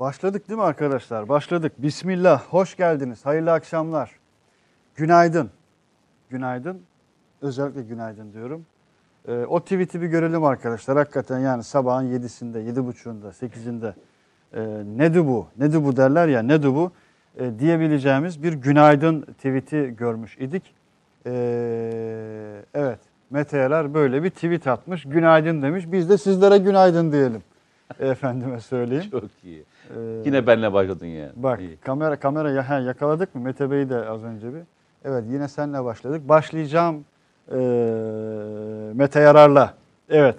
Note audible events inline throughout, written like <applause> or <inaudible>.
Başladık değil mi arkadaşlar? Başladık. Bismillah. Hoş geldiniz. Hayırlı akşamlar. Günaydın. Günaydın. Özellikle günaydın diyorum. Ee, o tweet'i bir görelim arkadaşlar. Hakikaten yani sabahın 7'sinde, 7.30'unda, 8'inde e, nedir bu, nedir bu derler ya, nedir bu e, diyebileceğimiz bir günaydın tweet'i görmüş idik. E, evet, Mete Yarar böyle bir tweet atmış. Günaydın demiş. Biz de sizlere günaydın diyelim. Efendime söyleyeyim. <laughs> Çok iyi. Ee, Yine benle başladın yani. Bak İyi. kamera kamera ya, he, yakaladık mı? Mete Bey'i de az önce bir. Evet yine seninle başladık. Başlayacağım e, Mete Yarar'la. Evet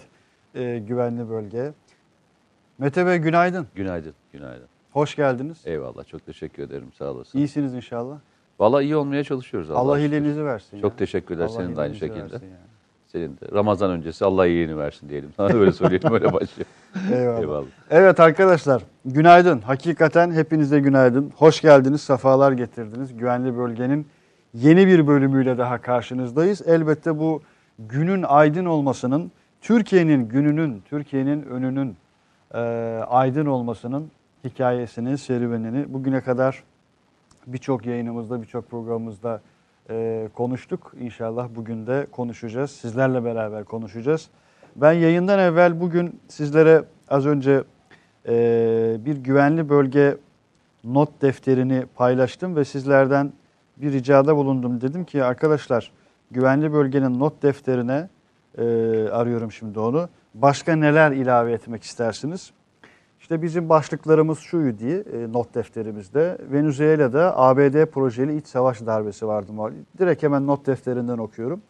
e, güvenli bölge. Mete Bey günaydın. Günaydın, günaydın. Hoş geldiniz. Eyvallah, çok teşekkür ederim, sağ olasın. İyisiniz inşallah. Vallahi iyi olmaya çalışıyoruz. Allah, Allah, hilenizi versin. Çok ya. teşekkürler, Allah senin de aynı şekilde. yani. Senin de. Ramazan öncesi Allah iyiliğini versin diyelim. <laughs> Sana böyle söyleyelim, öyle başlıyor. Eyvallah. Eyvallah. Evet arkadaşlar günaydın. Hakikaten hepinize günaydın. Hoş geldiniz, sefalar getirdiniz. Güvenli Bölge'nin yeni bir bölümüyle daha karşınızdayız. Elbette bu günün aydın olmasının, Türkiye'nin gününün, Türkiye'nin önünün e, aydın olmasının hikayesini, serüvenini bugüne kadar birçok yayınımızda, birçok programımızda e, konuştuk. İnşallah bugün de konuşacağız. Sizlerle beraber konuşacağız. Ben yayından evvel bugün sizlere az önce e, bir güvenli bölge not defterini paylaştım ve sizlerden bir ricada bulundum. Dedim ki arkadaşlar güvenli bölgenin not defterine e, arıyorum şimdi onu. Başka neler ilave etmek istersiniz? İşte bizim başlıklarımız şuydu diye e, not defterimizde. Venezuela'da ABD projeli iç savaş darbesi vardı. Direkt hemen not defterinden okuyorum.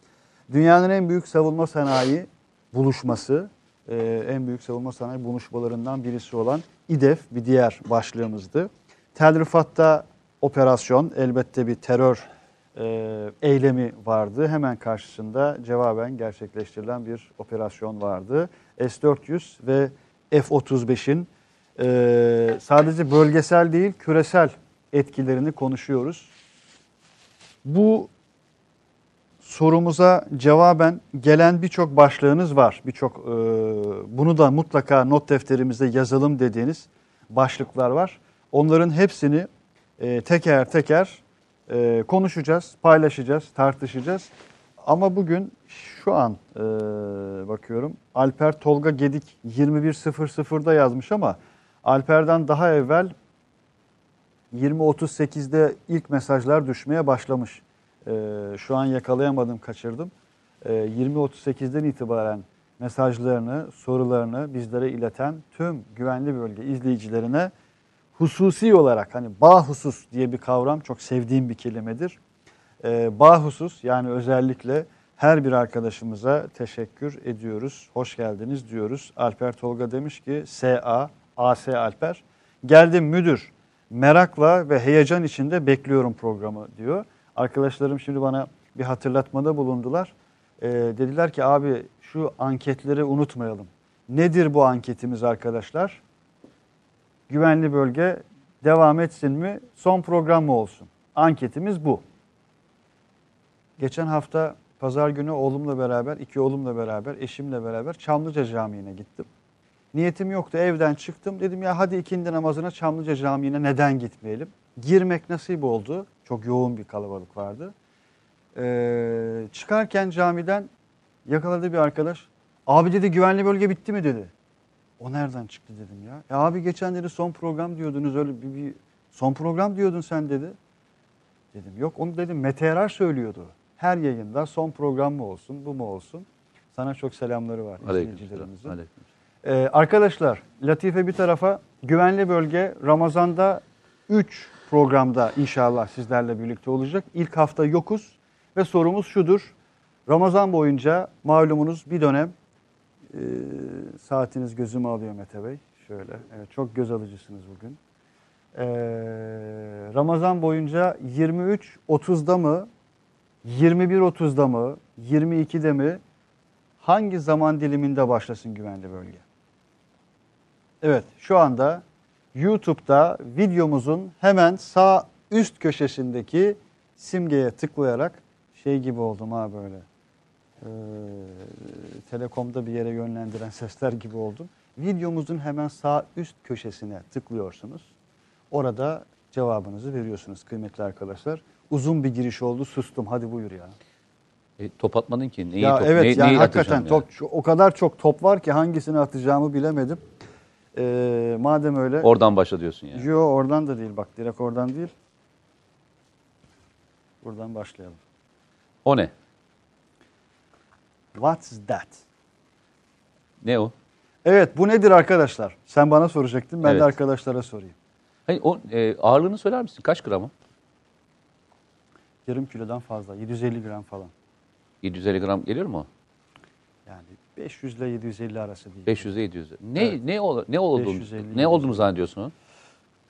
Dünyanın en büyük savunma sanayi buluşması, e, en büyük savunma sanayi buluşmalarından birisi olan İDEF bir diğer başlığımızdı. Tel Rifat'ta operasyon, elbette bir terör e, eylemi vardı. Hemen karşısında cevaben gerçekleştirilen bir operasyon vardı. S-400 ve F-35'in e, sadece bölgesel değil küresel etkilerini konuşuyoruz. Bu sorumuza cevaben gelen birçok başlığınız var. Birçok e, bunu da mutlaka not defterimizde yazalım dediğiniz başlıklar var. Onların hepsini e, teker teker e, konuşacağız, paylaşacağız, tartışacağız. Ama bugün şu an e, bakıyorum Alper Tolga Gedik 21.00'da yazmış ama Alper'den daha evvel 20.38'de ilk mesajlar düşmeye başlamış. Ee, şu an yakalayamadım, kaçırdım. Ee, 20.38'den itibaren mesajlarını, sorularını bizlere ileten tüm güvenli bölge izleyicilerine hususi olarak hani bahusus diye bir kavram çok sevdiğim bir kelimedir. Ee, bahusus yani özellikle her bir arkadaşımıza teşekkür ediyoruz. Hoş geldiniz diyoruz. Alper Tolga demiş ki SA, AS Alper. Geldim müdür. Merakla ve heyecan içinde bekliyorum programı diyor. Arkadaşlarım şimdi bana bir hatırlatmada bulundular. Ee, dediler ki abi şu anketleri unutmayalım. Nedir bu anketimiz arkadaşlar? Güvenli bölge devam etsin mi? Son program mı olsun? Anketimiz bu. Geçen hafta pazar günü oğlumla beraber, iki oğlumla beraber, eşimle beraber Çamlıca Camii'ne gittim. Niyetim yoktu evden çıktım. Dedim ya hadi ikindi namazına Çamlıca Camii'ne neden gitmeyelim? Girmek nasip oldu. Çok yoğun bir kalabalık vardı. Ee, çıkarken camiden yakaladı bir arkadaş. Abi dedi güvenli bölge bitti mi dedi. O nereden çıktı dedim ya. Ya abi geçen dedi son program diyordunuz öyle bir, bir son program diyordun sen dedi. Dedim yok onu dedim Mete Yarar söylüyordu. Her yayında son program mı olsun bu mu olsun. Sana çok selamları var Aleykümselam. izleyicilerimizin. Aleykümselam. Ee, arkadaşlar Latife bir tarafa güvenli bölge Ramazan'da 3 programda inşallah sizlerle birlikte olacak. İlk hafta yokuz ve sorumuz şudur. Ramazan boyunca malumunuz bir dönem e, saatiniz gözümü alıyor Mete Bey. Şöyle evet, çok göz alıcısınız bugün. Ee, Ramazan boyunca 23.30'da mı 21.30'da mı 22'de mi hangi zaman diliminde başlasın güvenli bölge? Evet şu anda YouTube'da videomuzun hemen sağ üst köşesindeki simgeye tıklayarak şey gibi oldum ha böyle. Ee, telekomda bir yere yönlendiren sesler gibi oldum. videomuzun hemen sağ üst köşesine tıklıyorsunuz. Orada cevabınızı veriyorsunuz kıymetli arkadaşlar. Uzun bir giriş oldu sustum hadi buyur ya. E, top atmadın ki. Neyi ya top, evet ne- yani neyi hakikaten top, o kadar çok top var ki hangisini atacağımı bilemedim. Ee, madem öyle. Oradan başla diyorsun yani. Yo oradan da değil bak direkt oradan değil. Buradan başlayalım. O ne? What's that? Ne o? Evet bu nedir arkadaşlar? Sen bana soracaktın ben Evet. de arkadaşlara sorayım. Hayır, o, e, ağırlığını söyler misin? Kaç gram o? Yarım kilodan fazla 750 gram falan. 750 gram geliyor mu? Yani 500 ile 750 arası değil. 500 ile 700. Ne Evet. ne ol, ne olduğunu 550, ne olduğunu zannediyorsun?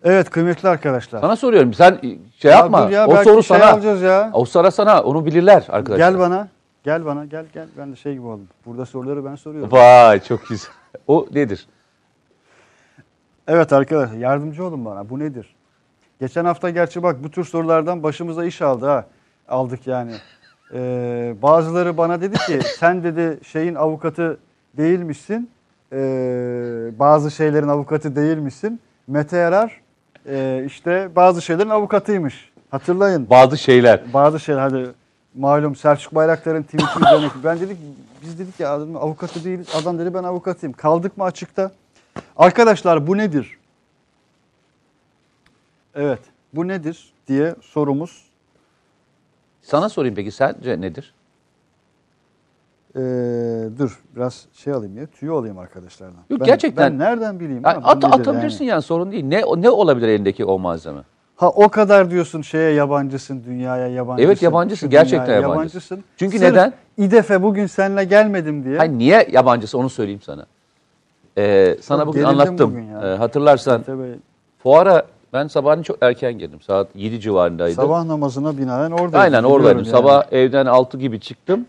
Evet kıymetli arkadaşlar. Sana soruyorum. Sen şey Ya yapma. ya, o soru şey sana. alacağız ya. O soru sana. Onu bilirler arkadaşlar. Gel bana. Gel bana gel gel. Ben de şey gibi oldum. Burada soruları ben soruyorum. Vay çok güzel. O nedir? Evet arkadaşlar yardımcı olun bana. Bu nedir? Geçen hafta gerçi bak bu tür sorulardan başımıza iş aldı ha. Aldık yani. Ee, bazıları bana dedi ki <laughs> sen dedi şeyin avukatı değilmişsin. Ee, bazı şeylerin avukatı değilmişsin. Mete Yarar e, işte bazı şeylerin avukatıymış. Hatırlayın. Bazı şeyler. Bazı şeyler hadi malum Selçuk Bayraktar'ın tweet'i <laughs> üzerine. Ben dedik biz dedik ya adam avukatı değiliz. Adam dedi ben avukatıyım. Kaldık mı açıkta? Arkadaşlar bu nedir? Evet bu nedir diye sorumuz. Sana sorayım peki sence nedir? Ee, dur biraz şey alayım ya tüyo alayım arkadaşlardan. Yok, ben, gerçekten- Ben nereden bileyim? Yani at, atabilirsin yani? yani. sorun değil. Ne ne olabilir elindeki o malzeme? Ha o kadar diyorsun şeye yabancısın, dünyaya yabancısın. Evet, yabancısın, gerçekten dünyaya yabancısın. Çünkü Sırf neden? İDEF'e bugün seninle gelmedim diye. Hayır niye yabancısı onu söyleyeyim sana. Ee, sana bugün gerildim anlattım. bugün ya. Ee, hatırlarsan Tabii, fuara ben sabahın çok erken girdim. Saat 7 civarındaydı. sabah namazına binaen oradaydım. Aynen oradaydım. yani. Sabah evden 6 gibi çıktım.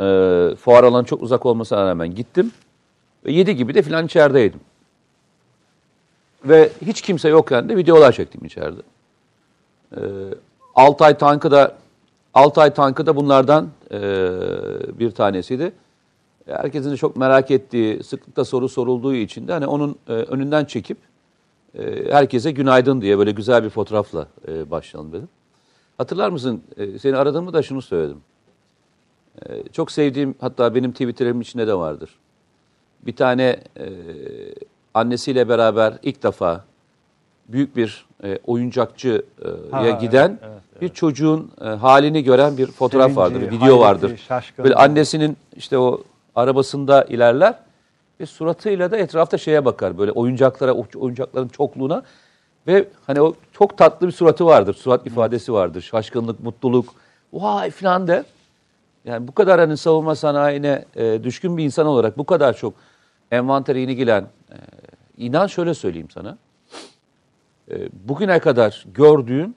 Ee, fuar alanı çok uzak olmasına rağmen gittim. Ve 7 gibi de filan içerideydim. Ve hiç kimse yokken de videolar çektim içeride. Ee, Altay tankı da Altay tankı da bunlardan e, bir tanesiydi. Herkesin de çok merak ettiği, sıklıkla soru sorulduğu için de hani onun e, önünden çekip e, herkese günaydın diye böyle güzel bir fotoğrafla e, başlayalım dedim. Hatırlar mısın? E, seni aradığımda da şunu söyledim. E, çok sevdiğim hatta benim Twitter'ımın içinde de vardır. Bir tane e, annesiyle beraber ilk defa büyük bir e, oyuncakçıya Ha, evet, giden evet, bir çocuğun e, halini gören bir fotoğraf Sevinci, vardır, video hayreti, vardır. şaşkınlığı. Böyle annesinin işte o arabasında ilerler ve suratıyla da etrafta şeye bakar. Böyle oyuncaklara, oyuncakların çokluğuna ve hani o çok tatlı bir suratı vardır. Surat ifadesi vardır. Şaşkınlık, mutluluk. Vay filan der. Yani bu kadar hani savunma sanayine e, düşkün bir insan olarak bu kadar çok envantere ilgilen, e, inan şöyle söyleyeyim sana. E, bugüne kadar gördüğüm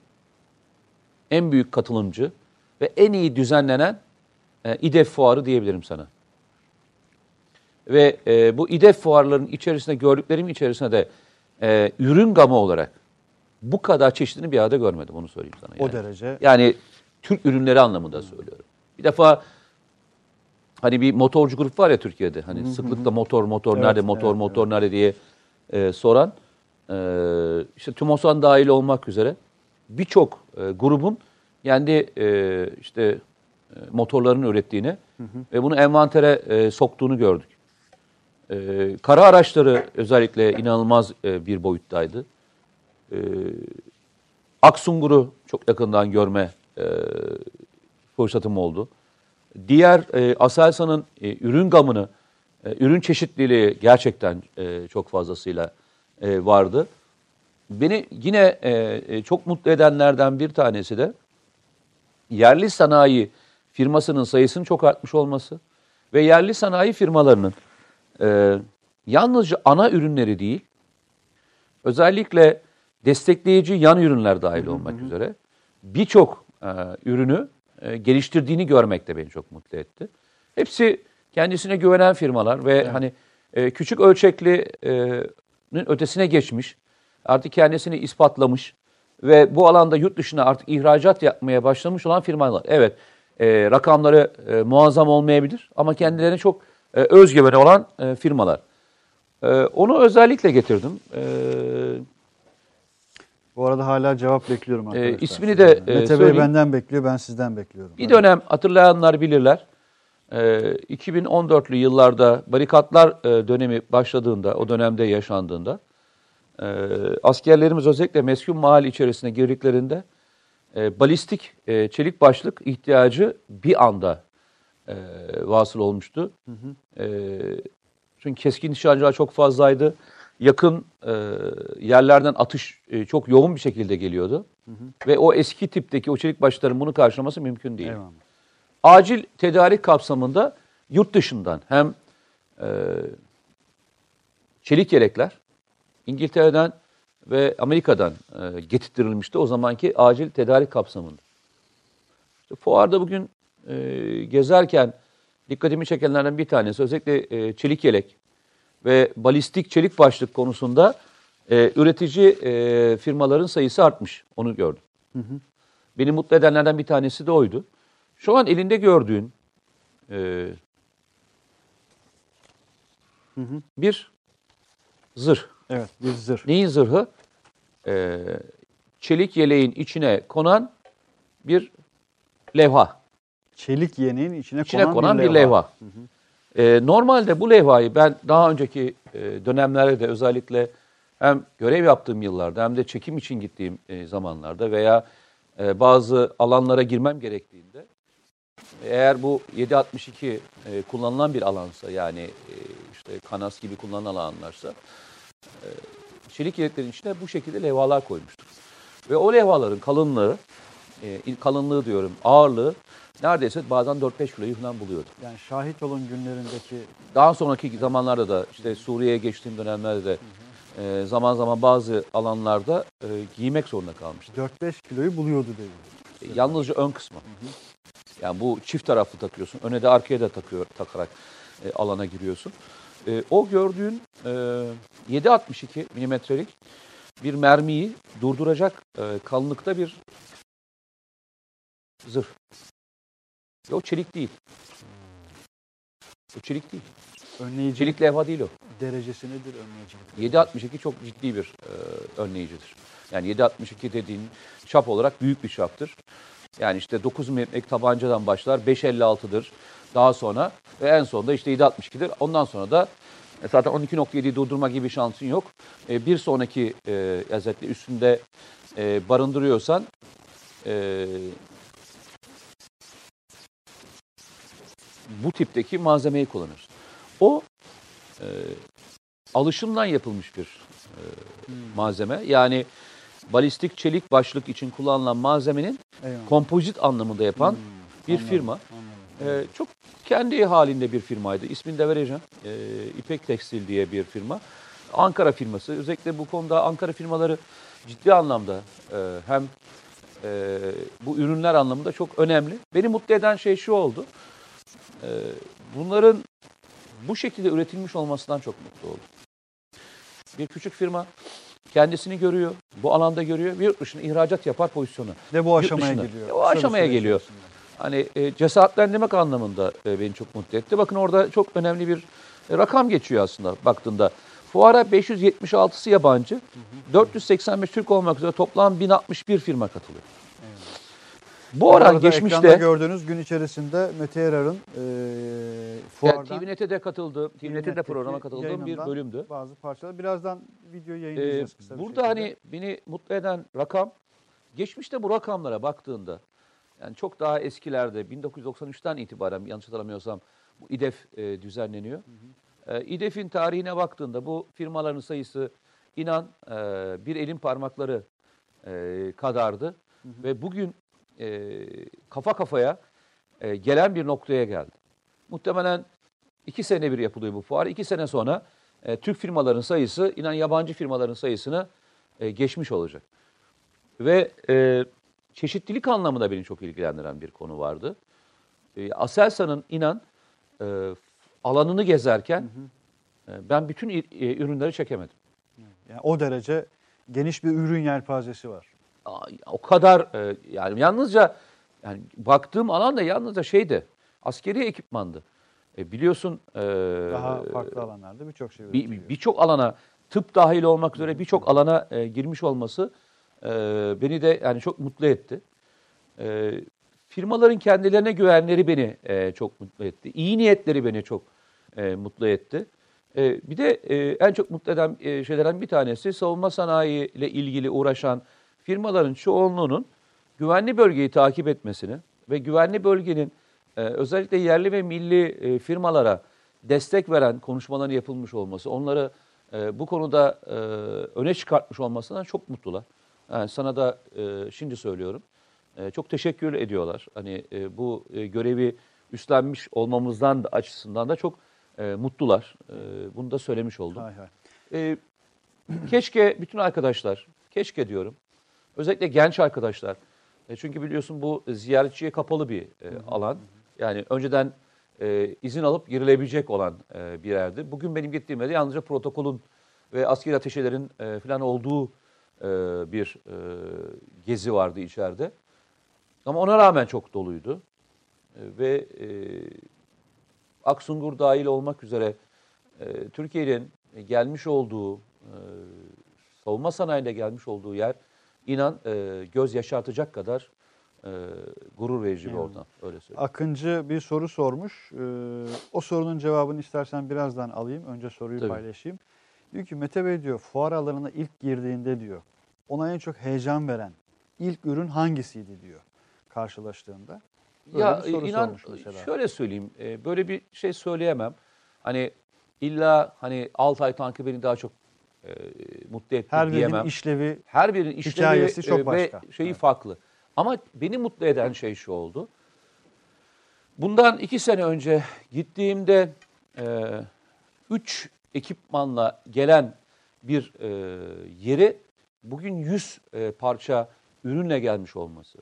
en büyük katılımcı ve en iyi düzenlenen e, İDEF fuarı diyebilirim sana. Ve e, bu İDEF fuarlarının içerisinde gördüklerim içerisinde de e, ürün gamı olarak bu kadar çeşidini bir arada görmedim onu söyleyeyim sana. O Yani. derece. Yani Türk ürünleri anlamında söylüyorum. Bir defa hani bir motorcu grup var ya Türkiye'de. Hani sıklıkla motor motor Evet, nerede motor evet, motor nerede diye e, soran. E, işte Tümosan dahil olmak üzere birçok e, grubun kendi e, işte e, motorlarını ürettiğini ve bunu envantere e, soktuğunu gördük. E, kara araçları özellikle inanılmaz e, bir boyuttaydı. E, Aksungur'u çok yakından görme e, fırsatım oldu. Diğer e, Aselsan'ın e, ürün gamını, e, ürün çeşitliliği gerçekten e, çok fazlasıyla e, vardı. Beni yine e, e, çok mutlu edenlerden bir tanesi de yerli sanayi firmasının sayısının çok artmış olması ve yerli sanayi firmalarının e, yalnızca ana ürünleri değil, özellikle destekleyici yan ürünler dahil olmak üzere birçok e, ürünü e, geliştirdiğini görmek de beni çok mutlu etti. Hepsi kendisine güvenen firmalar ve hani e, küçük ölçekli'nin ötesine geçmiş, artık kendisini ispatlamış ve bu alanda yurt dışına artık ihracat yapmaya başlamış olan firmalar. Evet, e, rakamları e, muazzam olmayabilir ama kendilerine çok e, özgüveni olan e, firmalar. Ee, onu özellikle getirdim. Ee, Bu arada hala cevap bekliyorum arkadaşlar. ismini de, Mete e, Bey söyleyeyim. benden bekliyor, ben sizden bekliyorum. bir dönem hatırlayanlar bilirler. Ee, 2014'lü yıllarda barikatlar e, dönemi başladığında, o dönemde yaşandığında e, askerlerimiz özellikle meskun mahalle içerisine girdiklerinde e, balistik e, çelik başlık ihtiyacı bir anda e, vasıl olmuştu. E, çünkü keskin nişancılar çok fazlaydı. Yakın e, yerlerden atış e, çok yoğun bir şekilde geliyordu. Ve o eski tipteki o çelik başlıkların bunu karşılaması mümkün değil. Eyvallah. Acil tedarik kapsamında yurt dışından hem e, çelik yelekler İngiltere'den ve Amerika'dan e, getirtirilmişti o zamanki acil tedarik kapsamında. İşte fuarda bugün e, gezerken dikkatimi çekenlerden bir tanesi özellikle e, çelik yelek ve balistik çelik başlık konusunda e, üretici e, firmaların sayısı artmış. Onu gördüm. Beni mutlu edenlerden bir tanesi de oydu. Şu an elinde gördüğün e, bir zırh. Evet, bir zırh. Neyin zırhı? E, çelik yeleğin içine konan bir levha. Çelik yeneğin içine, İçine konan, konan bir bir levha. E, normalde bu levhayı ben daha önceki e, dönemlerde de özellikle hem görev yaptığım yıllarda hem de çekim için gittiğim e, zamanlarda veya e, bazı alanlara girmem gerektiğinde eğer bu 762 e, kullanılan bir alansa yani e, işte kanas gibi kullanılan alanlarsa e, çelik yeleklerin içine bu şekilde levhalar koymuştuk. Ve o levhaların kalınlığı, e, kalınlığı diyorum ağırlığı neredeyse bazen 4-5 kiloyu falan buluyordu. Yani şahit olun günlerindeki Daha sonraki zamanlarda da işte Suriye'ye geçtiğim dönemlerde de e, zaman zaman bazı alanlarda e, giymek zorunda kalmıştım. 4-5 kiloyu buluyordu dedi. E, yalnızca ön kısmı. Yani bu çift taraflı takıyorsun. Öne de arkaya da takıyor, takarak e, alana giriyorsun. E, o gördüğün e, 7.62 milimetrelik bir mermiyi durduracak e, kalınlıkta bir zırh. Ve o çelik değil. O çelik değil. Önleyici Çelik levha değil o. derecesi nedir önleyicilik? 7.62 çok ciddi bir e, önleyicidir. Yani 7.62 dediğin çap olarak büyük bir çaptır. Yani işte 9 milimetrelik tabancadan başlar 5.56'dır daha sonra ve en sonunda işte 7.62'dir. Ondan sonra da e, zaten 12.7'yi durdurma gibi şansın yok. E, bir sonraki e, özellikle üstünde e, barındırıyorsan e, bu tipteki malzemeyi kullanırsın. O e, alışımdan yapılmış bir e, malzeme. Yani balistik çelik başlık için kullanılan malzemenin Eyvallah. kompozit anlamında yapan bir anladım, firma. anladım. E, çok kendi halinde bir firmaydı. İsmini de vereceğim. E, İpek Tekstil diye bir firma. Ankara firması. Özellikle bu konuda Ankara firmaları ciddi anlamda e, hem e, bu ürünler anlamında çok önemli. Beni mutlu eden şey şu oldu. E, bunların bu şekilde üretilmiş olmasından çok mutlu oldum. Bir küçük firma kendisini görüyor, bu alanda görüyor ve yurt dışına ihracat yapar pozisyonu. Ve bu Yurt aşamaya dışına. geliyor. Bir aşamaya geliyor. Hani e, cesaretlendirmek anlamında e, beni çok mutlu etti. Bakın orada çok önemli bir e, rakam geçiyor aslında baktığında. Fuara 576'sı yabancı, 485 Türk olmak üzere toplam 1061 firma katılıyor. Bu oran geçmişte gördüğünüz gün içerisinde Mete Yarar'ın e, yani fuardan TVNet'e de katıldı, TVNet'e de programa katıldığım bir bölümdü. Bazı parçalar. Birazdan video Ee, yayınlayacağız kısa bir burada hani beni mutlu eden rakam, geçmişte bu rakamlara baktığında, yani çok daha eskilerde 1993'ten itibaren yanlış hatırlamıyorsam bu İDEF e, düzenleniyor. E, İDEF'in tarihine baktığında bu firmaların sayısı inan e, bir elin parmakları e, kadardı. Ve bugün e, kafa kafaya e, gelen bir noktaya geldi. Muhtemelen iki sene bir yapılıyor bu fuar. İki sene sonra e, Türk firmaların sayısı inan yabancı firmaların sayısını e, geçmiş olacak. Ve e, çeşitlilik anlamında beni çok ilgilendiren bir konu vardı. E, Aselsan'ın inan e, alanını gezerken e, ben bütün e, ürünleri çekemedim. Yani o derece geniş bir ürün yelpazesi var. O kadar e, yani yalnızca yani baktığım alan da yalnızca şeydi. Askeri ekipmandı. E, biliyorsun e, Daha farklı alanlarda birçok şey bir- birçok alana tıp dahil olmak üzere birçok alana e, girmiş olması e, beni de yani çok mutlu etti. E, firmaların kendilerine güvenleri beni e, çok mutlu etti. İyi niyetleri beni çok e, mutlu etti. E, bir de e, en çok mutlu eden e, şeylerden bir tanesi savunma sanayi ile ilgili uğraşan firmaların çoğunluğunun güvenli bölgeyi takip etmesini ve güvenli bölgenin e, özellikle yerli ve milli e, firmalara destek veren konuşmaların yapılmış olması, onları e, bu konuda e, öne çıkartmış olmasından çok mutlular. Yani sana da e, şimdi söylüyorum. E, çok teşekkür ediyorlar. Hani e, bu e, görevi üstlenmiş olmamızdan da açısından da çok e, mutlular. E, bunu da söylemiş oldum. Hay hay. E, keşke bütün arkadaşlar, keşke diyorum, özellikle genç arkadaşlar, e, çünkü biliyorsun bu ziyaretçiye kapalı bir e, alan. Yani önceden e, izin alıp girilebilecek olan e, bir yerdi. Bugün benim gittiğim yerde yalnızca protokolün ve askeri ateşelerin e, falan olduğu e, bir e, gezi vardı içeride. Ama ona rağmen çok doluydu. E, ve e, Aksungur dahil olmak üzere e, Türkiye'nin gelmiş olduğu, e, savunma sanayinde gelmiş olduğu yer inan e, göz yaşartacak kadar e, gurur verici bir ortam. Öyle söyleyeyim. Akıncı bir soru sormuş. Ee, o sorunun cevabını istersen birazdan alayım. Önce soruyu Tabii. paylaşayım. Diyor ki Mete Bey diyor fuar alanına ilk girdiğinde diyor ona en çok heyecan veren ilk ürün hangisiydi diyor karşılaştığında. Böyle ya e, inan şöyle söyleyeyim. e, böyle bir şey söyleyemem. Hani illa hani Altay tankı beni daha çok e, mutlu etti Her diyemem. birinin işlevi Her birinin işlevi Hikayesi çok e, başka. ve şeyi Evet. farklı. Ama beni mutlu eden şey şu oldu. Bundan iki sene önce gittiğimde e, üç ekipmanla gelen bir e, yere bugün 100 e, parça ürünle gelmiş olması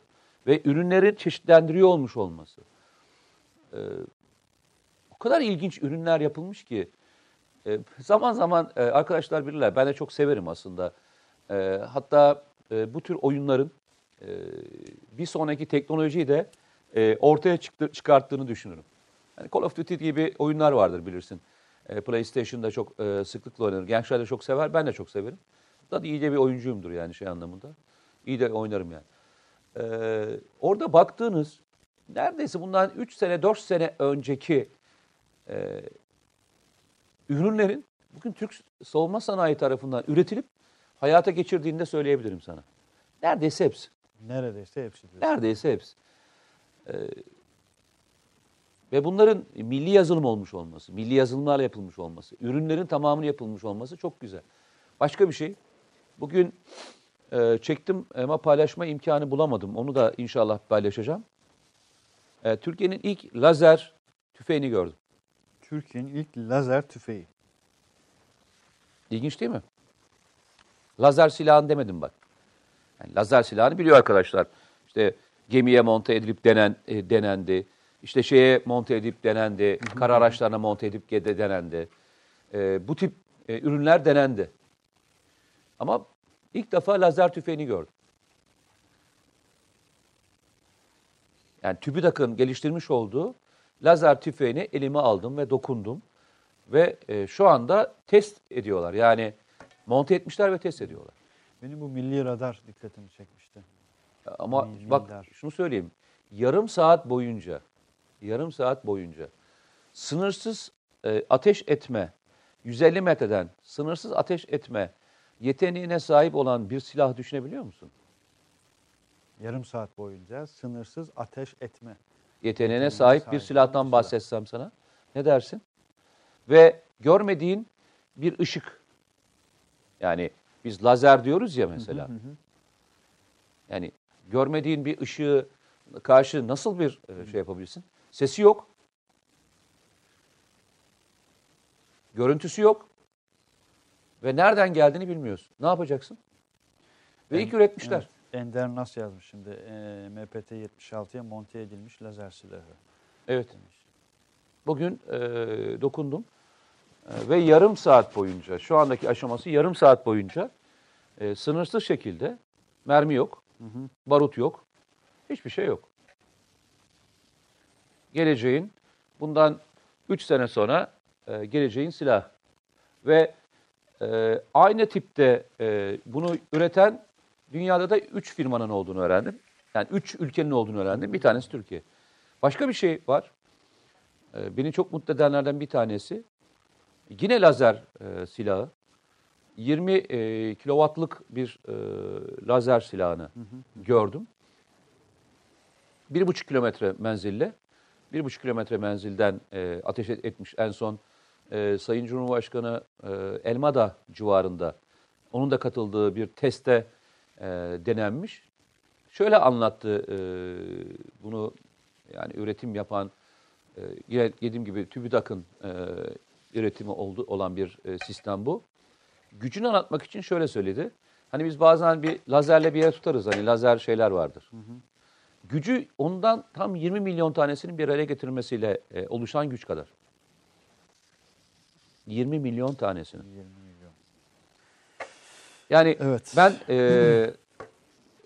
ve ürünlerin çeşitlendiriyor olmuş olması. E, o kadar ilginç ürünler yapılmış ki e, zaman zaman e, arkadaşlar bilirler ben de çok severim aslında. E, hatta bu tür oyunların bir sonraki teknolojiyi de ortaya çıkarttığını düşünürüm. Yani Call of Duty gibi oyunlar vardır bilirsin. PlayStation'da çok sıklıkla oynanır. Gençler de çok sever, ben de çok severim. Da iyi de bir oyuncuyumdur yani şey anlamında. İyi de oynarım yani. E, orada baktığınız neredeyse bundan 3 sene 4 sene önceki e, ürünlerin bugün Türk savunma sanayi tarafından üretilip hayata geçirdiğini de söyleyebilirim sana. Neredeyse hepsi. neredeyse hepsi diyor. Neredeyse hepsi. Ee, ve bunların milli yazılım olmuş olması, milli yazılımlarla yapılmış olması, ürünlerin tamamını yapılmış olması çok güzel. Başka bir şey, bugün e, çektim ama paylaşma imkanı bulamadım. Onu da inşallah paylaşacağım. E, Türkiye'nin ilk lazer tüfeğini gördüm. Türkiye'nin ilk lazer tüfeği. İlginç değil mi? Lazer silahını demedim bak. Yani lazer silahını biliyor arkadaşlar. İşte gemiye monte edilip denen, e, denendi. İşte şeye monte edip denendi. Kara araçlarına monte edip de denendi. E, bu tip e, ürünler denendi. Ama ilk defa lazer tüfeğini gördüm. Yani TÜBİTAK'ın geliştirmiş olduğu lazer tüfeğini elime aldım ve dokundum. Ve e, şu anda test ediyorlar. Yani monte etmişler ve test ediyorlar. Benim bu milli radar dikkatimi çekmişti. Ama Mil- bak milyar. şunu söyleyeyim. Yarım saat boyunca, yarım saat boyunca sınırsız e, ateş etme, 150 metreden sınırsız ateş etme yeteneğine sahip olan bir silah düşünebiliyor musun? Yarım saat boyunca sınırsız ateş etme. Yeteneğine sahip bir silahtan silah. bahsetsem sana. Ne dersin? Ve görmediğin bir ışık. Yani biz lazer diyoruz ya mesela. Yani görmediğin bir ışığı karşı nasıl bir e, şey yapabilirsin? Sesi yok. Görüntüsü yok. Ve nereden geldiğini bilmiyorsun. Ne yapacaksın? Ve ilk üretmişler. Evet, Ender Nas yazmış şimdi. E, MPT 76'ya monte edilmiş lazer silahı. Evet. Bugün e, dokundum E, ve yarım saat boyunca, şu andaki aşaması yarım saat boyunca e, sınırsız şekilde mermi yok, barut yok, hiçbir şey yok. Geleceğin bundan 3 sene sonra e, geleceğin silahı. Ve e, aynı tipte e, bunu üreten dünyada da 3 firmanın olduğunu öğrendim. Yani 3 ülkenin olduğunu öğrendim. Bir tanesi Türkiye. Başka bir şey var. E, beni çok mutlu edenlerden bir tanesi. Yine lazer e, silahı. 20 e, kilowattlık bir e, lazer silahını gördüm. 1,5 kilometre menzille. 1,5 kilometre menzilden e, ateş et- etmiş en son e, Sayın Cumhurbaşkanı e, Elmada civarında onun da katıldığı bir teste e, denenmiş. Şöyle anlattı e, bunu yani üretim yapan e, yine dediğim gibi TÜBİTAK'ın e, üretimi oldu, olan bir e, sistem bu. Gücünü anlatmak için şöyle söyledi. Hani biz bazen bir lazerle bir yere tutarız. Hani lazer şeyler vardır. Gücü ondan tam 20 milyon tanesinin bir araya getirilmesiyle e, oluşan güç kadar. 20 milyon tanesinin. 20 milyon. Yani Evet. ben <clears throat> e,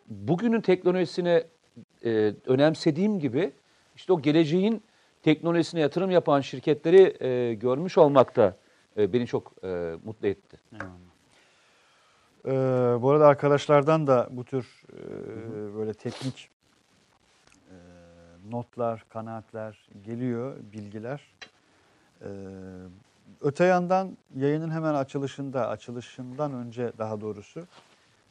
bugünün teknolojisine e, önemsediğim gibi işte o geleceğin teknolojisine yatırım yapan şirketleri e, görmüş olmak da e, beni çok e, mutlu etti. Ee, bu arada arkadaşlardan da bu tür e, böyle teknik e, notlar, kanaatler geliyor, bilgiler. Ee, öte yandan yayının hemen açılışında, açılışından önce daha doğrusu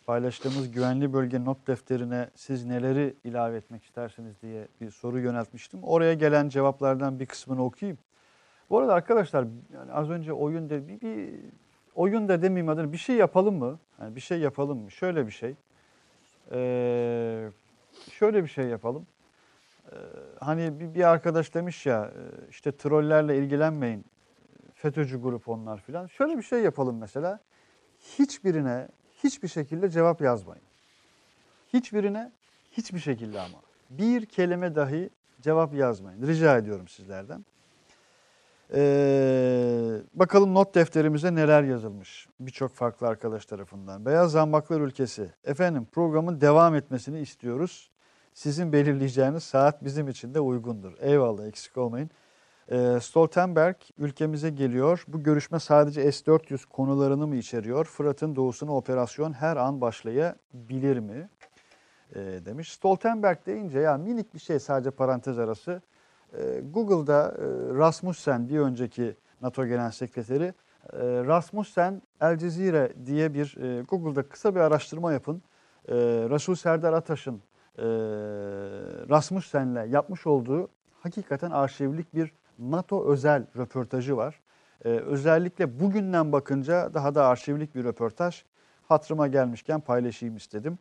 paylaştığımız güvenli bölge not defterine siz neleri ilave etmek istersiniz diye bir soru yöneltmiştim. Oraya gelen cevaplardan bir kısmını okuyayım. Bu arada arkadaşlar yani az önce oyun de bir, bir oyun da demeyeyim adını bir şey yapalım mı? Yani bir şey yapalım mı? Şöyle bir şey. Ee, şöyle bir şey yapalım. Ee, hani bir, bir arkadaş demiş ya e, işte trollerle ilgilenmeyin. FETÖ'cü grup onlar filan. Şöyle bir şey yapalım mesela. Hiçbirine hiçbir şekilde cevap yazmayın. Hiçbirine hiçbir şekilde ama. Bir kelime dahi cevap yazmayın. Rica ediyorum sizlerden. Ee, bakalım not defterimize neler yazılmış birçok farklı arkadaş tarafından. Beyaz Zambaklar Ülkesi. Efendim programın devam etmesini istiyoruz. Sizin belirleyeceğiniz saat bizim için de uygundur. Eyvallah eksik olmayın. Ee, Stoltenberg ülkemize geliyor. Bu görüşme sadece S-400 konularını mı içeriyor? Fırat'ın doğusuna operasyon her an başlayabilir mi? Ee, demiş. Stoltenberg deyince ya minik bir şey sadece parantez arası. Ee, Google'da e, Rasmussen bir önceki NATO Genel Sekreteri e, Rasmussen El Cezire diye bir e, Google'da kısa bir araştırma yapın. Resul Serdar Ataş'ın Rasmussen'le yapmış olduğu hakikaten arşivlik bir NATO özel röportajı var. E, özellikle bugünden bakınca daha da arşivlik bir röportaj. Hatırıma gelmişken paylaşayım istedim.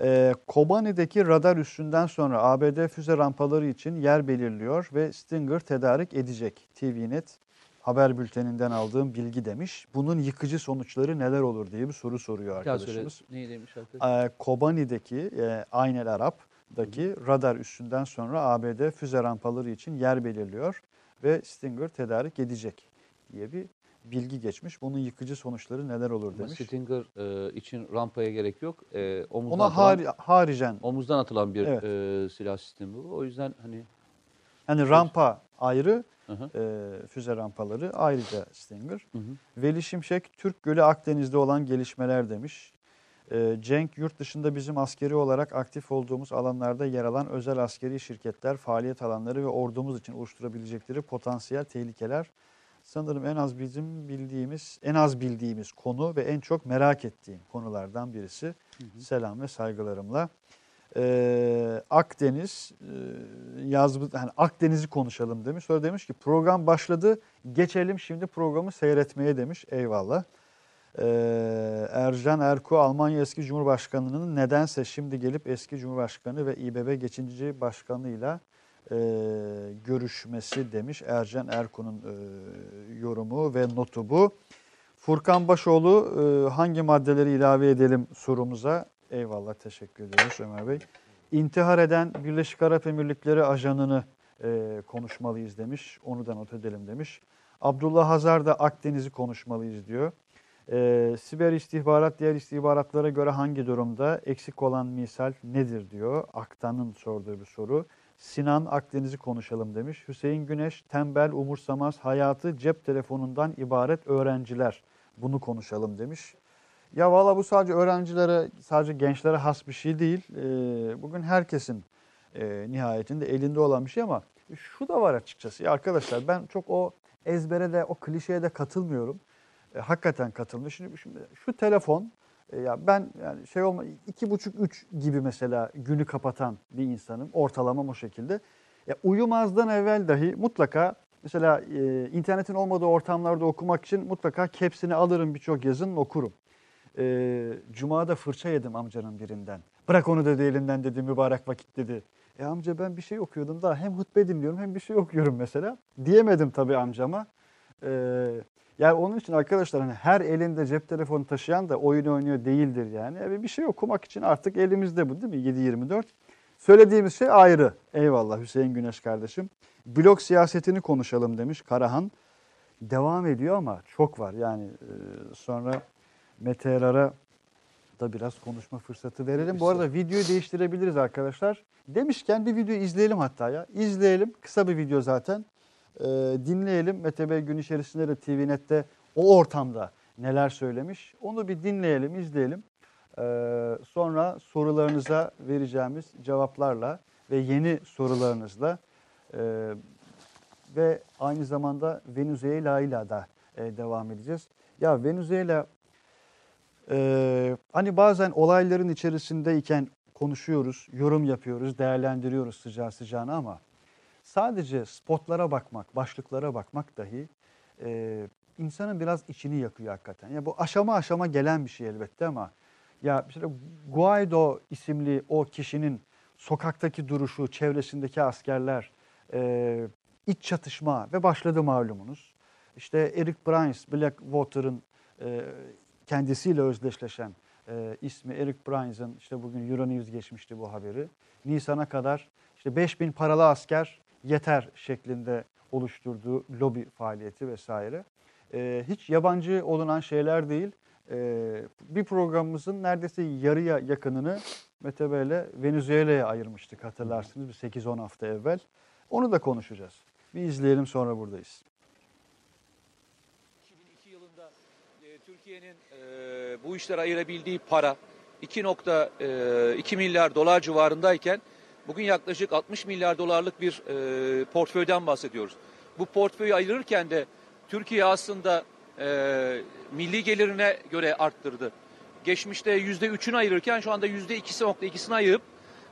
E, Kobani'deki radar üssünden sonra ABD füze rampaları için yer belirliyor ve Stinger tedarik edecek. TVNet haber bülteninden aldığım bilgi demiş. Bunun yıkıcı sonuçları neler olur diye bir soru soruyor arkadaşımız. Neyi demiş arkadaş? Ee, Kobani'deki e, Aynel Arap'daki radar üssünden sonra ABD füze rampaları için yer belirliyor ve Stinger tedarik edecek diye bir bilgi geçmiş. Bunun yıkıcı sonuçları neler olur Ama demiş. Stinger e, için rampaya gerek yok. E, omuzdan, Ona atılan, hari- haricen omuzdan atılan bir Evet. e, silah sistemi bu. O yüzden hani yani rampa ayrı, Hı hı. e, füze rampaları ayrıca Stinger. Hı hı. Veli Şimşek, Türk Gölü Akdeniz'de olan gelişmeler demiş. Ee, Cenk, yurt dışında bizim askeri olarak aktif olduğumuz alanlarda yer alan özel askeri şirketler, faaliyet alanları ve ordumuz için oluşturabilecekleri potansiyel tehlikeler. Sanırım en az bizim bildiğimiz, en az bildiğimiz konu ve en çok merak ettiğim konulardan birisi. Selam ve saygılarımla. Ee, Akdeniz e, yaz hani Akdeniz'i konuşalım demiş. Sonra demiş ki program başladı. Geçelim şimdi programı seyretmeye demiş. Eyvallah. Ee, Ercan Erku Almanya eski Cumhurbaşkanı'nın nedense şimdi gelip eski Cumhurbaşkanı ve İBB geçici başkanıyla e, görüşmesi demiş. Ercan Erku'nun e, yorumu ve notu bu. Furkan Başoğlu e, hangi maddeleri ilave edelim sorumuza eyvallah teşekkür ediyoruz Ömer Bey. İntihar eden Birleşik Arap Emirlikleri ajanını e, konuşmalıyız demiş. Onu da not edelim demiş. Abdullah Hazar da Akdeniz'i konuşmalıyız diyor. E, siber istihbarat diğer istihbaratlara göre hangi durumda eksik olan misal nedir diyor. Aktan'ın sorduğu bir soru. Sinan Akdeniz'i konuşalım demiş. Hüseyin Güneş tembel, umursamaz, hayatı cep telefonundan ibaret öğrenciler. Bunu konuşalım demiş. Ya valla bu sadece öğrencilere, sadece gençlere has bir şey değil. Ee, bugün herkesin e, nihayetinde elinde olan bir şey ama şu da var açıkçası. Ya arkadaşlar ben çok o ezbere de o klişeye de katılmıyorum. E, hakikaten katılmıyorum. Şimdi, şimdi şu telefon e, ya ben yani şey olma iki buçuk üç gibi mesela günü kapatan bir insanım. Ortalamam o şekilde. Ya uyumazdan evvel dahi mutlaka mesela e, internetin olmadığı ortamlarda okumak için mutlaka kepsini alırım birçok yazın okurum. E, Cuma'da fırça yedim amcanın birinden. Bırak onu dedi elinden dedi mübarek vakit dedi. E amca ben bir şey okuyordum da hem hutbe dinliyorum hem bir şey okuyorum mesela. Diyemedim tabii amcama. E, yani onun için arkadaşlar hani her elinde cep telefonu taşıyan da oyun oynuyor değildir yani. yani bir şey okumak için artık elimizde bu değil mi 7-24. Söylediğimiz şey ayrı. Eyvallah Hüseyin Güneş kardeşim. Blok siyasetini konuşalım demiş Karahan. Devam ediyor ama çok var. Yani e, sonra Mete Erar'a da biraz konuşma fırsatı verelim. Bu arada videoyu değiştirebiliriz arkadaşlar. Demişken bir video izleyelim hatta ya. İzleyelim. Kısa bir video zaten. Ee, dinleyelim. Mete Bey gün içerisinde de TVNet'te o ortamda neler söylemiş. Onu bir dinleyelim, izleyelim. Ee, sonra sorularınıza vereceğimiz cevaplarla ve yeni sorularınızla e, ve aynı zamanda Venezuela ile de e, devam edeceğiz. Ya Venezuela e, hani bazen olayların içerisindeyken konuşuyoruz, yorum yapıyoruz, değerlendiriyoruz sıcağı sıcağına ama sadece spotlara bakmak, başlıklara bakmak dahi e, insanın biraz içini yakıyor hakikaten. Ya bu aşama aşama gelen bir şey elbette ama ya işte Guaido isimli o kişinin sokaktaki duruşu, çevresindeki askerler, e, iç çatışma ve başladı malumunuz. İşte Eric Prince, Blackwater'ın e, kendisiyle özdeşleşen e, ismi Eric Prince'ın işte bugün Euronews geçmişti bu haberi. Nisan'a kadar işte 5000 paralı asker yeter şeklinde oluşturduğu lobi faaliyeti vesaire. E, hiç yabancı olunan şeyler değil. E, bir programımızın neredeyse yarıya yakınını Mete Bey'le Venezuela'ya ayırmıştık hatırlarsınız bir 8-10 hafta evvel. Onu da konuşacağız. Bir izleyelim sonra buradayız. 2002 yılında e, Türkiye'nin e, bu işlere ayırabildiği para 2.2 milyar dolar civarındayken bugün yaklaşık 60 milyar dolarlık bir e, portföyden bahsediyoruz. Bu portföyü ayırırken de Türkiye aslında e, milli gelirine göre arttırdı. Geçmişte %3'ünü ayırırken şu anda %2.2'sini ayırıp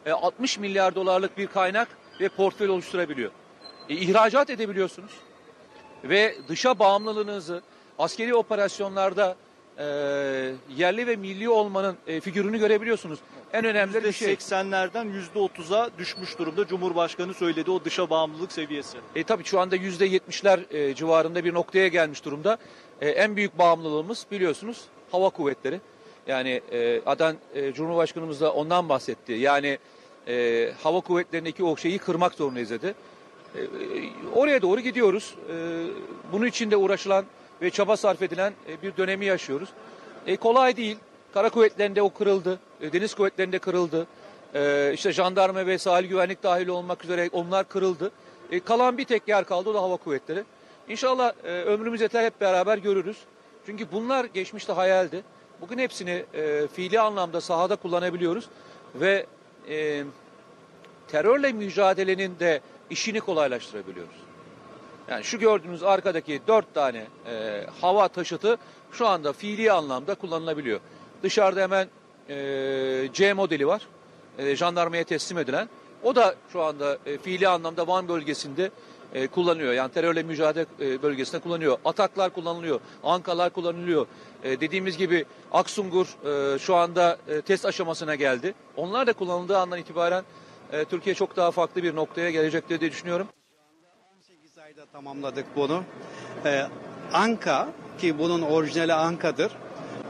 e, 60 milyar dolarlık bir kaynak ve portföy oluşturabiliyor. E, ihracat edebiliyorsunuz ve dışa bağımlılığınızı askeri operasyonlarda e, yerli ve milli olmanın e, figürünü görebiliyorsunuz. En önemli bir şey. %80'lerden %30'a düşmüş durumda Cumhurbaşkanı söyledi o dışa bağımlılık seviyesi. E, tabii şu anda %70'ler e, civarında bir noktaya gelmiş durumda. E, en büyük bağımlılığımız biliyorsunuz hava kuvvetleri. Yani e, Adan e, Cumhurbaşkanımız da ondan bahsetti. Yani e, hava kuvvetlerindeki o şeyi kırmak zorundayız dedi. E, e, oraya doğru gidiyoruz. E, bunun için de uğraşılan ve çaba sarf edilen e, bir dönemi yaşıyoruz. E, kolay değil. Kara kuvvetlerinde o kırıldı. E, deniz kuvvetlerinde kırıldı. E, işte jandarma ve sahil güvenlik dahil olmak üzere onlar kırıldı. E, kalan bir tek yer kaldı o da hava kuvvetleri. İnşallah e, ömrümüz yeter hep beraber görürüz. Çünkü bunlar geçmişte hayaldi. Bugün hepsini e, fiili anlamda sahada kullanabiliyoruz ve e, terörle mücadelenin de işini kolaylaştırabiliyoruz. Yani şu gördüğünüz arkadaki dört tane e, hava taşıtı şu anda fiili anlamda kullanılabiliyor. Dışarıda hemen e, C modeli var. E, jandarmaya teslim edilen. O da şu anda e, fiili anlamda Van bölgesinde e, kullanılıyor. Yani terörle mücadele e, bölgesinde kullanılıyor. Ataklar kullanılıyor. Ankalar kullanılıyor. E, dediğimiz gibi Aksungur e, şu anda e, test aşamasına geldi. Onlar da kullanıldığı andan itibaren e, Türkiye çok daha farklı bir noktaya gelecektir diye düşünüyorum. 18 ayda tamamladık bunu. Ee, Anka ki bunun orijinali Anka'dır.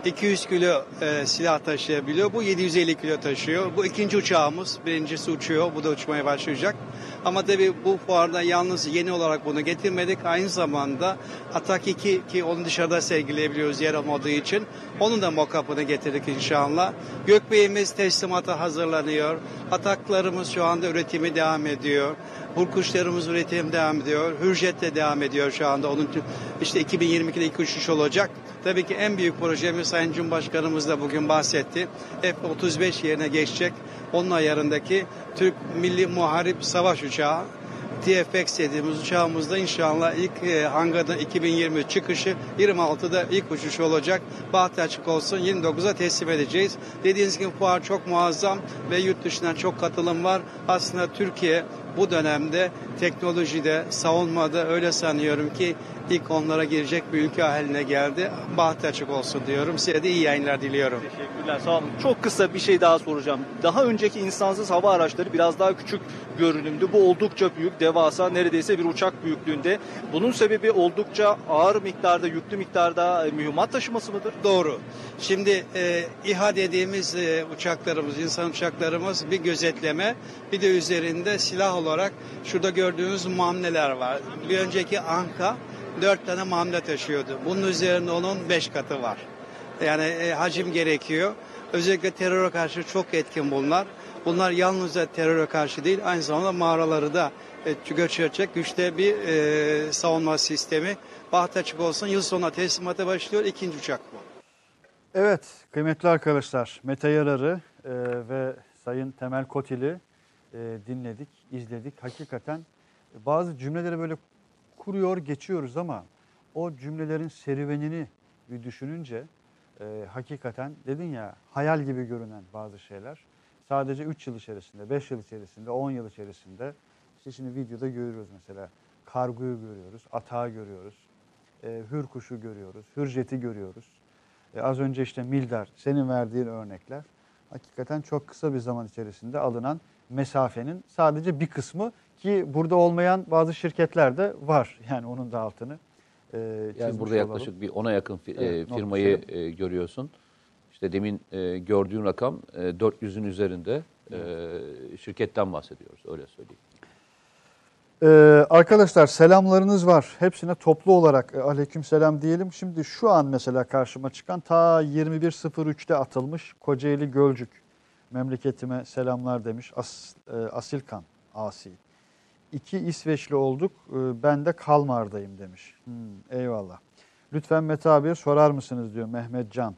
200 kilo e, silah taşıyabiliyor. Bu 750 kilo taşıyor. Bu ikinci uçağımız. Birincisi uçuyor. Bu da uçmaya başlayacak. Ama tabii bu fuarda yalnız yeni olarak bunu getirmedik. Aynı zamanda Atak 2 ki onu dışarıda sergileyebiliyoruz yer olmadığı için. Onun da mock-up'ını getirdik inşallah. Gökbeyimiz teslimata hazırlanıyor. Ataklarımız şu anda üretimi devam ediyor. Burkuşlarımız üretim devam ediyor. Hürjet de devam ediyor şu anda. Onun işte 2022'de ilk uçuş olacak. Tabii ki en büyük projemiz Sayın Cumhurbaşkanımız da bugün bahsetti. F-35 yerine geçecek. Onun ayarındaki Türk Milli Muharip Savaş Uçağı TFX dediğimiz uçağımızda inşallah ilk e, hangarda 2023 çıkışı 26'da ilk uçuş olacak. Bahtı açık olsun 29'a teslim edeceğiz. Dediğiniz gibi fuar çok muazzam ve yurt dışından çok katılım var. Aslında Türkiye bu dönemde teknolojide, savunmada öyle sanıyorum ki ilk onlara girecek bir ülke haline geldi. Bahtı açık olsun diyorum. Size de iyi yayınlar diliyorum. Teşekkürler sağ olun. Çok kısa bir şey daha soracağım. Daha önceki insansız hava araçları biraz daha küçük görünümdü. Bu oldukça büyük, devasa, neredeyse bir uçak büyüklüğünde. Bunun sebebi oldukça ağır miktarda, yüklü miktarda e, mühimmat taşıması mıdır? Doğru. Şimdi e, İHA dediğimiz e, uçaklarımız, insan uçaklarımız bir gözetleme, bir de üzerinde silah olarak şurada gördüğünüz mamleler var. Bir önceki Anka dört tane mamle taşıyordu. Bunun üzerinde onun beş katı var. Yani e, hacim gerekiyor. Özellikle teröre karşı çok etkin bunlar. Bunlar yalnızca teröre karşı değil, aynı zamanda mağaraları da e, göçürecek güçte bir e, savunma sistemi. Baht açık olsun. Yıl sonuna teslimata başlıyor. İkinci uçak bu. Evet kıymetli arkadaşlar Mete Yarar'ı e, ve Sayın Temel Kotil'i e, dinledik, izledik. Hakikaten bazı cümleleri böyle kuruyor geçiyoruz ama o cümlelerin serüvenini bir düşününce e, hakikaten dedin ya hayal gibi görünen bazı şeyler sadece 3 yıl içerisinde, 5 yıl içerisinde, 10 yıl içerisinde işte şimdi videoda görüyoruz mesela kargoyu görüyoruz, atağı görüyoruz, e, hür kuşu görüyoruz, hürjeti görüyoruz. E, az önce işte Mildar senin verdiğin örnekler hakikaten çok kısa bir zaman içerisinde alınan mesafenin sadece bir kısmı ki burada olmayan bazı şirketler de var. Yani onun da altını e, Yani burada yaklaşık olalım. bir ona yakın fi- Evet, e, firmayı e, görüyorsun. İşte demin e, gördüğün rakam e, 400'ün üzerinde e, şirketten bahsediyoruz öyle söyleyeyim. Ee, arkadaşlar selamlarınız var. Hepsine toplu olarak e, aleyküm selam diyelim. Şimdi şu an mesela karşıma çıkan ta 21.03'te atılmış Kocaeli Gölcük memleketime selamlar demiş. As, e, Asilkan Asi. İki İsveçli olduk. e, ben de Kalmar'dayım demiş. Hmm, eyvallah. Lütfen Mete abiye sorar mısınız diyor Mehmet Can.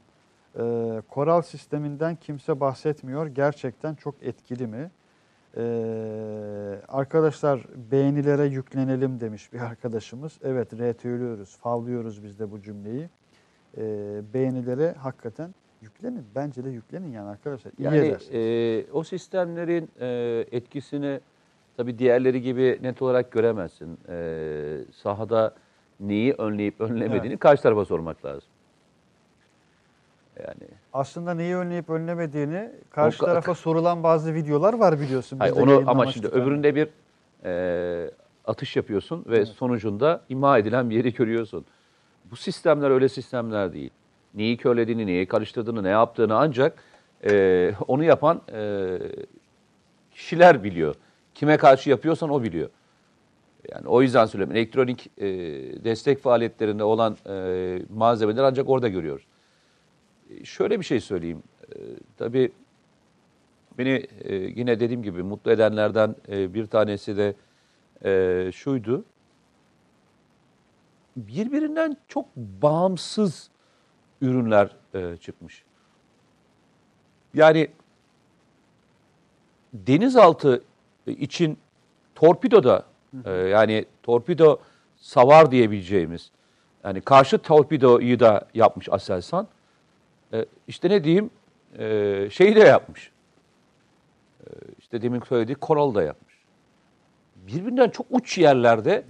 Ee, koral sisteminden kimse bahsetmiyor. Gerçekten çok etkili mi? Ee, arkadaşlar beğenilere yüklenelim demiş bir arkadaşımız. Evet retweetliyoruz, favlıyoruz biz de bu cümleyi. Ee, beğenilere hakikaten yüklenin. Bence de yüklenin yani arkadaşlar. İyi Yani edersiniz. e, o sistemlerin e, etkisini tabii diğerleri gibi net olarak göremezsin. E, sahada neyi önleyip önlemediğini karşı tarafa sormak lazım. Yani Aslında neyi önleyip önlemediğini karşı O- tarafa <laughs> sorulan bazı videolar var biliyorsun. Hayır, onu ama şimdi istedik. öbüründe bir e, atış yapıyorsun ve sonucunda imha edilen bir yeri görüyorsun. Bu sistemler öyle sistemler değil. Neyi körlediğini, neyi karıştırdığını, ne yaptığını ancak e, onu yapan e, kişiler biliyor. Kime karşı yapıyorsan o biliyor. Yani o yüzden söylüyorum. Elektronik e, destek faaliyetlerinde olan e, malzemeler ancak orada görüyoruz. E, şöyle bir şey söyleyeyim. E, tabii beni e, yine dediğim gibi mutlu edenlerden e, bir tanesi de e, şuydu. Birbirinden çok bağımsız ürünler e, çıkmış. Yani denizaltı için torpido da e, yani torpido savar diyebileceğimiz yani karşı torpidoyu da yapmış Aselsan. E, işte ne diyeyim e, şeyi de yapmış. E, işte demin söylediği Coral da yapmış. Birbirinden çok uç yerlerde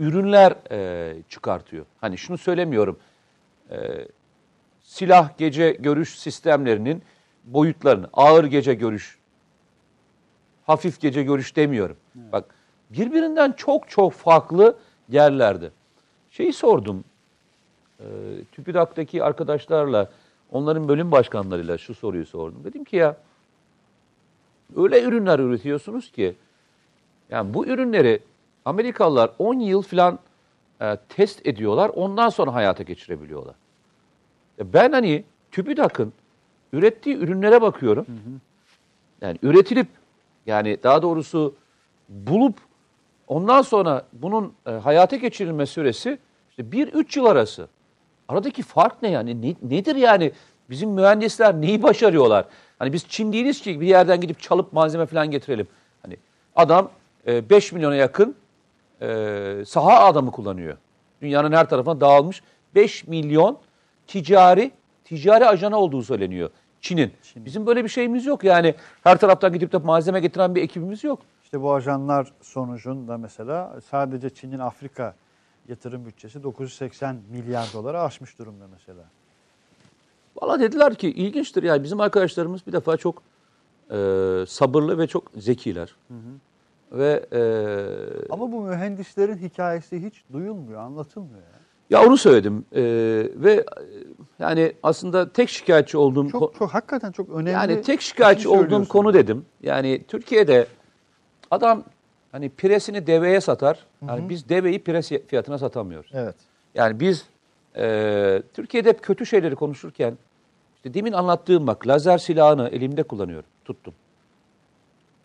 ürünler e, çıkartıyor. Hani şunu söylemiyorum. E, silah gece görüş sistemlerinin boyutlarını, ağır gece görüş, hafif gece görüş demiyorum. Bak birbirinden çok çok farklı yerlerde. Şeyi sordum, e, TÜBİTAK'taki arkadaşlarla onların bölüm başkanlarıyla şu soruyu sordum. Dedim ki ya öyle ürünler üretiyorsunuz ki yani bu ürünleri Amerikalılar 10 yıl falan e, test ediyorlar. Ondan sonra hayata geçirebiliyorlar. Ya ben hani TÜBİTAK'ın ürettiği ürünlere bakıyorum. Yani üretilip yani daha doğrusu bulup ondan sonra bunun e, hayata geçirilme süresi işte 1-3 yıl arası. Aradaki fark ne yani? Ne- nedir yani? Bizim mühendisler neyi başarıyorlar? Hani biz Çin değiliz ki bir yerden gidip çalıp malzeme falan getirelim. Hani adam e, 5 milyona yakın e, saha adamı kullanıyor. Dünyanın her tarafına dağılmış 5 milyon ticari ticari ajanı olduğu söyleniyor Çin'in. Bizim böyle bir şeyimiz yok yani. Her taraftan gidip de malzeme getiren bir ekibimiz yok. İşte bu ajanlar sonucunda mesela sadece Çin'in Afrika yatırım bütçesi 980 milyar dolara aşmış durumda mesela. Valla dediler ki ilginçtir yani bizim arkadaşlarımız bir defa çok e, sabırlı ve çok zekiler. Ve e, Ama bu mühendislerin hikayesi hiç duyulmuyor, anlatılmıyor. ya. Ya onu söyledim E, ve e, yani aslında tek şikayetçi olduğum Çok çok hakikaten çok önemli. yani tek bir şikayetçi şey olduğum konu dedim. Yani Türkiye'de adam hani piresini deveye satar. Yani biz deveyi pires fiyatına satamıyoruz. Evet. Yani biz e, Türkiye'de hep kötü şeyleri konuşurken işte demin anlattığım bak lazer silahını elimde kullanıyorum. Tuttum.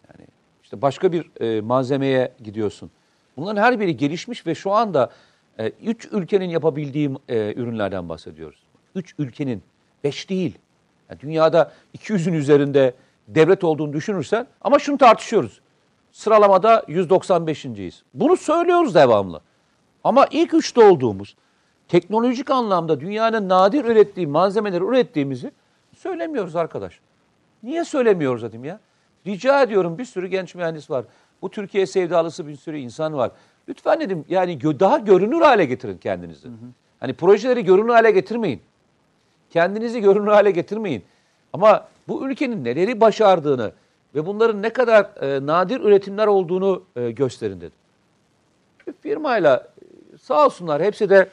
Yani işte başka bir e, malzemeye gidiyorsun. Bunların her biri gelişmiş ve şu anda e, üç ülkenin yapabildiği e, ürünlerden bahsediyoruz. Üç ülkenin, beş değil. Yani dünyada 200'ün üzerinde devlet olduğunu düşünürsen ama şunu tartışıyoruz. Sıralamada 195.yiz. Bunu söylüyoruz devamlı. Ama ilk üçte olduğumuz, teknolojik anlamda dünyanın nadir ürettiği malzemeleri ürettiğimizi söylemiyoruz arkadaş. Niye söylemiyoruz dedim ya? Rica ediyorum bir sürü genç mühendis var. Bu Türkiye sevdalısı bir sürü insan var. Lütfen dedim yani daha görünür hale getirin kendinizi. Hani projeleri görünür hale getirmeyin. Kendinizi görünür hale getirmeyin. Ama bu ülkenin neleri başardığını ve bunların ne kadar e, nadir üretimler olduğunu e, gösterin dedim. Bir firmayla e, sağ olsunlar hepsi de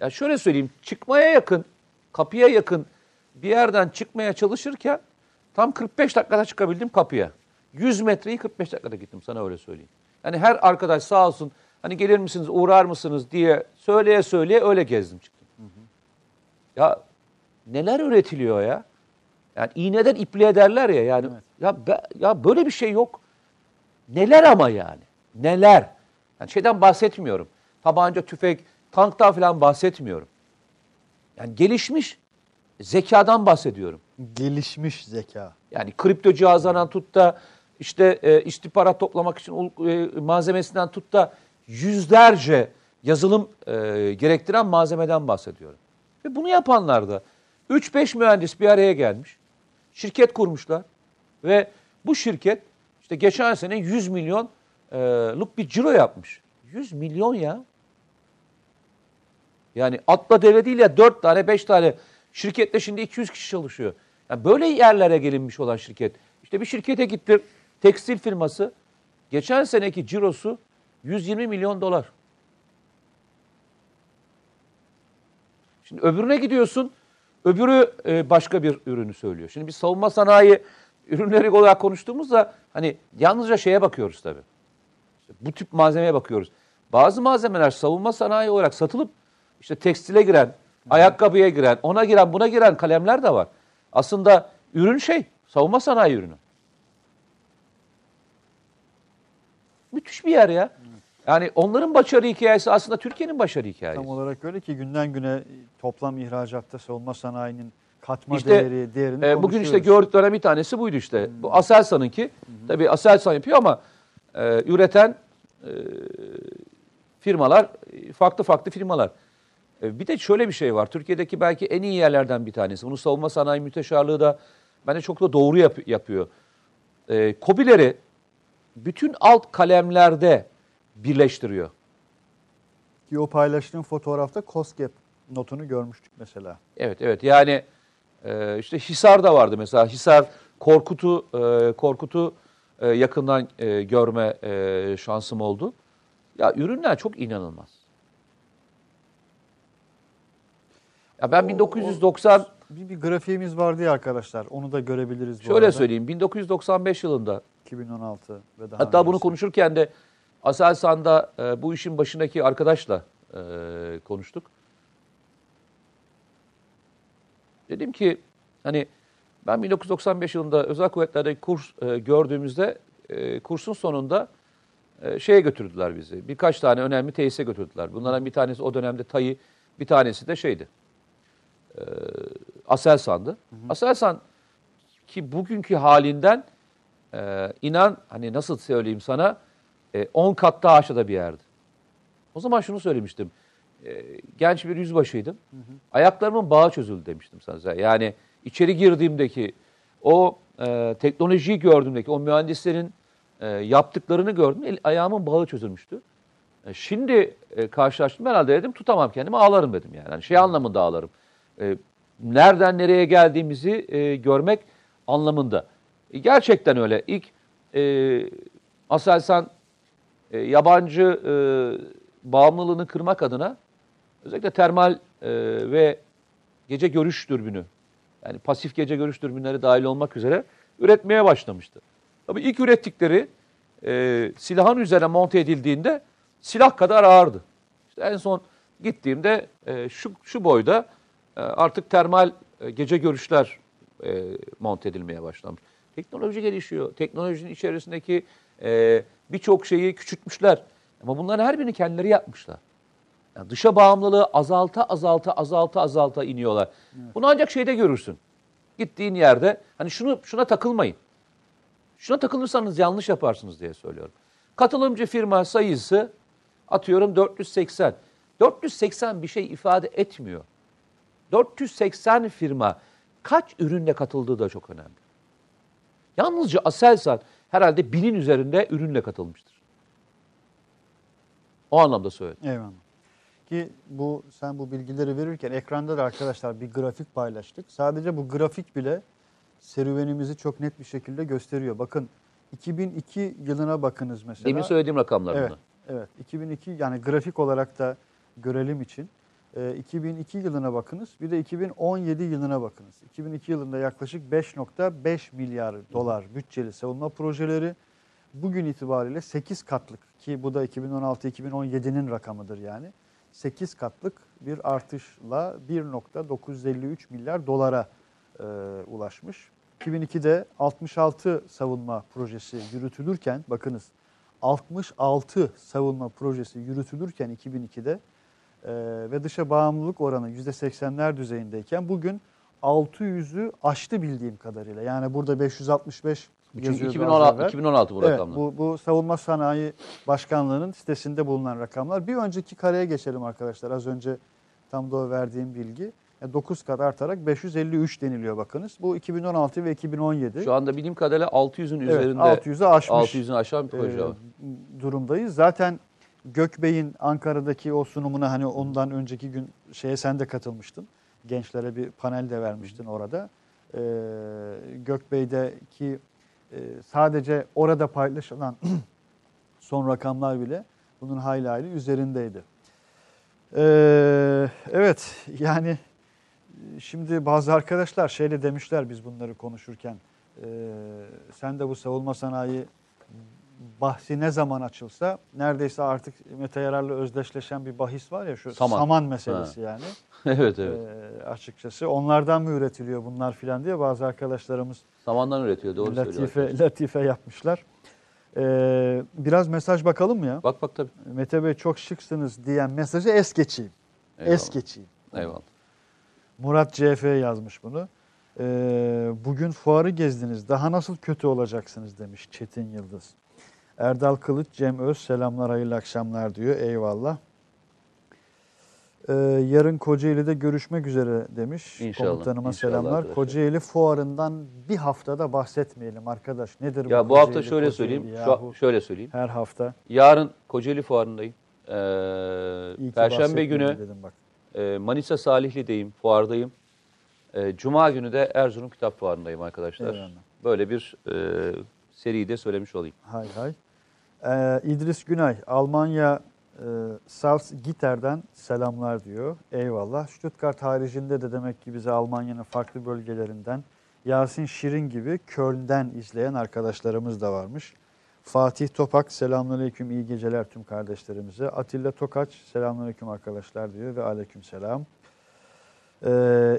ya şöyle söyleyeyim çıkmaya yakın, kapıya yakın bir yerden çıkmaya çalışırken tam 45 dakikada çıkabildim kapıya. 100 metreyi 45 dakikada gittim sana öyle söyleyeyim. Yani her arkadaş sağ olsun hani gelir misiniz uğrar mısınız diye söyleye söyleye öyle gezdim çıktım. Ya neler üretiliyor ya? Yani iğneden ipliğe derler ya yani. Ya be- ya böyle bir şey yok. Neler ama yani? Neler? Yani şeyden bahsetmiyorum. Tabanca, tüfek, tanktan falan bahsetmiyorum. Yani gelişmiş zekadan bahsediyorum. Gelişmiş zeka. Yani kripto cihazlarından tut da işte e, istihbarat toplamak için e, malzemesinden tut da yüzlerce yazılım e, gerektiren malzemeden bahsediyorum. Ve bunu yapanlar da 3-5 mühendis bir araya gelmiş. Şirket kurmuşlar. Ve bu şirket işte geçen sene 100 milyonluk bir ciro yapmış. 100 milyon ya. Yani atla deve değil ya 4 tane 5 tane şirkette şimdi 200 kişi çalışıyor. Yani böyle yerlere gelinmiş olan şirket. İşte bir şirkete gittim tekstil firması geçen seneki cirosu 120 milyon dolar. Şimdi öbürüne gidiyorsun öbürü e, başka bir ürünü söylüyor. Şimdi biz savunma sanayi ürünleri olarak konuştuğumuzda hani yalnızca şeye bakıyoruz tabii. İşte bu tip malzemeye bakıyoruz. Bazı malzemeler savunma sanayi olarak satılıp işte tekstile giren, ayakkabıya giren, ona giren, buna giren kalemler de var. Aslında ürün şey, savunma sanayi ürünü. Müthiş bir yer ya. Yani onların başarı hikayesi aslında Türkiye'nin başarı hikayesi. Tam olarak öyle ki günden güne toplam ihracatta savunma sanayinin katma İşte, değeri, değerini E, bugün işte gördüklerden bir tanesi buydu işte. Bu Aselsan'ınki. Tabii Aselsan yapıyor ama e, üreten e, firmalar farklı farklı firmalar. E, bir de şöyle bir şey var. Türkiye'deki belki en iyi yerlerden bir tanesi. Bunu savunma sanayi müteşarlığı da bence çok da doğru yap- yapıyor. E, KOBİ'leri bütün alt kalemlerde birleştiriyor. Ki o paylaştığım fotoğrafta COSGAP notunu görmüştük mesela. Evet evet yani e, işte Hisar da vardı mesela Hisar Korkut'u e, Korkut'u e, yakından e, görme e, şansım oldu. Ya ürünler çok inanılmaz. Ya ben 1990 Bir, bir grafiğimiz vardı ya arkadaşlar. Onu da görebiliriz bu Şöyle arada. söyleyeyim 1995 yılında 2016 ve daha hatta bunu öncesi. konuşurken de Aselsan'da e, bu işin başındaki arkadaşla e, konuştuk. Dedim ki hani ben 1995 yılında özel kuvvetlerde kurs e, gördüğümüzde e, kursun sonunda e, şeye götürdüler bizi. Birkaç tane önemli tesise götürdüler. Bunlardan bir tanesi o dönemde TAYİ, bir tanesi de şeydi. E, Aselsan'dı. Aselsan ki bugünkü halinden e, inan hani nasıl söyleyeyim sana 10 kat daha aşağıda bir yerdi. O zaman şunu söylemiştim. E, genç bir yüzbaşıydım. Ayaklarımın bağı çözüldü demiştim sana. Yani içeri girdiğimdeki o e, teknolojiyi gördüğümdeki o mühendislerin e, yaptıklarını gördüm. El, ayağımın bağı çözülmüştü. E, şimdi e, karşılaştım herhalde dedim tutamam kendimi ağlarım dedim yani. yani şey anlamında ağlarım. E, nereden nereye geldiğimizi e, görmek anlamında. E, gerçekten öyle. İlk e, Aselsan e, yabancı e, bağımlılığını kırmak adına özellikle termal e, ve gece görüş dürbünü yani pasif gece görüş dürbünleri dahil olmak üzere üretmeye başlamıştı. Tabii ilk ürettikleri e, silahın üzerine monte edildiğinde silah kadar ağırdı. İşte en son gittiğimde e, şu, şu boyda e, artık termal e, gece görüşler e, monte edilmeye başlamış. Teknoloji gelişiyor. Teknolojinin içerisindeki e, birçok şeyi küçültmüşler. Ama bunların her birini kendileri yapmışlar. Yani dışa bağımlılığı azalta azalta azalta azalta iniyorlar. Bunu ancak şeyde görürsün. Gittiğin yerde hani şunu şuna takılmayın. Şuna takılırsanız yanlış yaparsınız diye söylüyorum. Katılımcı firma sayısı atıyorum 480. 480 bir şey ifade etmiyor. 480 firma kaç ürünle katıldığı da çok önemli. Yalnızca Aselsan herhalde binin üzerinde ürünle katılmıştır. O anlamda söyledim. Eyvallah. Ki bu sen bu bilgileri verirken ekranda da arkadaşlar bir grafik paylaştık. Sadece bu grafik bile serüvenimizi çok net bir şekilde gösteriyor. Bakın 2002 yılına bakınız mesela. Demin söylediğim rakamlar Evet, bunlar. evet. 2002 yani grafik olarak da görelim için. E, 2002 yılına bakınız. Bir de 2017 yılına bakınız. 2002 yılında yaklaşık 5.5 milyar dolar bütçeli savunma projeleri. Bugün itibariyle 8 katlık ki bu da 2016-2017'nin rakamıdır yani. 8 katlık bir artışla 1.953 milyar dolara e, ulaşmış. 2002'de 66 savunma projesi yürütülürken bakınız 66 savunma projesi yürütülürken 2002'de e, ve dışa bağımlılık oranı %80'ler düzeyindeyken bugün 600'ü aştı bildiğim kadarıyla. Yani burada 565 Çünkü yazıyordu az 2016, evvel. 2016 bu Evet, rakamlar. bu, bu Savunma Sanayi Başkanlığı'nın sitesinde bulunan rakamlar. Bir önceki kareye geçelim arkadaşlar. Az önce tam da o verdiğim bilgi. 9 kat artarak 553 deniliyor bakınız. Bu 2016 ve 2017. Şu anda bildiğim kadarıyla 600'ün Evet, üzerinde 600'ü aşmış. 600'ün aşan bir proje e, durumdayız. Zaten Gökbey'in Ankara'daki o sunumuna hani ondan önceki gün şeye sen de katılmıştın. Gençlere bir panel de vermiştin orada. Ee, Gökbey'deki e, sadece orada paylaşılan <clears throat> son rakamlar bile bunun hayli hayli üzerindeydi. Ee, evet yani şimdi bazı arkadaşlar şeyle demişler biz bunları konuşurken. Ee, sen de bu savunma sanayi bahsi ne zaman açılsa neredeyse artık Mete Yarar'la özdeşleşen bir bahis var ya şu Saman. saman, meselesi yani. <laughs> evet evet. Ee, açıkçası onlardan mı üretiliyor bunlar filan diye bazı arkadaşlarımız Samandan üretiyor doğru söylüyor. latife, arkadaşlar. latife yapmışlar. Ee, biraz mesaj bakalım mı ya? Bak bak tabii. Mete Bey çok şıksınız diyen mesajı es geçeyim. Eyvallah. Es geçeyim. Eyvallah. Murat CF yazmış bunu. Ee, bugün fuarı gezdiniz. Daha nasıl kötü olacaksınız demiş Çetin Yıldız. Erdal Kılıç, Cem Öz selamlar, hayırlı akşamlar diyor. Eyvallah. Ee, yarın Kocaeli'de görüşmek üzere demiş. İnşallah, Komutanıma inşallah selamlar. arkadaşlar. Kocaeli fuarından bir haftada bahsetmeyelim arkadaş. Nedir Ya bu Kocaeli, hafta şöyle Kocaeli söyleyeyim. yahu? Şu, şöyle söyleyeyim. Her hafta. Yarın Kocaeli Fuarı'ndayım. Ee, Perşembe günü dedim bak. e, Manisa Salihli'deyim, fuardayım. E, Cuma günü de Erzurum Kitap Fuarı'ndayım arkadaşlar. Eyvallah. Böyle bir e, seriyi de söylemiş olayım. Hay hay. Ee, İdris Günay, Almanya Sals Giter'den selamlar diyor. Eyvallah. Stuttgart haricinde de demek ki bizi Almanya'nın farklı bölgelerinden Yasin Şirin gibi Köln'den izleyen arkadaşlarımız da varmış. Fatih Topak selamünaleyküm iyi geceler tüm kardeşlerimize. Atilla Tokaç selamünaleyküm arkadaşlar diyor ve aleykümselam. Ee,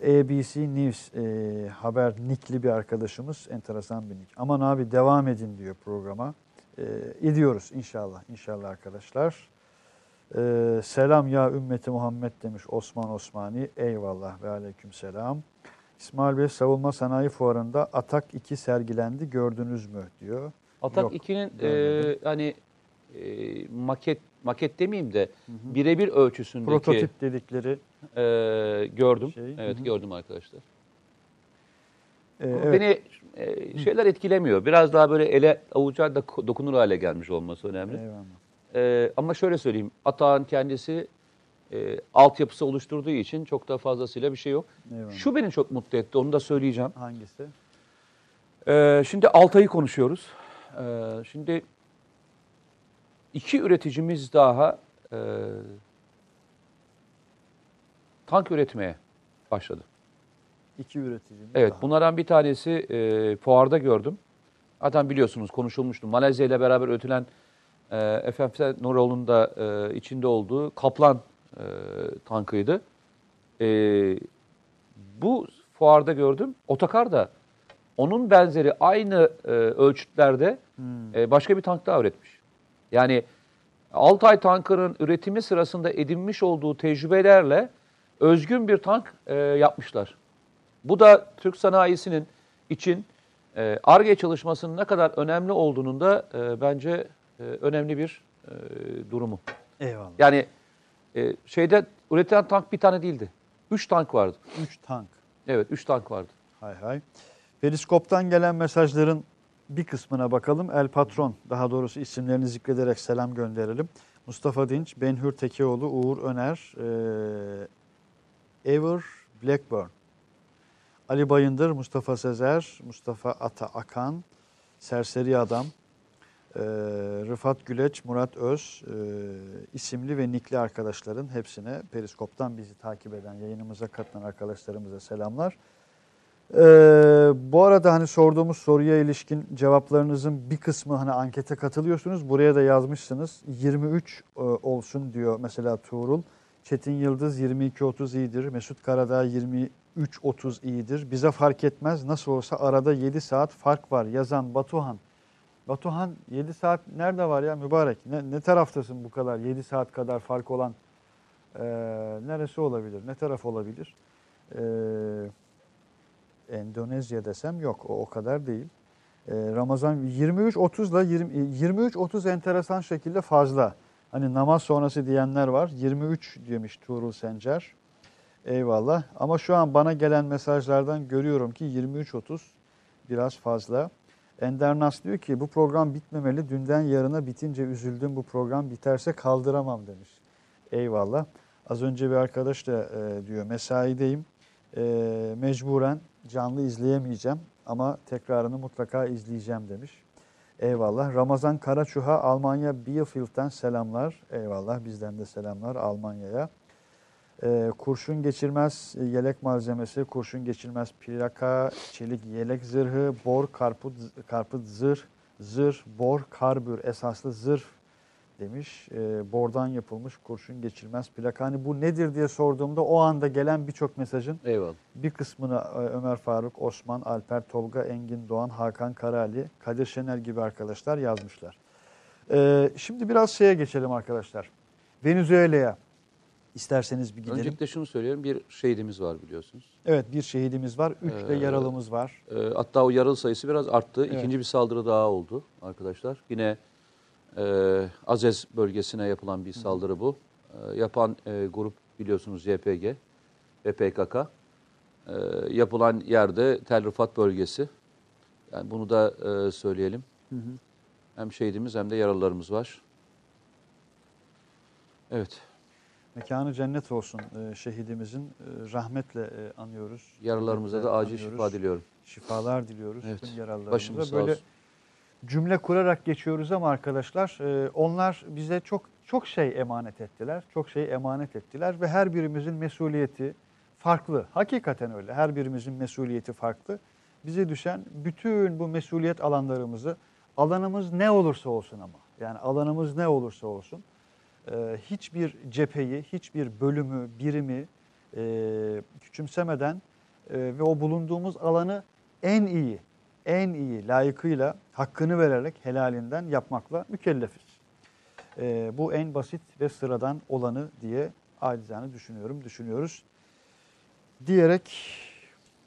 ABC News e, haber nickli bir arkadaşımız enteresan bir nick. Aman abi devam edin diyor programa. Ee, ediyoruz inşallah inşallah arkadaşlar. Ee, selam ya ümmeti Muhammed demiş Osman Osmani. Eyvallah ve aleyküm selam. İsmail Bey savunma sanayi fuarında Atak 2 sergilendi gördünüz mü diyor. Atak Yok, 2'nin görmedim. e, hani e, maket maket demeyeyim de birebir ölçüsündeki Prototip dedikleri. e, gördüm. Şey, evet hı hı. gördüm arkadaşlar. e, Ama evet. Beni e, şeyler etkilemiyor. Biraz daha böyle ele avuca da dokunur hale gelmiş olması önemli. Eyvallah. E, ama şöyle söyleyeyim. Atağın kendisi e, altyapısı oluşturduğu için çok da fazlasıyla bir şey yok. Eyvallah. Şu beni çok mutlu etti. Onu da söyleyeceğim. Hangisi? Ee, şimdi Altay'ı konuşuyoruz. Ee, şimdi iki üreticimiz daha e, tank üretmeye başladı. İki üretici. Evet, daha. bunlardan bir tanesi e, fuarda gördüm. Zaten biliyorsunuz konuşulmuştu. Malezya ile beraber üretilen e, FFS Nuroğlu'nun da e, içinde olduğu Kaplan e, tankıydı. E, bu fuarda gördüm. Otokar da onun benzeri aynı e, ölçütlerde Hmm. e, başka bir tank daha üretmiş. Yani Altay tankının üretimi sırasında edinmiş olduğu tecrübelerle özgün bir tank e, yapmışlar. Bu da Türk sanayisinin için e, ARGE çalışmasının ne kadar önemli olduğunun da e, bence e, önemli bir e, durumu. Eyvallah. Yani e, şeyde üretilen tank bir tane değildi. Üç tank vardı. Üç tank. Evet, üç tank vardı. Hay hay. Periskop'tan gelen mesajların bir kısmına bakalım. El Patron, daha doğrusu isimlerini zikrederek selam gönderelim. Mustafa Dinç, Benhur Tekeoğlu, Uğur Öner, eee Ever Blackburn, Ali Bayındır, Mustafa Sezer, Mustafa Ata Akan, Serseri Adam, eee, Rıfat Güleç, Murat Öz eee, isimli ve nikli arkadaşların hepsine Periskop'tan bizi takip eden, yayınımıza katılan arkadaşlarımıza selamlar. Ee, bu arada hani sorduğumuz soruya ilişkin cevaplarınızın bir kısmı hani ankete katılıyorsunuz. Buraya da yazmışsınız. 23 e, olsun diyor mesela Tuğrul. Çetin Yıldız 22-30 iyidir. Mesut Karadağ 23-30 iyidir. Bize fark etmez. Nasıl olsa arada 7 saat fark var. Yazan Batuhan. Batuhan 7 saat nerede var ya mübarek? Ne, ne taraftasın bu kadar 7 saat kadar fark olan? Ee, neresi olabilir? Ne taraf olabilir? Ee, Endonezya desem yok o o kadar değil. Ee, Ramazan 23-30 ile 20 23-30 enteresan şekilde fazla. Hani namaz sonrası diyenler var. 23 demiş Tuğrul Sencer. Eyvallah. Ama şu an bana gelen mesajlardan görüyorum ki 23-30 biraz fazla. Ender Nas diyor ki bu program bitmemeli. Dünden yarına bitince üzüldüm. Bu program biterse kaldıramam demiş. Eyvallah. Az önce bir arkadaş da e, diyor mesaideyim. E, mecburen canlı izleyemeyeceğim ama tekrarını mutlaka izleyeceğim demiş. Eyvallah. Ramazan Karaçuha Almanya Bielefield'den selamlar. Eyvallah bizden de selamlar Almanya'ya. Ee, kurşun geçirmez yelek malzemesi, kurşun geçirmez plaka, çelik yelek zırhı, bor, karput, karput zırh, zırh, bor, karbür esaslı zırh demiş. Ee, bordan yapılmış kurşun geçirmez plaka. Hani bu nedir diye sorduğumda o anda gelen birçok mesajın Eyvallah. bir kısmını e, Ömer Faruk, Osman, Alper Tolga, Engin Doğan, Hakan Karali, Kadir Şener gibi arkadaşlar yazmışlar. Ee, şimdi biraz şeye geçelim arkadaşlar. Venezuela'ya isterseniz bir gidelim. Öncelikle şunu söylüyorum. Bir şehidimiz var biliyorsunuz. Evet bir şehidimiz var, üç de Ee, yaralımız var. E, hatta o yaralı sayısı biraz arttı. Evet. İkinci bir saldırı daha oldu arkadaşlar. Yine e, Azez bölgesine yapılan bir saldırı bu. E, yapan e, grup biliyorsunuz YPG ve PKK. E, yapılan yerde Tel Rifat bölgesi. Yani bunu da e, söyleyelim. Hem şehidimiz hem de yaralılarımız var. Evet. Mekanı cennet olsun e, şehidimizin. E, rahmetle e, anıyoruz. Yaralılarımıza da acil anıyoruz. şifa diliyorum. Şifalar diliyoruz Evet. tüm yaralılarımıza. Başımız sağ Böyle olsun. Cümle kurarak geçiyoruz ama arkadaşlar e, onlar bize çok çok şey emanet ettiler. Çok şey emanet ettiler ve her birimizin mesuliyeti farklı. Hakikaten öyle. Her birimizin mesuliyeti farklı. Bize düşen bütün bu mesuliyet alanlarımızı alanımız ne olursa olsun ama yani alanımız ne olursa olsun e, hiçbir cepheyi, hiçbir bölümü, birimi e, küçümsemeden e, ve o bulunduğumuz alanı en iyi, en iyi layıkıyla hakkını vererek helalinden yapmakla mükellefiz. E, bu en basit ve sıradan olanı diye acizane düşünüyorum, düşünüyoruz. Diyerek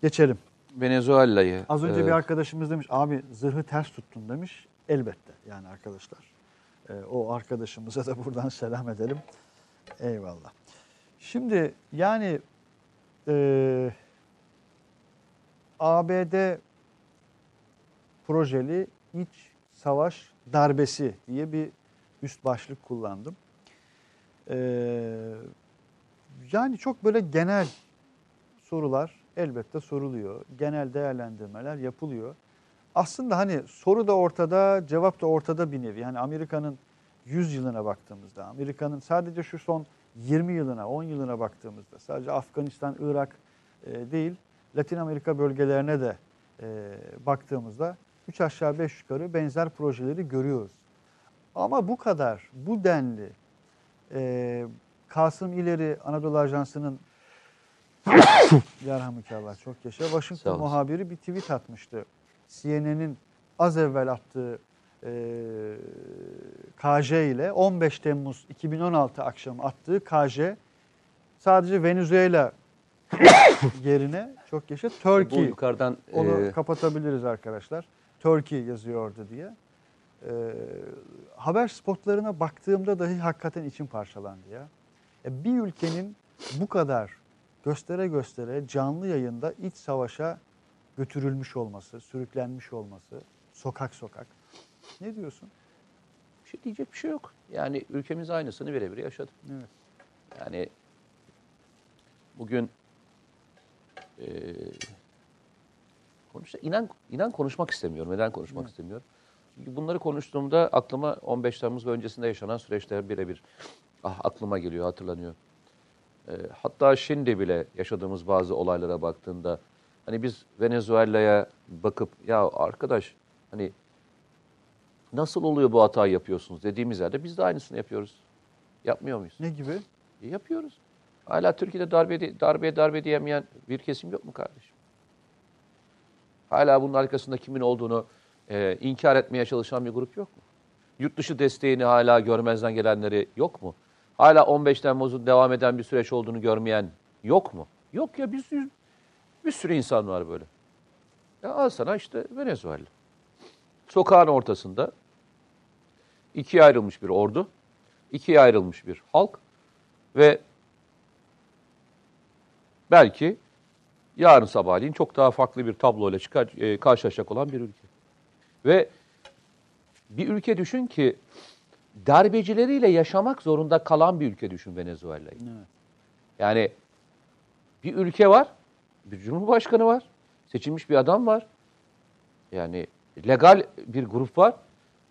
geçelim. Venezuela'yı. Az önce e, bir arkadaşımız demiş abi zırhı ters tuttun demiş. Elbette yani arkadaşlar. Ee, o arkadaşımıza da buradan selam edelim. Eyvallah. Şimdi yani e, ABD projeli iç savaş darbesi diye bir üst başlık kullandım. Ee, yani çok böyle genel sorular elbette soruluyor. Genel değerlendirmeler yapılıyor. Aslında hani soru da ortada, cevap da ortada bir nevi. Yani Amerika'nın 100 yılına baktığımızda, Amerika'nın sadece şu son 20 yılına, 10 yılına baktığımızda, sadece Afganistan, Irak e, değil, Latin Amerika bölgelerine de e, baktığımızda 3 aşağı 5 yukarı benzer projeleri görüyoruz. Ama bu kadar, bu denli e, Kasım İleri Anadolu Ajansı'nın <coughs> Yarhamdülillah çok yaşa. Washington muhabiri bir tweet atmıştı. CNN'in az evvel attığı e, KJ ile 15 Temmuz 2016 akşamı attığı KJ sadece Venezuela <coughs> yerine çok yaşa bu Turkey yukarıdan onu e, kapatabiliriz arkadaşlar. Turkey yazıyordu diye. Ee, haber spotlarına baktığımda dahi hakikaten içim parçalandı ya. E, bir ülkenin bu kadar göstere göstere canlı yayında iç savaşa götürülmüş olması, sürüklenmiş olması, sokak sokak. Ne diyorsun? bir şey diyecek bir şey yok. Yani ülkemiz aynısını birebir yaşadı. Evet. Yani bugün e, konuşsa inan inan konuşmak istemiyorum. Neden konuşmak istemiyorum? Çünkü bunları konuştuğumda aklıma 15 Temmuz ve öncesinde yaşanan süreçler birebir ah aklıma geliyor, hatırlanıyor. E, hatta şimdi bile yaşadığımız bazı olaylara baktığında hani biz Venezuela'ya bakıp ya arkadaş hani nasıl oluyor bu hatayı yapıyorsunuz dediğimiz yerde biz de aynısını yapıyoruz. Yapmıyor muyuz? Ne gibi? E, yapıyoruz. Hala Türkiye'de darbe, darbeye darbe diyemeyen bir kesim yok mu kardeşim? Hala bunun arkasında kimin olduğunu e, inkar etmeye çalışan bir grup yok mu? Yurt dışı desteğini hala görmezden gelenleri yok mu? Hala 15 Temmuz'un devam eden bir süreç olduğunu görmeyen yok mu? Yok ya bir sürü, bir sürü insan var böyle. Ya al sana işte Venezuela. Sokağın ortasında ikiye ayrılmış bir ordu, ikiye ayrılmış bir halk ve belki yarın sabahleyin çok daha farklı bir tabloyla çıkar, e, karşılaşacak olan bir ülke. Ve bir ülke düşün ki darbecileriyle yaşamak zorunda kalan bir ülke düşün Venezuela'yı. Evet. Yani bir ülke var, bir cumhurbaşkanı var, seçilmiş bir adam var. Yani legal bir grup var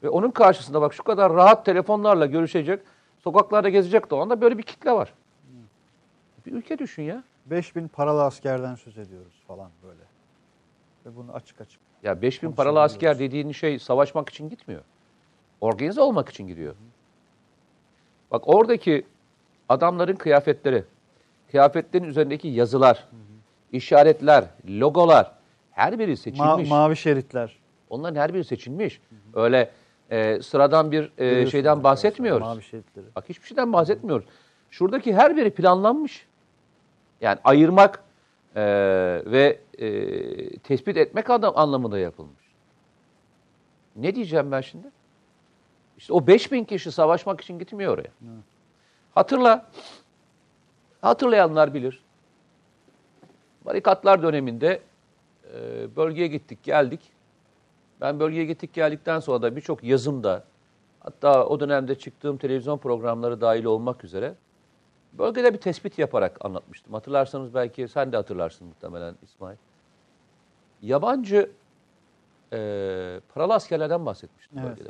ve onun karşısında bak şu kadar rahat telefonlarla görüşecek, sokaklarda gezecek de o anda böyle bir kitle var. Bir ülke düşün ya. 5000 paralı askerden söz ediyoruz falan böyle. Ve bunu açık açık. Ya 5000 Konuşabiliyoruz. paralı asker dediğin şey savaşmak için gitmiyor. Organize olmak için gidiyor. Bak oradaki adamların kıyafetleri, kıyafetlerin üzerindeki yazılar, işaretler, logolar her biri Ma- seçilmiş. mavi şeritler. Onların her biri seçilmiş. Öyle e, sıradan bir e, şeyden bahsetmiyoruz. Mavi şeritleri. Bak hiçbir şeyden bahsetmiyoruz. Şuradaki her biri planlanmış. Yani ayırmak e, ve e, tespit etmek adam anlamında yapılmış. Ne diyeceğim ben şimdi? İşte o 5000 kişi savaşmak için gitmiyor oraya. Hatırla. Hatırlayanlar bilir. Barikatlar döneminde e, bölgeye gittik, geldik. Ben bölgeye gittik geldikten sonra da birçok yazımda, hatta o dönemde çıktığım televizyon programları dahil olmak üzere bölgede bir tespit yaparak anlatmıştım. Hatırlarsanız belki sen de hatırlarsın muhtemelen İsmail. Yabancı e, paralı askerlerden bahsetmiştim Evet. bölgede.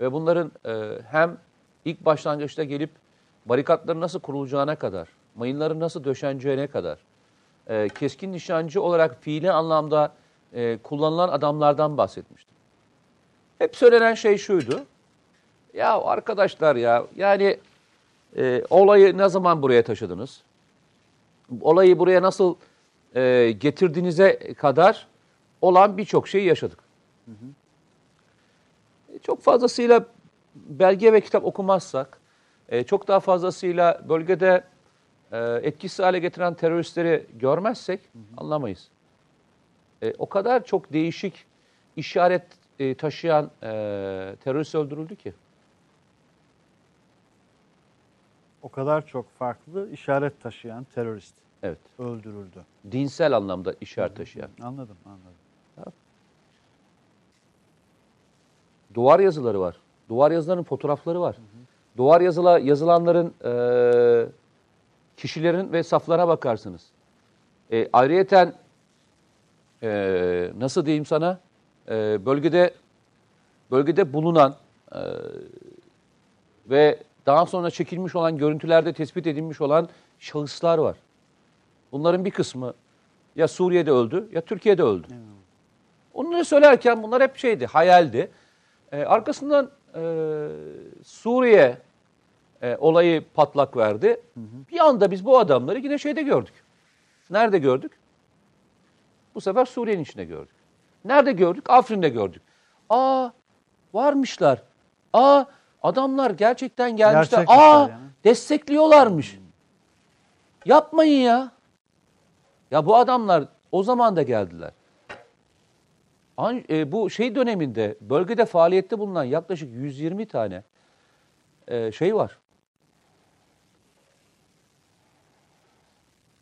Ve bunların e, hem ilk başlangıçta gelip barikatların nasıl kurulacağına kadar, mayınların nasıl döşeneceğine kadar, e, keskin nişancı olarak fiili anlamda e, kullanılan adamlardan bahsetmiştim. Hep söylenen şey şuydu. Ya arkadaşlar ya yani e, olayı ne zaman buraya taşıdınız? Olayı buraya nasıl e, getirdiğinize kadar olan birçok şeyi yaşadık. E, Çok fazlasıyla belge ve kitap okumazsak, e, çok daha fazlasıyla bölgede e, etkisiz hale getiren teröristleri görmezsek anlamayız. E, o kadar çok değişik işaret e, taşıyan e, terörist öldürüldü ki. O kadar çok farklı işaret taşıyan terörist Evet. öldürüldü. Dinsel anlamda işaret taşıyan. Anladım, anladım. Duvar yazıları var. Duvar yazılarının fotoğrafları var. Duvar yazıla yazılanların e, kişilerin ve saflara bakarsınız. E, ayrıyeten e, nasıl diyeyim sana e, bölgede bölgede bulunan e, ve daha sonra çekilmiş olan görüntülerde tespit edilmiş olan şahıslar var. Bunların bir kısmı ya Suriye'de öldü ya Türkiye'de öldü. Onları söylerken bunlar hep şeydi, hayaldi. Ee, arkasından e, Suriye e, olayı patlak verdi. Bir anda biz bu adamları yine şeyde gördük. Nerede gördük? Bu sefer Suriye'nin içinde gördük. Nerede gördük? Afrin'de gördük. Aa varmışlar. Aa adamlar gerçekten gelmişler. Gerçekmişler Aa yani. destekliyorlarmış. Yapmayın ya. Ya bu adamlar o zaman da geldiler. An- e, bu şey döneminde bölgede faaliyette bulunan yaklaşık 120 tane e, şey var.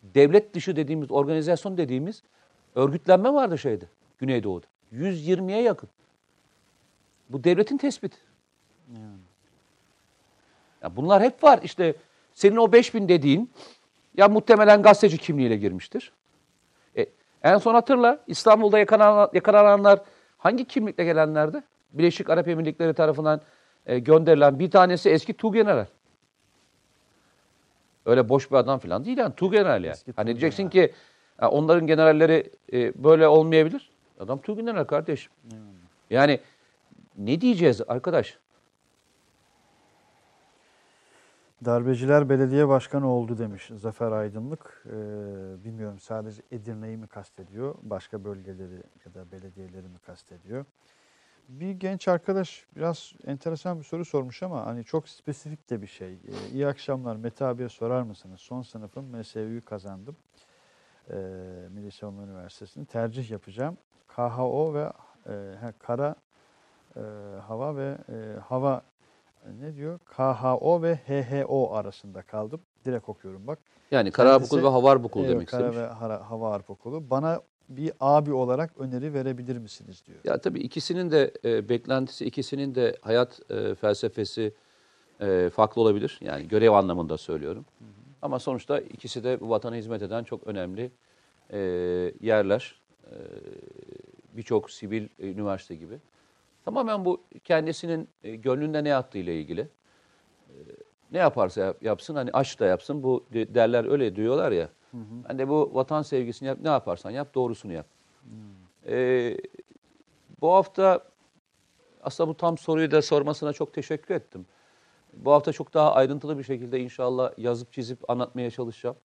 Devlet dışı dediğimiz, organizasyon dediğimiz örgütlenme vardı şeyde, Güneydoğu'da. 120'ye yakın. Bu devletin tespiti. Ya bunlar hep var. İşte senin o 5000 dediğin ya muhtemelen gazeteci kimliğiyle girmiştir. E, en son hatırla İstanbul'da yakalanan, yakalananlar hangi kimlikle gelenlerdi? Birleşik Arap Emirlikleri tarafından e, gönderilen bir tanesi eski Tuğgeneral. Öyle boş bir adam falan değil yani Tuğgeneral yani. Eski Hani diyeceksin ki ha, onların generalleri e, böyle olmayabilir. Adam Tuğgeneral kardeşim. Yani ne diyeceğiz arkadaş? Darbeciler belediye başkanı oldu demiş Zafer Aydınlık. Ee, bilmiyorum sadece Edirne'yi mi kastediyor, başka bölgeleri ya da belediyeleri mi kastediyor? Bir genç arkadaş biraz enteresan bir soru sormuş ama hani çok spesifik de bir şey. Ee, iyi akşamlar Mete abiye sorar mısınız? Son sınıfım MSÜ'yü kazandım. Ee, Milli Savunma Üniversitesi'ni tercih yapacağım. KHO ve e, ha, kara e, hava ve e, hava ne diyor? KHO ve HHO arasında kaldım. Direkt okuyorum bak. Yani Kara Okulu ve Hava Harp Okulu Evet, demek Kara istemiş. ve Hara- Hava Harp Okulu. Bana bir abi olarak öneri verebilir misiniz diyor. Ya tabii ikisinin de e, beklentisi, ikisinin de hayat e, felsefesi e, farklı olabilir. Yani görev anlamında söylüyorum. Ama sonuçta ikisi de bu vatana hizmet eden çok önemli e, yerler. E, Birçok sivil e, üniversite gibi. Tamamen bu kendisinin e, gönlünde ne yaptığı ile ilgili. E, ne yaparsa yap- yapsın, hani aşk da yapsın. Bu de- derler öyle diyorlar ya. Ben de bu vatan sevgisini yap, ne yaparsan yap, doğrusunu yap. E, bu hafta aslında bu tam soruyu da sormasına çok teşekkür ettim. Bu hafta çok daha ayrıntılı bir şekilde inşallah yazıp çizip anlatmaya çalışacağım.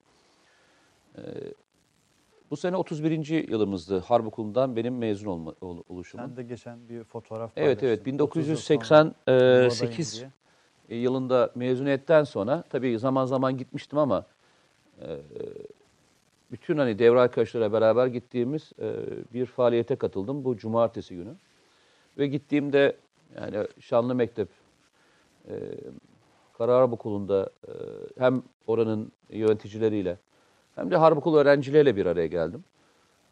Ee, bu sene 31. yılımızdı Harp Okulu'ndan benim mezun olma, ol- oluşumum. Sen de geçen bir fotoğraf Evet evet paylaştın. 30 yıl sonra 1988 buradayım diye. yılında mezuniyetten sonra tabii zaman zaman gitmiştim ama e, bütün hani devre arkadaşlarıyla beraber gittiğimiz e, bir faaliyete katıldım bu cumartesi günü. Ve gittiğimde yani Şanlı Mektep e, Karar Okulu'nda e, hem oranın yöneticileriyle hem de Harp Okulu öğrencileriyle bir araya geldim.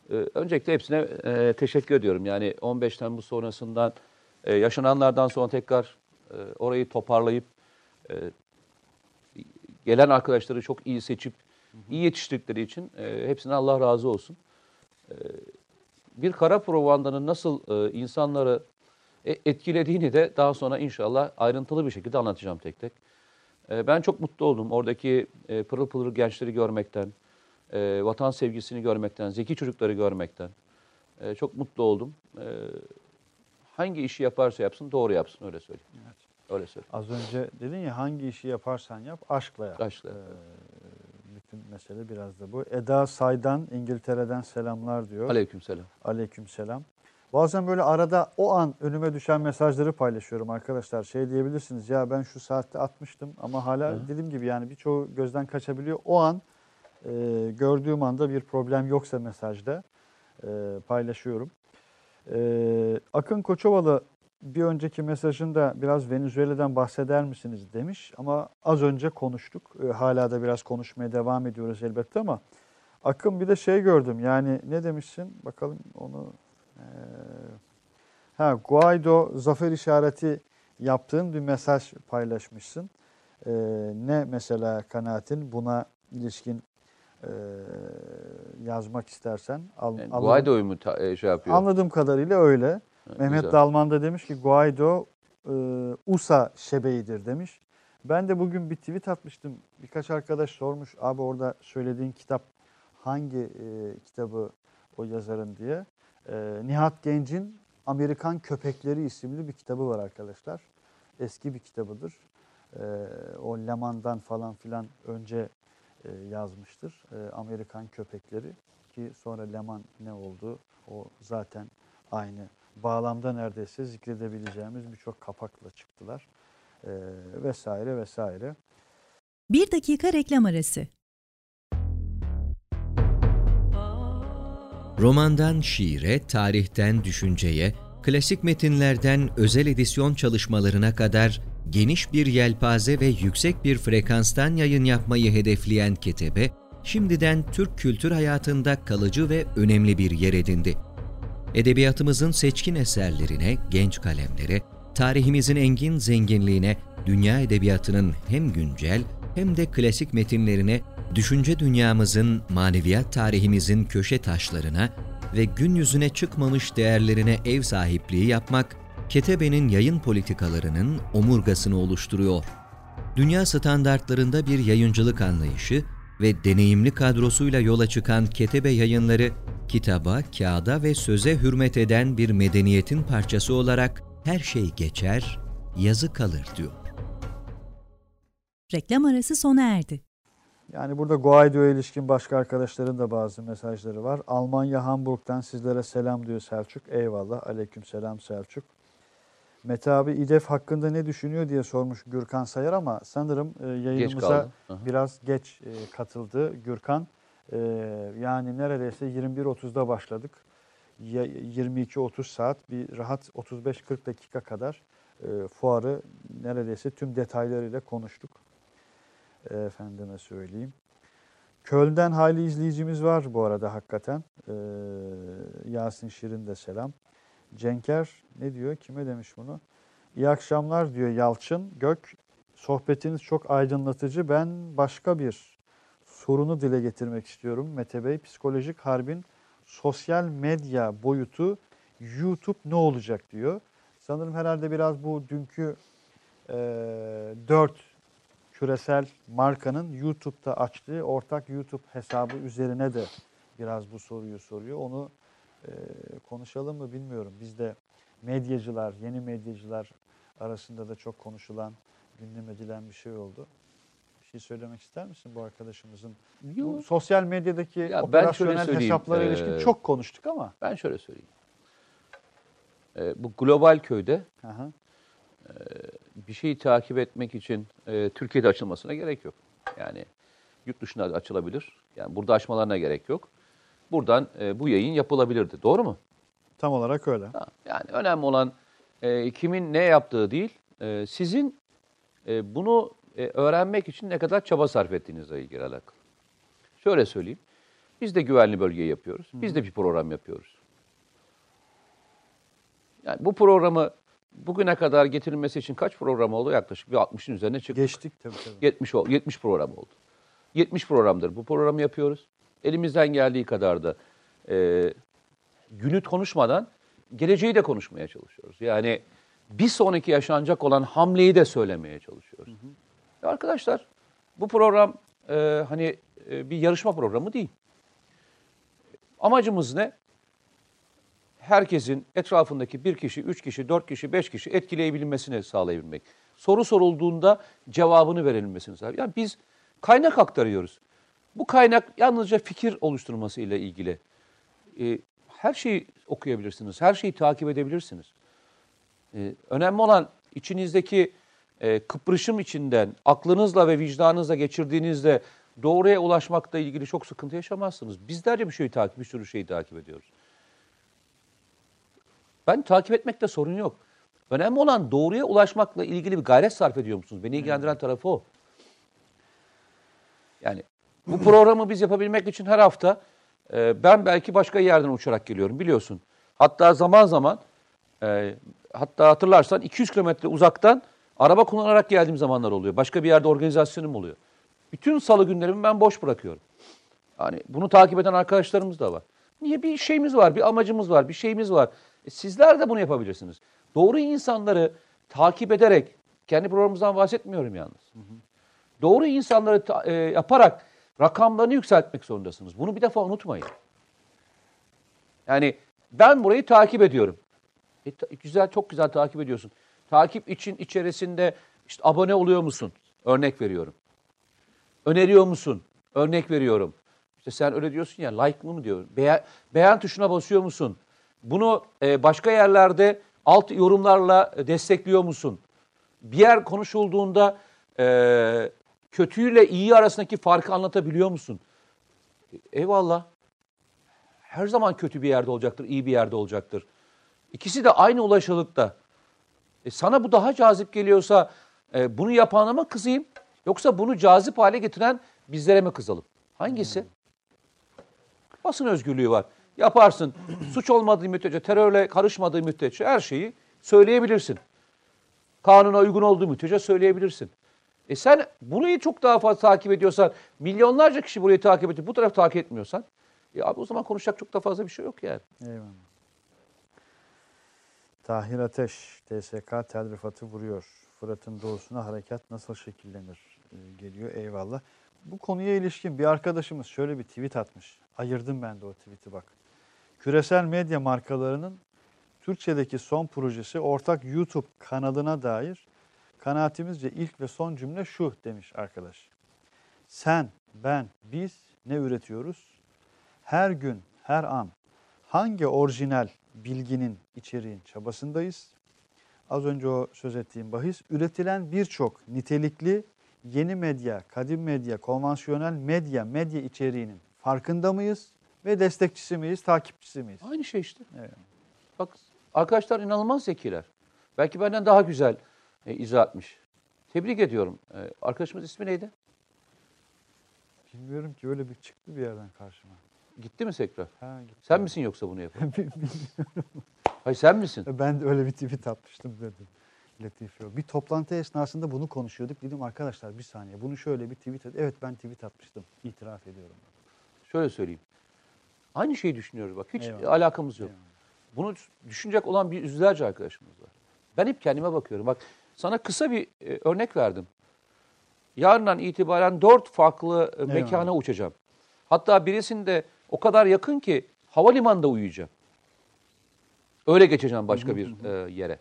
E, öncelikle hepsine e, teşekkür ediyorum. Yani 15 Temmuz sonrasından e, yaşananlardan sonra tekrar e, orayı toparlayıp e, gelen arkadaşları çok iyi seçip iyi yetiştirdikleri için e, hepsine Allah razı olsun. E, bir kara provandanın nasıl e, insanları e, etkilediğini de daha sonra inşallah ayrıntılı bir şekilde anlatacağım tek tek. E, ben çok mutlu oldum oradaki e, pırıl pırıl gençleri görmekten, e, vatan sevgisini görmekten, zeki çocukları görmekten. E, çok mutlu oldum. E, hangi işi yaparsa yapsın doğru yapsın öyle söyleyeyim. Öyle söyleyeyim. Az önce dedin ya hangi işi yaparsan yap aşkla yap. Aşkla. Ee, bütün mesele biraz da bu. Eda Say'dan İngiltere'den selamlar diyor. Aleykümselam. Aleyküm selam. Bazen böyle arada o an önüme düşen mesajları paylaşıyorum arkadaşlar. Şey diyebilirsiniz ya ben şu saatte atmıştım ama hala Hı. dediğim gibi yani birçoğu gözden kaçabiliyor. O an e, gördüğüm anda bir problem yoksa mesajda e, paylaşıyorum. E, Akın Koçovalı bir önceki mesajında biraz Venezuela'dan bahseder misiniz demiş ama az önce konuştuk. E, hala da biraz konuşmaya devam ediyoruz elbette ama Akın bir de şey gördüm yani ne demişsin bakalım onu ee, ha Guaido zafer işareti yaptığın bir mesaj paylaşmışsın. Ee, ne mesela kanaatin buna ilişkin e, yazmak istersen al, Yani. Guaido'yu mu ta- e, şey yapıyor? Anladığım kadarıyla öyle. Ha, Mehmet güzel. Dalman da demiş ki Guaido e, USA şebeğidir demiş. Ben de bugün bir tweet atmıştım. Birkaç arkadaş sormuş abi orada söylediğin kitap hangi e, kitabı o yazarın diye. E, Nihat Genç'in Amerikan Köpekleri isimli bir kitabı var arkadaşlar. Eski bir kitabıdır. E, o Leman'dan falan filan önce e, yazmıştır. E, Amerikan Köpekleri ki sonra Leman ne oldu o zaten aynı bağlamda neredeyse zikredebileceğimiz birçok kapakla çıktılar. E, vesaire vesaire. Bir dakika reklam arası. Romandan şiire, tarihten düşünceye, klasik metinlerden özel edisyon çalışmalarına kadar geniş bir yelpaze ve yüksek bir frekanstan yayın yapmayı hedefleyen Ketebe, şimdiden Türk kültür hayatında kalıcı ve önemli bir yer edindi. Edebiyatımızın seçkin eserlerine, genç kalemlere, tarihimizin engin zenginliğine, dünya edebiyatının hem güncel hem de klasik metinlerine, düşünce dünyamızın, maneviyat tarihimizin köşe taşlarına ve gün yüzüne çıkmamış değerlerine ev sahipliği yapmak, Ketebe'nin yayın politikalarının omurgasını oluşturuyor. Dünya standartlarında bir yayıncılık anlayışı ve deneyimli kadrosuyla yola çıkan Ketebe yayınları, kitaba, kağıda ve söze hürmet eden bir medeniyetin parçası olarak her şey geçer, yazı kalır diyor. Reklam arası sona erdi. Yani burada Guaido'ya ilişkin başka arkadaşların da bazı mesajları var. Almanya Hamburg'dan sizlere selam diyor Selçuk. Eyvallah. Aleyküm selam Selçuk. Mete abi İDEF hakkında ne düşünüyor diye sormuş Gürkan Sayar ama sanırım e, yayınımıza. Aha. biraz geç e, katıldı Gürkan. E, yani neredeyse 21.30'da başladık. Ya- 22-30 saat bir rahat 35-40 dakika kadar e, fuarı neredeyse tüm detaylarıyla konuştuk. E, efendime söyleyeyim. Köln'den hayli izleyicimiz var bu arada hakikaten. E, Yasin Şirin de selam. Cenker ne diyor? Kime demiş bunu? İyi akşamlar diyor Yalçın. Gök sohbetiniz çok aydınlatıcı. Ben başka bir sorunu dile getirmek istiyorum. Mete Bey, psikolojik harbin sosyal medya boyutu YouTube ne olacak diyor. Sanırım herhalde biraz bu dünkü e, dört küresel markanın YouTube'da açtığı ortak YouTube hesabı üzerine de biraz bu soruyu soruyor. Onu e, konuşalım mı bilmiyorum. Bizde medyacılar, yeni medyacılar arasında da çok konuşulan, gündem edilen bir şey oldu. Bir şey söylemek ister misin bu arkadaşımızın? Bu Yok. sosyal medyadaki ben şöyle operasyonel hesaplara e, ilişkin çok konuştuk ama. Ben şöyle söyleyeyim. E, bu global köyde Aha. bir şeyi takip etmek için e, Türkiye'de açılmasına gerek yok. Yani yurt dışında da açılabilir. Yani burada açmalarına gerek yok. Buradan e, bu yayın yapılabilirdi. Doğru mu? Tam olarak öyle. Ha, Yani önemli olan e, kimin ne yaptığı değil, e, sizin e, bunu e, öğrenmek için ne kadar çaba sarf ettiğinizle ilgili alakalı. Şöyle söyleyeyim, biz de güvenli bölgeyi yapıyoruz, biz de bir program yapıyoruz. Yani bu programı bugüne kadar getirilmesi için kaç program oldu? Yaklaşık bir 60'ın üzerine çıktı. Geçtik tabii tabii. 70 ol- 70 program oldu. 70 programdır bu programı yapıyoruz. Elimizden geldiği kadar da e, günü konuşmadan geleceği de konuşmaya çalışıyoruz. Yani bir sonraki yaşanacak olan hamleyi de söylemeye çalışıyoruz. Ya arkadaşlar bu program e, hani e, bir yarışma programı değil. Amacımız ne? Herkesin etrafındaki bir kişi, üç kişi, dört kişi, beş kişi etkileyebilmesini sağlayabilmek. Soru sorulduğunda cevabını verilmesini sağlayabilmek. Yani biz kaynak aktarıyoruz. Bu kaynak yalnızca fikir oluşturması ile ilgili. E, her şeyi okuyabilirsiniz, her şeyi takip edebilirsiniz. E, önemli olan içinizdeki e, kıprışım içinden aklınızla ve vicdanınızla geçirdiğinizde doğruya ulaşmakla ilgili çok sıkıntı yaşamazsınız. Bizlerce bir şeyi takip, bir sürü şeyi takip ediyoruz. Ben takip etmekte sorun yok. Önemli olan doğruya ulaşmakla ilgili bir gayret sarf ediyor musunuz? Beni ilgilendiren tarafı o. Yani bu programı biz yapabilmek için her hafta e, ben belki başka yerden uçarak geliyorum biliyorsun. Hatta zaman zaman e, hatta hatırlarsan 200 kilometre uzaktan araba kullanarak geldiğim zamanlar oluyor. Başka bir yerde organizasyonum oluyor. Bütün salı günlerimi ben boş bırakıyorum. Yani bunu takip eden arkadaşlarımız da var. Niye? Bir şeyimiz var, bir amacımız var, bir şeyimiz var. E, sizler de bunu yapabilirsiniz. Doğru insanları takip ederek, kendi programımızdan bahsetmiyorum yalnız. Doğru insanları ta- e, yaparak rakamlarını yükseltmek zorundasınız. Bunu bir defa unutmayın. Yani ben burayı takip ediyorum. E, ta- güzel, çok güzel takip ediyorsun. Takip için içerisinde işte abone oluyor musun? Örnek veriyorum. Öneriyor musun? Örnek veriyorum. İşte sen öyle diyorsun ya like mı diyor. Beğen, beğen tuşuna basıyor musun? Bunu e, başka yerlerde alt yorumlarla destekliyor musun? Bir yer konuşulduğunda e, kötüyle iyi arasındaki farkı anlatabiliyor musun? E, eyvallah. Her zaman kötü bir yerde olacaktır, iyi bir yerde olacaktır. İkisi de aynı ulaşılıkta. E, sana bu daha cazip geliyorsa e, bunu yapana mı kızayım? Yoksa bunu cazip hale getiren bizlere mi kızalım? Hangisi? Basın özgürlüğü var. Yaparsın. <clears throat> Suç olmadığı müddetçe, terörle karışmadığı müddetçe her şeyi söyleyebilirsin. Kanuna uygun olduğu müddetçe söyleyebilirsin. E sen burayı çok daha fazla takip ediyorsan, milyonlarca kişi burayı takip ediyor, bu tarafı takip etmiyorsan, e abi o zaman konuşacak çok da fazla bir şey yok yani. Eyvallah. Tahir Ateş, TSK tel rifatı vuruyor. Fırat'ın doğusuna harekat nasıl şekillenir Ee, geliyor eyvallah. Bu konuya ilişkin bir arkadaşımız şöyle bir tweet atmış. Ayırdım ben de o tweet'i bak. Küresel medya markalarının Türkçedeki son projesi ortak YouTube kanalına dair kanaatimizce ilk ve son cümle şu demiş arkadaş. Sen, ben, biz ne üretiyoruz? Her gün, her an hangi orijinal bilginin, içeriğin çabasındayız? Az önce o söz ettiğim bahis üretilen birçok nitelikli yeni medya, kadim medya, konvansiyonel medya, medya içeriğinin farkında mıyız? Ve destekçisi miyiz, takipçisi miyiz? Aynı şey işte. Evet. Bak arkadaşlar inanılmaz zekiler. Belki benden daha güzel e, izah etmiş. Tebrik ediyorum. E, arkadaşımız ismi neydi? Bilmiyorum ki öyle bir çıktı bir yerden karşıma. Gitti mi tekrar? Ha, gitti. Sen misin yoksa bunu yapan? <laughs> Hayır sen misin? Ben de öyle bir tweet atmıştım dedim. Latif. Bir toplantı esnasında bunu konuşuyorduk. Dedim arkadaşlar bir saniye bunu şöyle bir tweet et. Evet ben tweet atmıştım. İtiraf ediyorum. Şöyle söyleyeyim. Aynı şeyi düşünüyoruz bak. Hiç Eyvallah. alakamız yok. Eyvallah. Bunu düşünecek olan bir yüzlerce arkadaşımız var. Ben hep kendime bakıyorum. Bak sana kısa bir e, örnek verdim. Yarından itibaren dört farklı e, mekana uçacağım. Hatta birisinde o kadar yakın ki havalimanında uyuyacağım. Öyle geçeceğim başka bir e, yere.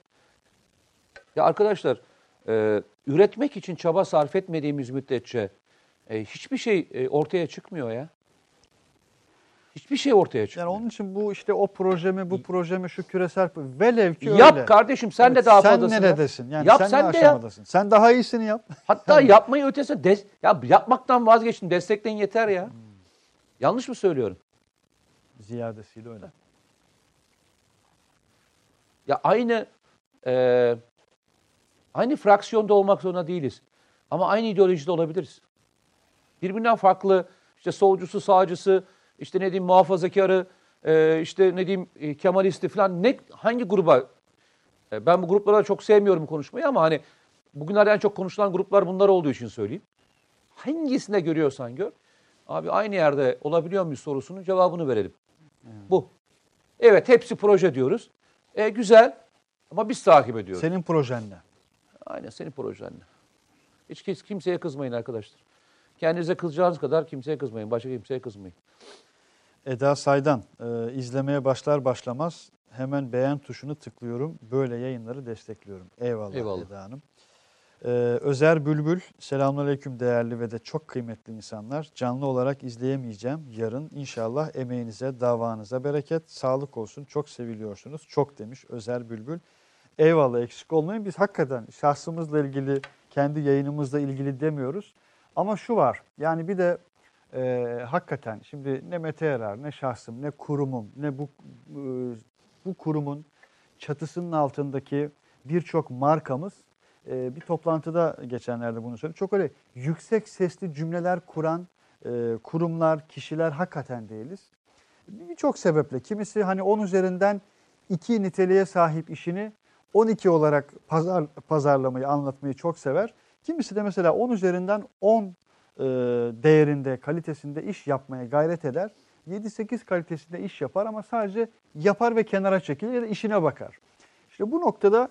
Ya arkadaşlar e, üretmek için çaba sarf etmediğimiz müddetçe e, hiçbir şey e, ortaya çıkmıyor ya. Hiçbir şey ortaya Yani çıkmıyor. onun için bu işte o projemi, bu projemi, şu küresel velev ki Yap öyle. kardeşim sen de Evet, daha sen fazlasını yap. neredesin? Yani yap sen, sen de yap. aşamadasın? Sen daha iyisini yap. <laughs> Hatta yapmayı ötesi des- ya yapmaktan vazgeçin destekleyin yeter ya. Yanlış mı söylüyorum? Ziyadesiyle öyle. Ya aynı e, aynı fraksiyonda olmak zorunda değiliz. Ama aynı ideolojide olabiliriz. Birbirinden farklı işte solcusu, sağcısı, işte ne diyeyim muhafazakarı, e, işte ne diyeyim e, Kemalisti falan ne hangi gruba e, ben bu gruplara çok sevmiyorum konuşmayı ama hani bugünlerde en çok konuşulan gruplar bunlar olduğu için söyleyeyim. Hangisinde görüyorsan gör. Abi aynı yerde olabiliyor muyuz sorusunun cevabını verelim. Bu. Evet hepsi proje diyoruz. E güzel ama biz takip ediyoruz. Senin projen ne? Aynen senin projenle. Hiç kimseye kızmayın arkadaşlar. Kendinize kızacağınız kadar kimseye kızmayın. Başka kimseye kızmayın. Eda Saydan, e, izlemeye başlar başlamaz hemen beğen tuşunu tıklıyorum. Böyle yayınları destekliyorum. Eyvallah, Eyvallah. Eda Hanım. E, Özer Bülbül, selamünaleyküm değerli ve de çok kıymetli insanlar. Canlı olarak izleyemeyeceğim yarın. İnşallah emeğinize, davanıza bereket, sağlık olsun. Çok seviliyorsunuz. Çok demiş Özer Bülbül. Eyvallah eksik olmayın. Biz hakikaten şahsımızla ilgili, kendi yayınımızla ilgili demiyoruz. Ama şu var, yani bir de e, hakikaten şimdi ne Mete Erer, ne şahsım, ne kurumum, ne bu e, bu kurumun çatısının altındaki birçok markamız e, bir toplantıda geçenlerde bunu söyledi. Çok öyle yüksek sesli cümleler kuran e, kurumlar, kişiler hakikaten değiliz. Birçok sebeple kimisi hani 10 üzerinden 2 niteliğe sahip işini 12 olarak pazar, pazarlamayı, anlatmayı çok sever. Kimisi de mesela 10 üzerinden 10 e, değerinde, kalitesinde iş yapmaya gayret eder. 7-8 kalitesinde iş yapar ama sadece yapar ve kenara çekilir ya da işine bakar. İşte bu noktada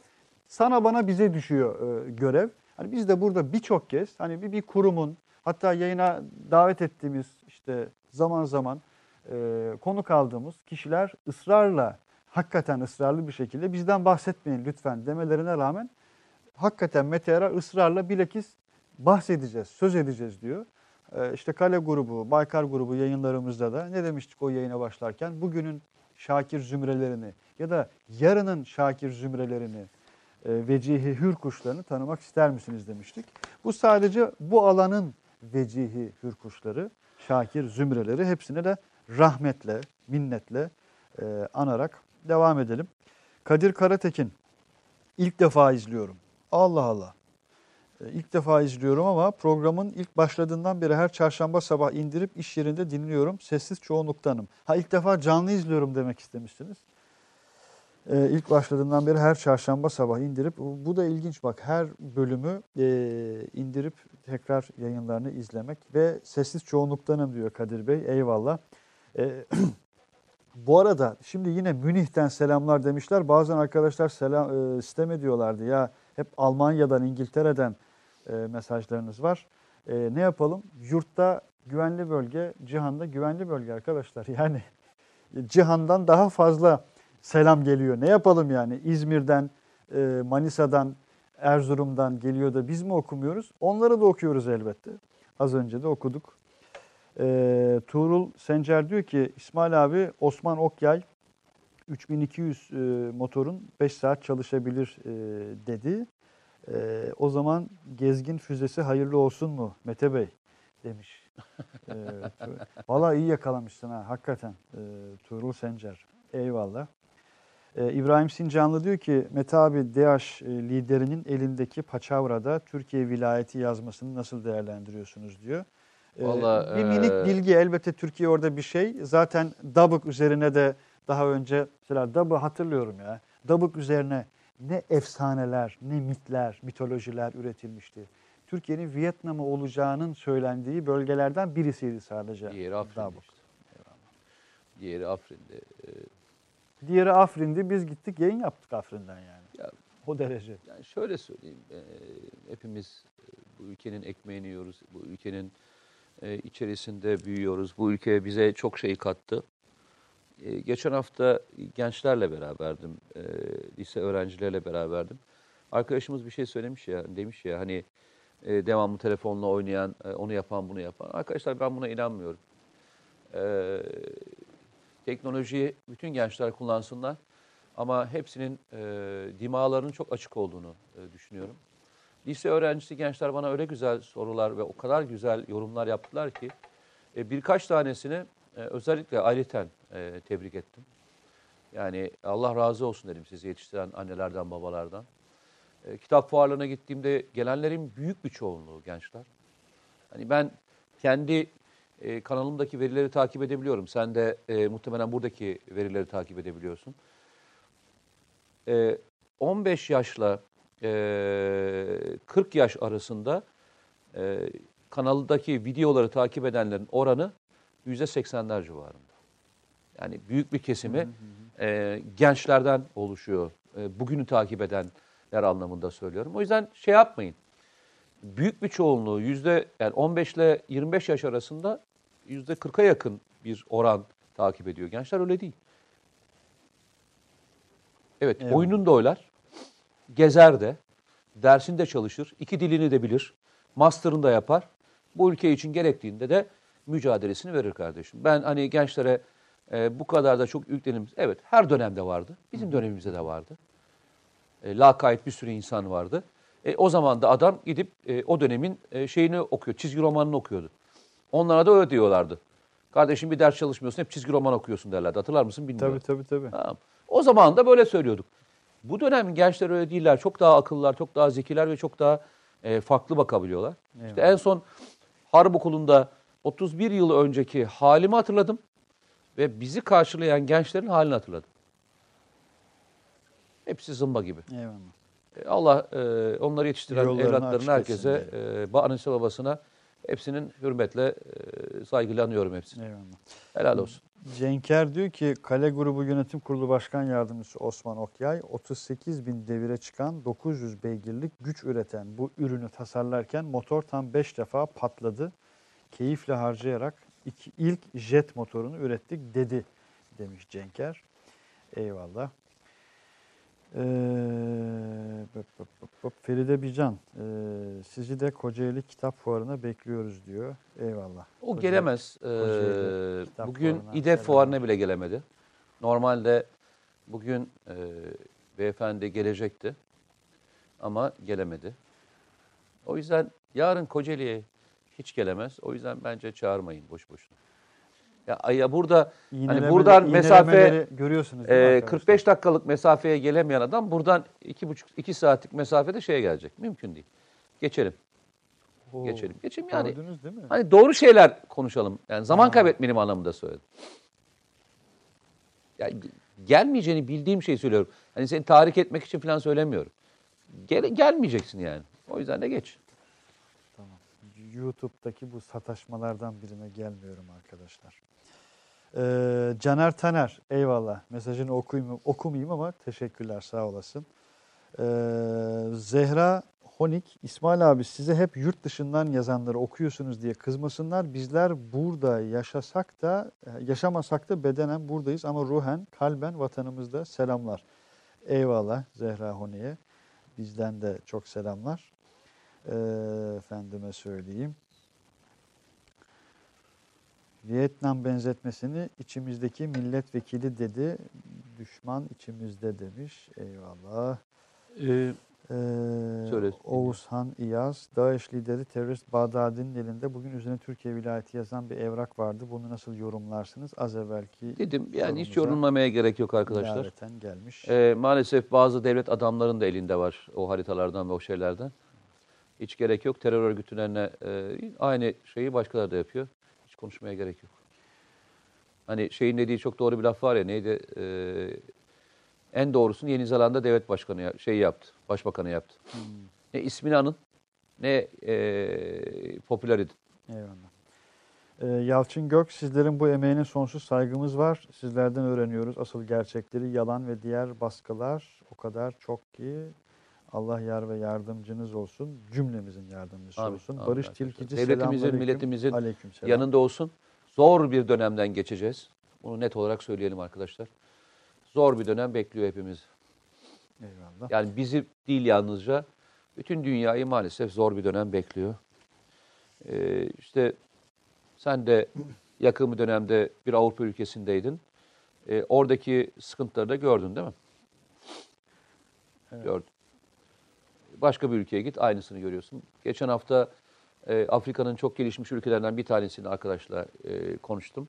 sana bana bize düşüyor e, görev. Hani biz de burada birçok kez hani bir, bir kurumun hatta yayına davet ettiğimiz işte zaman zaman e, konuk aldığımız kişiler ısrarla hakikaten ısrarlı bir şekilde bizden bahsetmeyin lütfen demelerine rağmen hakikaten Mete Erer ısrarla bilakis bahsedeceğiz, söz edeceğiz diyor. Ee, işte Kale grubu, Baykar grubu yayınlarımızda da ne demiştik o yayına başlarken? Bugünün Şakir zümrelerini ya da yarının Şakir zümrelerini, e, vecihi hür kuşlarını tanımak ister misiniz demiştik. Bu sadece bu alanın vecihi hür kuşları, Şakir zümreleri hepsine de rahmetle, minnetle e, anarak devam edelim. Kadir Karatekin ilk defa izliyorum. Allah Allah. E, İlk defa izliyorum ama programın ilk başladığından beri her çarşamba sabah indirip iş yerinde dinliyorum. Sessiz çoğunluktanım. Ha ilk defa canlı izliyorum demek istemişsiniz. Ee, ilk başladığından beri her çarşamba sabah indirip bu da ilginç bak her bölümü e, indirip tekrar yayınlarını izlemek ve sessiz çoğunluktanım diyor Kadir Bey. Eyvallah. E, <clears throat> bu arada şimdi yine Münih'ten selamlar demişler. Bazen arkadaşlar selam e, sistem ediyorlardı ya hep Almanya'dan, İngiltere'den e, mesajlarınız var. E, ne yapalım? Yurtta güvenli bölge, cihanda güvenli bölge arkadaşlar. <laughs> Yani cihandan daha fazla selam geliyor. Ne yapalım yani? İzmir'den, e, Manisa'dan, Erzurum'dan geliyor da biz mi okumuyoruz? Onları da okuyoruz elbette. Az önce de okuduk. E, Tuğrul Sencer diyor ki İsmail abi Osman Okyay 3200 e, motorun 5 saat çalışabilir e, dedi. E, o zaman gezgin füzesi hayırlı olsun mu Mete Bey demiş. <laughs> E, Valla iyi yakalamışsın ha hakikaten e, Tuğrul Sencer. Eyvallah. E, İbrahim Sincanlı diyor ki Mete abi DH e, liderinin elindeki paçavrada Türkiye vilayeti yazmasını nasıl değerlendiriyorsunuz diyor. Vallahi, bir minik e, bilgi elbette Türkiye orada bir şey. Zaten Dabık üzerine de daha önce mesela Dabı hatırlıyorum ya. Dabık üzerine ne efsaneler, ne mitler, mitolojiler üretilmişti. Türkiye'nin Vietnam'ı olacağının söylendiği bölgelerden birisiydi sadece. Diğeri Afrin'de işte. Diğeri Afrin'de. Ee, Diğeri Afrin'di. Biz gittik yayın yaptık Afrin'den yani. Ya- o derece. Yani şöyle söyleyeyim, e, hepimiz e, bu ülkenin ekmeğini yiyoruz, bu ülkenin e, içerisinde büyüyoruz. Bu ülke bize çok şey kattı. E, geçen hafta gençlerle beraberdim, e, lise öğrencileriyle beraberdim. Arkadaşımız bir şey söylemiş ya, demiş ya hani e, devamlı telefonla oynayan, e, onu yapan, bunu yapan. Arkadaşlar ben buna inanmıyorum. E, teknolojiyi bütün gençler kullansınlar. Ama hepsinin e, dimalarının çok açık olduğunu e, düşünüyorum. Lise öğrencisi gençler bana öyle güzel sorular ve o kadar güzel yorumlar yaptılar ki e, birkaç tanesini e, özellikle aileten e, tebrik ettim. Yani Allah razı olsun dedim sizi yetiştiren annelerden, babalardan. E, kitap fuarlarına gittiğimde gelenlerin büyük bir çoğunluğu gençler. Hani ben kendi e, kanalımdaki verileri takip edebiliyorum. Sen de e, muhtemelen buradaki verileri takip edebiliyorsun. E, 15 yaşla e, 40 yaş arasında e, kanaldaki videoları takip edenlerin oranı %80'ler civarında. Yani büyük bir kesimi e, gençlerden oluşuyor. E, bugünü takip edenler anlamında söylüyorum. O yüzden şey yapmayın. Büyük bir çoğunluğu yüzde yani 15 ile 25 yaş arasında yüzde 40'a yakın bir oran takip ediyor. Gençler öyle değil. Evet, Eyvallah. oyununu da oynar. Gezer de, dersinde çalışır, iki dilini de bilir, master'ını da yapar. Bu ülke için gerektiğinde de mücadelesini verir kardeşim. Ben hani gençlere e, bu kadar da çok yüklenim. Evet, her dönemde vardı. Bizim dönemimizde de vardı. E, lakayt bir sürü insan vardı. E, o zaman da adam gidip e, o dönemin e, şeyini okuyor, çizgi romanını okuyordu. Onlara da öyle diyorlardı. Kardeşim bir ders çalışmıyorsun, hep çizgi roman okuyorsun derlerdi. Hatırlar mısın bilmiyorum. Tabii tabii tabii. Tamam. O zaman da böyle söylüyorduk. Bu dönem gençler öyle değiller. Çok daha akıllılar, çok daha zekiler ve çok daha e, farklı bakabiliyorlar. İşte en son Harp Okulu'nda 31 yıl önceki halimi hatırladım ve bizi karşılayan gençlerin halini hatırladım. Hepsi zımba gibi. Eyvallah. E, Allah e, onları yetiştiren Yollarını evlatlarına, açık herkese, e, annesi babasına hepsinin hürmetle, e, saygıyla anıyorum hepsini. Eyvallah. Helal olsun. Cenker diyor ki Kale Grubu Yönetim Kurulu Başkan Yardımcısı Osman Okyay 38 bin devire çıkan 900 beygirlik güç üreten bu ürünü tasarlarken motor tam 5 defa patladı. Keyifle harcayarak iki, ilk jet motorunu ürettik dedi demiş Cenker. Eyvallah. Ee. Feride Bican, e, sizi de Kocaeli Kitap Fuarı'na bekliyoruz diyor. Eyvallah. O Kocaeli- gelemez. Kocaeli Ee, bugün Fuarı'na selam. fuarına bile gelemedi. Normalde bugün e, beyefendi gelecekti ama gelemedi. O yüzden yarın Kocaeli'ye hiç gelemez. O yüzden bence çağırmayın boş boşuna. Ya, ya burada hani buradan mesafe görüyorsunuz e, arkadaşlar? 45 dakikalık mesafeye gelemeyen adam buradan 2,5 2 saatlik mesafede şeye gelecek. Mümkün değil. Geçelim. Oo, Geçelim. Geçelim yani. Değil mi? Hani doğru şeyler konuşalım. Yani zaman Ha. kaybetmeyelim anlamında söyledim. Yani gelmeyeceğini bildiğim şeyi söylüyorum. Hani seni tahrik etmek için falan söylemiyorum. Gel, gelmeyeceksin yani. O yüzden de geç. YouTube'daki bu sataşmalardan birine gelmiyorum arkadaşlar. Ee, Caner Taner, eyvallah. Mesajını okuyayım, okumayayım ama teşekkürler, sağ olasın. Ee, Zehra Honik, İsmail abi size hep yurt dışından yazanları okuyorsunuz diye kızmasınlar. Bizler burada yaşasak da, yaşamasak da bedenen buradayız ama ruhen, kalben vatanımızda selamlar. Eyvallah Zehra Honik'e. Bizden de çok selamlar. Ee, efendime söyleyeyim. Vietnam benzetmesini içimizdeki milletvekili dedi. Düşman içimizde demiş. Eyvallah. Ee, Ee. Oğuzhan İyaz, DAEŞ lideri terörist Bağdadi'nin elinde bugün üzerine Türkiye vilayeti yazan bir evrak vardı. Bunu nasıl yorumlarsınız? Az evvelki dedim yani hiç sorumuza yorulmamaya gerek yok arkadaşlar. gelmiş. Ee, maalesef bazı devlet adamların da elinde var o haritalardan ve o şeylerden. Hiç gerek yok. Terör örgütlerine e, aynı şeyi başkaları da yapıyor. Hiç konuşmaya gerek yok. Hani şeyin dediği çok doğru bir laf var ya neydi? E, en doğrusunu Yeni Zelanda devlet başkanı şey yaptı. Başbakanı yaptı. Ne ismini anın ne e, popüler edin. Eyvallah. Ee, Yalçın Gök, sizlerin bu emeğine sonsuz saygımız var. Sizlerden öğreniyoruz asıl gerçekleri, yalan ve diğer baskılar o kadar çok ki Allah yar ve yardımcınız olsun. Cümlemizin yardımcısı Amin, olsun. amin Barış arkadaşlar. Tilkici, Devletimizin, milletimizin Aleykümselam. yanında olsun. Zor bir dönemden geçeceğiz. Bunu net olarak söyleyelim arkadaşlar. Zor bir dönem bekliyor hepimiz. Eyvallah. Yani bizi değil yalnızca bütün dünyayı maalesef zor bir dönem bekliyor. Ee, işte sen de yakın bir dönemde bir Avrupa ülkesindeydin. Ee, oradaki sıkıntıları da gördün değil mi? Evet. Gördün. Başka bir ülkeye git aynısını görüyorsun. Geçen hafta e, Afrika'nın çok gelişmiş ülkelerinden bir tanesini arkadaşla e, konuştum.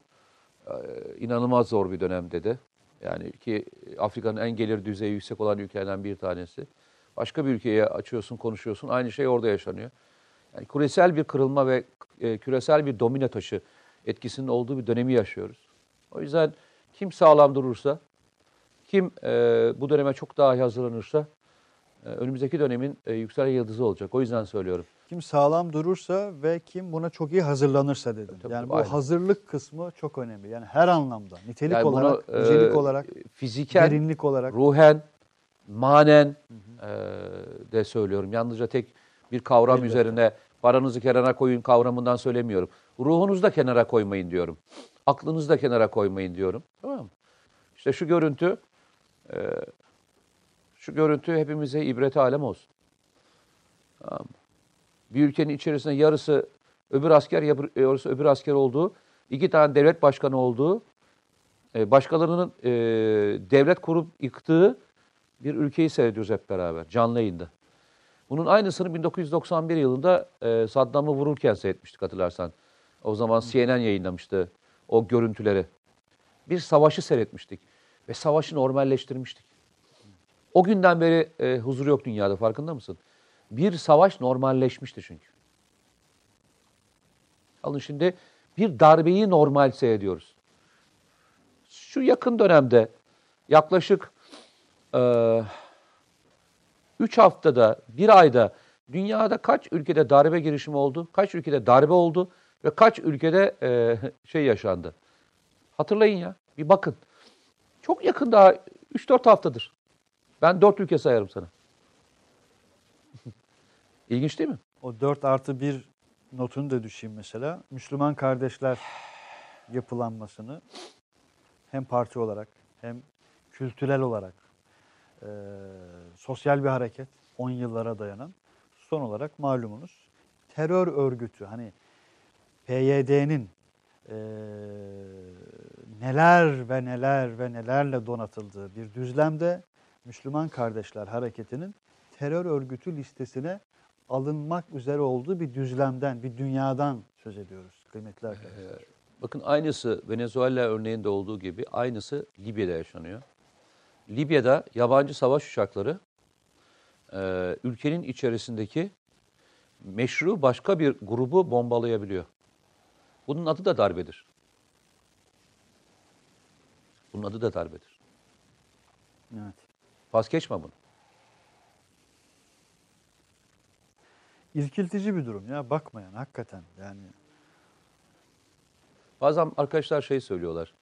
E, inanılmaz zor bir dönem dedi. Yani ki Afrika'nın en gelir düzeyi yüksek olan ülkelerden bir tanesi. Başka bir ülkeye açıyorsun, konuşuyorsun. Aynı şey orada yaşanıyor. Yani küresel bir kırılma ve e, küresel bir domino taşı etkisinin olduğu bir dönemi yaşıyoruz. O yüzden kim sağlam durursa, kim e, bu döneme çok daha iyi hazırlanırsa önümüzdeki dönemin e, yükselen yıldızı olacak. O yüzden söylüyorum. Kim sağlam durursa ve kim buna çok iyi hazırlanırsa dedim. Tabii, yani bu aynen. hazırlık kısmı çok önemli. Yani her anlamda. Nitelik Yani bunu, olarak, e, nicelik olarak, fiziken, derinlik olarak. ruhen, manen e, de söylüyorum. Yalnızca tek bir kavram Elbette. üzerine paranızı kenara koyun kavramından söylemiyorum. Ruhunuzu da kenara koymayın diyorum. Aklınızı da kenara koymayın diyorum. Tamam mı? İşte şu görüntü e, şu görüntü hepimize ibret alem olsun. Bir ülkenin içerisinde yarısı öbür asker, yarısı öbür asker olduğu, iki tane devlet başkanı olduğu, e, başkalarının e, devlet kurup yıktığı bir ülkeyi seyrediyoruz hep beraber canlı yayında. Bunun aynısını 1991 yılında e, Saddam'ı vururken seyretmiştik hatırlarsan. O zaman CNN yayınlamıştı o görüntüleri. Bir savaşı seyretmiştik ve savaşı normalleştirmiştik. O günden beri e, huzur yok dünyada farkında mısın? Bir savaş normalleşmişti çünkü. Alın şimdi bir darbeyi normal seyrediyoruz. Şu yakın dönemde yaklaşık 3 haftada, bir ayda dünyada kaç ülkede darbe girişimi oldu? Kaç ülkede darbe oldu? Ve kaç ülkede e, <laughs> şey yaşandı? Hatırlayın ya, bir bakın. Çok yakın daha 3-4 haftadır. Ben 4 ülke sayarım sana. <laughs> İlginç değil mi? O 4 artı 1 notunu da düşeyim mesela. Müslüman kardeşler yapılanmasını hem parti olarak hem kültürel olarak e, sosyal bir hareket 10 yıllara dayanan son olarak malumunuz terör örgütü hani PYD'nin e, neler ve neler ve nelerle donatıldığı bir düzlemde Müslüman Kardeşler Hareketi'nin terör örgütü listesine alınmak üzere olduğu bir düzlemden, bir dünyadan söz ediyoruz kıymetli arkadaşlar. Bakın aynısı Venezuela örneğinde olduğu gibi aynısı Libya'da yaşanıyor. Libya'da yabancı savaş uçakları e, ülkenin içerisindeki meşru başka bir grubu bombalayabiliyor. Bunun adı da darbedir. Bunun adı da darbedir. Evet. Pas geçme bunu. İrkiltici bir durum ya bakmayan hakikaten yani Bazen arkadaşlar şey söylüyorlar.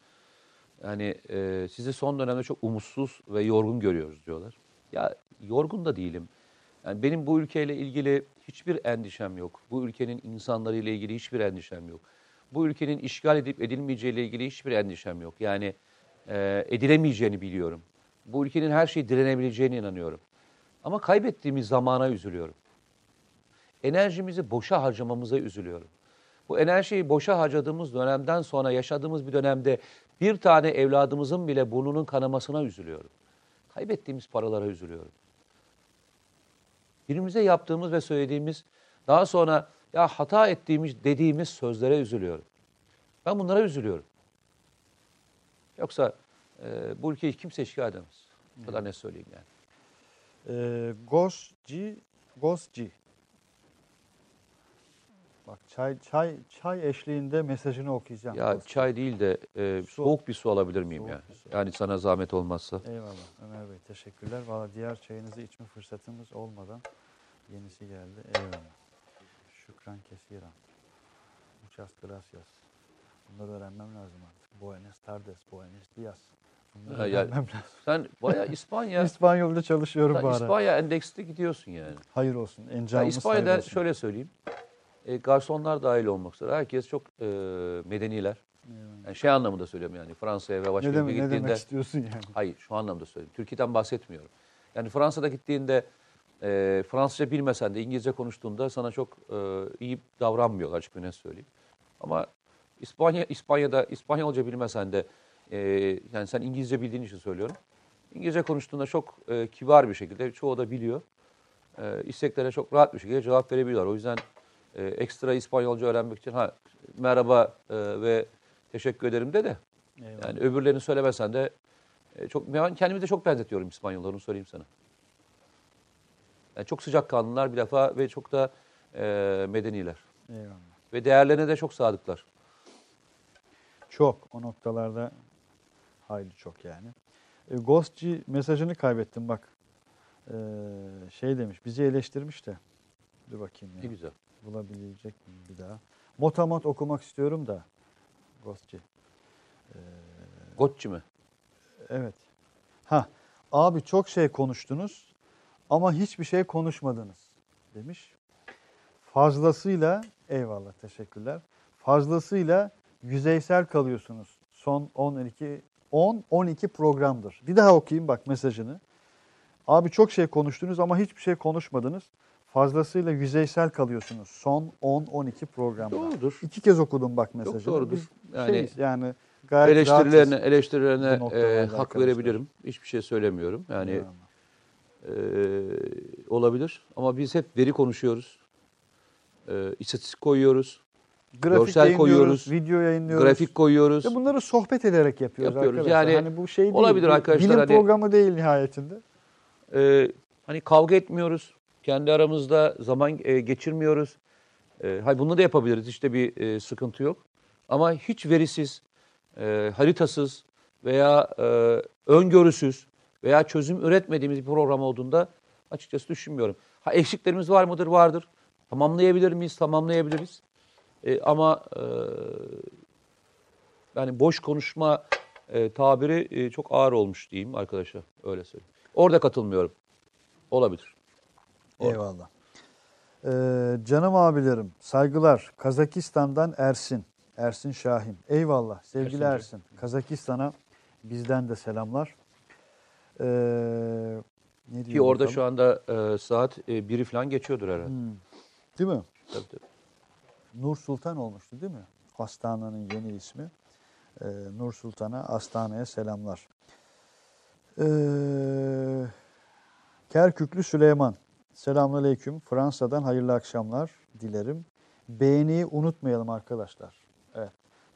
Yani e, sizi son dönemde çok umutsuz ve yorgun görüyoruz diyorlar. Ya yorgun da değilim. Yani benim bu ülkeyle ilgili hiçbir endişem yok. Bu ülkenin insanlarıyla ilgili hiçbir endişem yok. Bu ülkenin işgal edip edilmeyeceğiyle ilgili hiçbir endişem yok. Yani e, edilemeyeceğini biliyorum. Bu ülkenin her şeyi direnebileceğine inanıyorum. Ama kaybettiğimiz zamana üzülüyorum. Enerjimizi boşa harcamamıza üzülüyorum. Bu enerjiyi boşa harcadığımız dönemden sonra yaşadığımız bir dönemde bir tane evladımızın bile burnunun kanamasına üzülüyorum. Kaybettiğimiz paralara üzülüyorum. Birimize yaptığımız ve söylediğimiz daha sonra ya hata ettiğimiz dediğimiz sözlere üzülüyorum. Ben bunlara üzülüyorum. Yoksa e, bu ülkeyi kimse işgal edemez. Bu kadar ne söyleyeyim yani. e, Gosci Gosci Bak çay çay çay eşliğinde mesajını okuyacağım. Ya Gosci. çay değil de e, Su. soğuk bir su alabilir miyim Soğuk ya? su. Yani sana zahmet olmazsa. Eyvallah Ömer Bey teşekkürler. Valla diğer çayınızı içme fırsatımız olmadan yenisi geldi. Eyvallah. Şükran kesiran. Muchas gracias. Bunları öğrenmem lazım artık. Buenos tardes, buenos días. Ha, ya-. Sen bayağı İspanya, <laughs> İspanyolca çalışıyorum bu ara. İspanya endeksli gidiyorsun yani. Hayır olsun. Ya Encamımız İspanya'da hayır olsun. şöyle söyleyeyim. E, garsonlar dahil olmak üzere herkes çok e, medeniler. Yani şey anlamında söylüyorum yani Fransa'ya ve başka Ne, bir demek, ne demek gittiğinde. istiyorsun yani? Hayır şu anlamda söylüyorum. Türkiye'den bahsetmiyorum. Yani Fransa'da gittiğinde e, Fransızca bilmesen de İngilizce konuştuğunda sana çok e, iyi davranmıyorlar açık bir ne söyleyeyim. Ama İspanya İspanya'da İspanyolca bilmesen de e, yani sen İngilizce bildiğin için söylüyorum. İngilizce konuştuğunda çok e, kibar bir şekilde çoğu da biliyor. E, isteklere çok rahat bir şekilde cevap verebiliyorlar. O yüzden e, ekstra İspanyolca öğrenmek için ha merhaba e, ve teşekkür ederim de de Eyvallah. yani öbürlerini söylemesen de e, çok ben kendimi de çok benzetiyorum İspanyolları onu söyleyeyim sana. Yani çok sıcakkanlılar bir defa ve çok da e, medeniler. Eyvallah. Ve değerlerine de çok sadıklar. Çok. O noktalarda hayli çok yani. E, Ghostçi mesajını kaybettim bak. Ee, şey demiş, bizi eleştirmiş de. Dur bakayım Ne ya. güzel. Bulabilecek miyim bir daha? Motamot okumak istiyorum da. Ghostçi. Gotçi mi? Evet. Ha, abi çok şey konuştunuz ama hiçbir şey konuşmadınız demiş. Fazlasıyla eyvallah teşekkürler. Fazlasıyla yüzeysel kalıyorsunuz. Son 12 10 12 programdır. Bir daha okuyayım bak mesajını. Abi çok şey konuştunuz ama hiçbir şey konuşmadınız. Fazlasıyla yüzeysel kalıyorsunuz. Son 10 12 programda. Doğrudur. İki kez okudum bak mesajını. doğrudur. Biz Yani şeyiz, yani gayet eleştirilerine eleştirilerine e, hak arkadaşlar. verebilirim. Hiçbir şey söylemiyorum. Yani Eyvallah. e, olabilir ama biz hep veri konuşuyoruz. E, istatistik koyuyoruz. Grafik görsel koyuyoruz, video yayınlıyoruz. Grafik koyuyoruz. Ve bunları sohbet ederek yapıyoruz, Yapıyoruz. arkadaşlar. Yani hani bu şey değil. olabilir arkadaşlar, Bilim hani- programı değil nihayetinde. Ee, hani kavga etmiyoruz. Kendi aramızda zaman e, geçirmiyoruz. E, hayır bunu da yapabiliriz. İşte bir e, sıkıntı yok. Ama hiç verisiz, e, haritasız veya e, öngörüsüz veya çözüm üretmediğimiz bir program olduğunda açıkçası düşünmüyorum. Ha eksiklerimiz var mıdır? Vardır. Tamamlayabilir miyiz? Tamamlayabiliriz. E, ama e, yani boş konuşma e, tabiri e, çok ağır olmuş diyeyim arkadaşlar. Öyle söyleyeyim. Orada katılmıyorum. Olabilir. Orada. Eyvallah. Ee, canım abilerim, saygılar. Kazakistan'dan Ersin. Ersin Şahin. Eyvallah sevgili Ersin Ersin. Kazakistan'a bizden de selamlar. Ee, ne Ki orada bakalım? şu anda e, saat e, biri falan geçiyordur herhalde. Hmm. Değil mi? Tabii, tabii. Nur Sultan olmuştu değil mi? Astana'nın yeni ismi. Ee, Nur Sultan'a, Astana'ya selamlar. Ee, Kerküklü Süleyman. Selamünaleyküm. Fransa'dan hayırlı akşamlar dilerim. Beğeniyi unutmayalım arkadaşlar. Evet.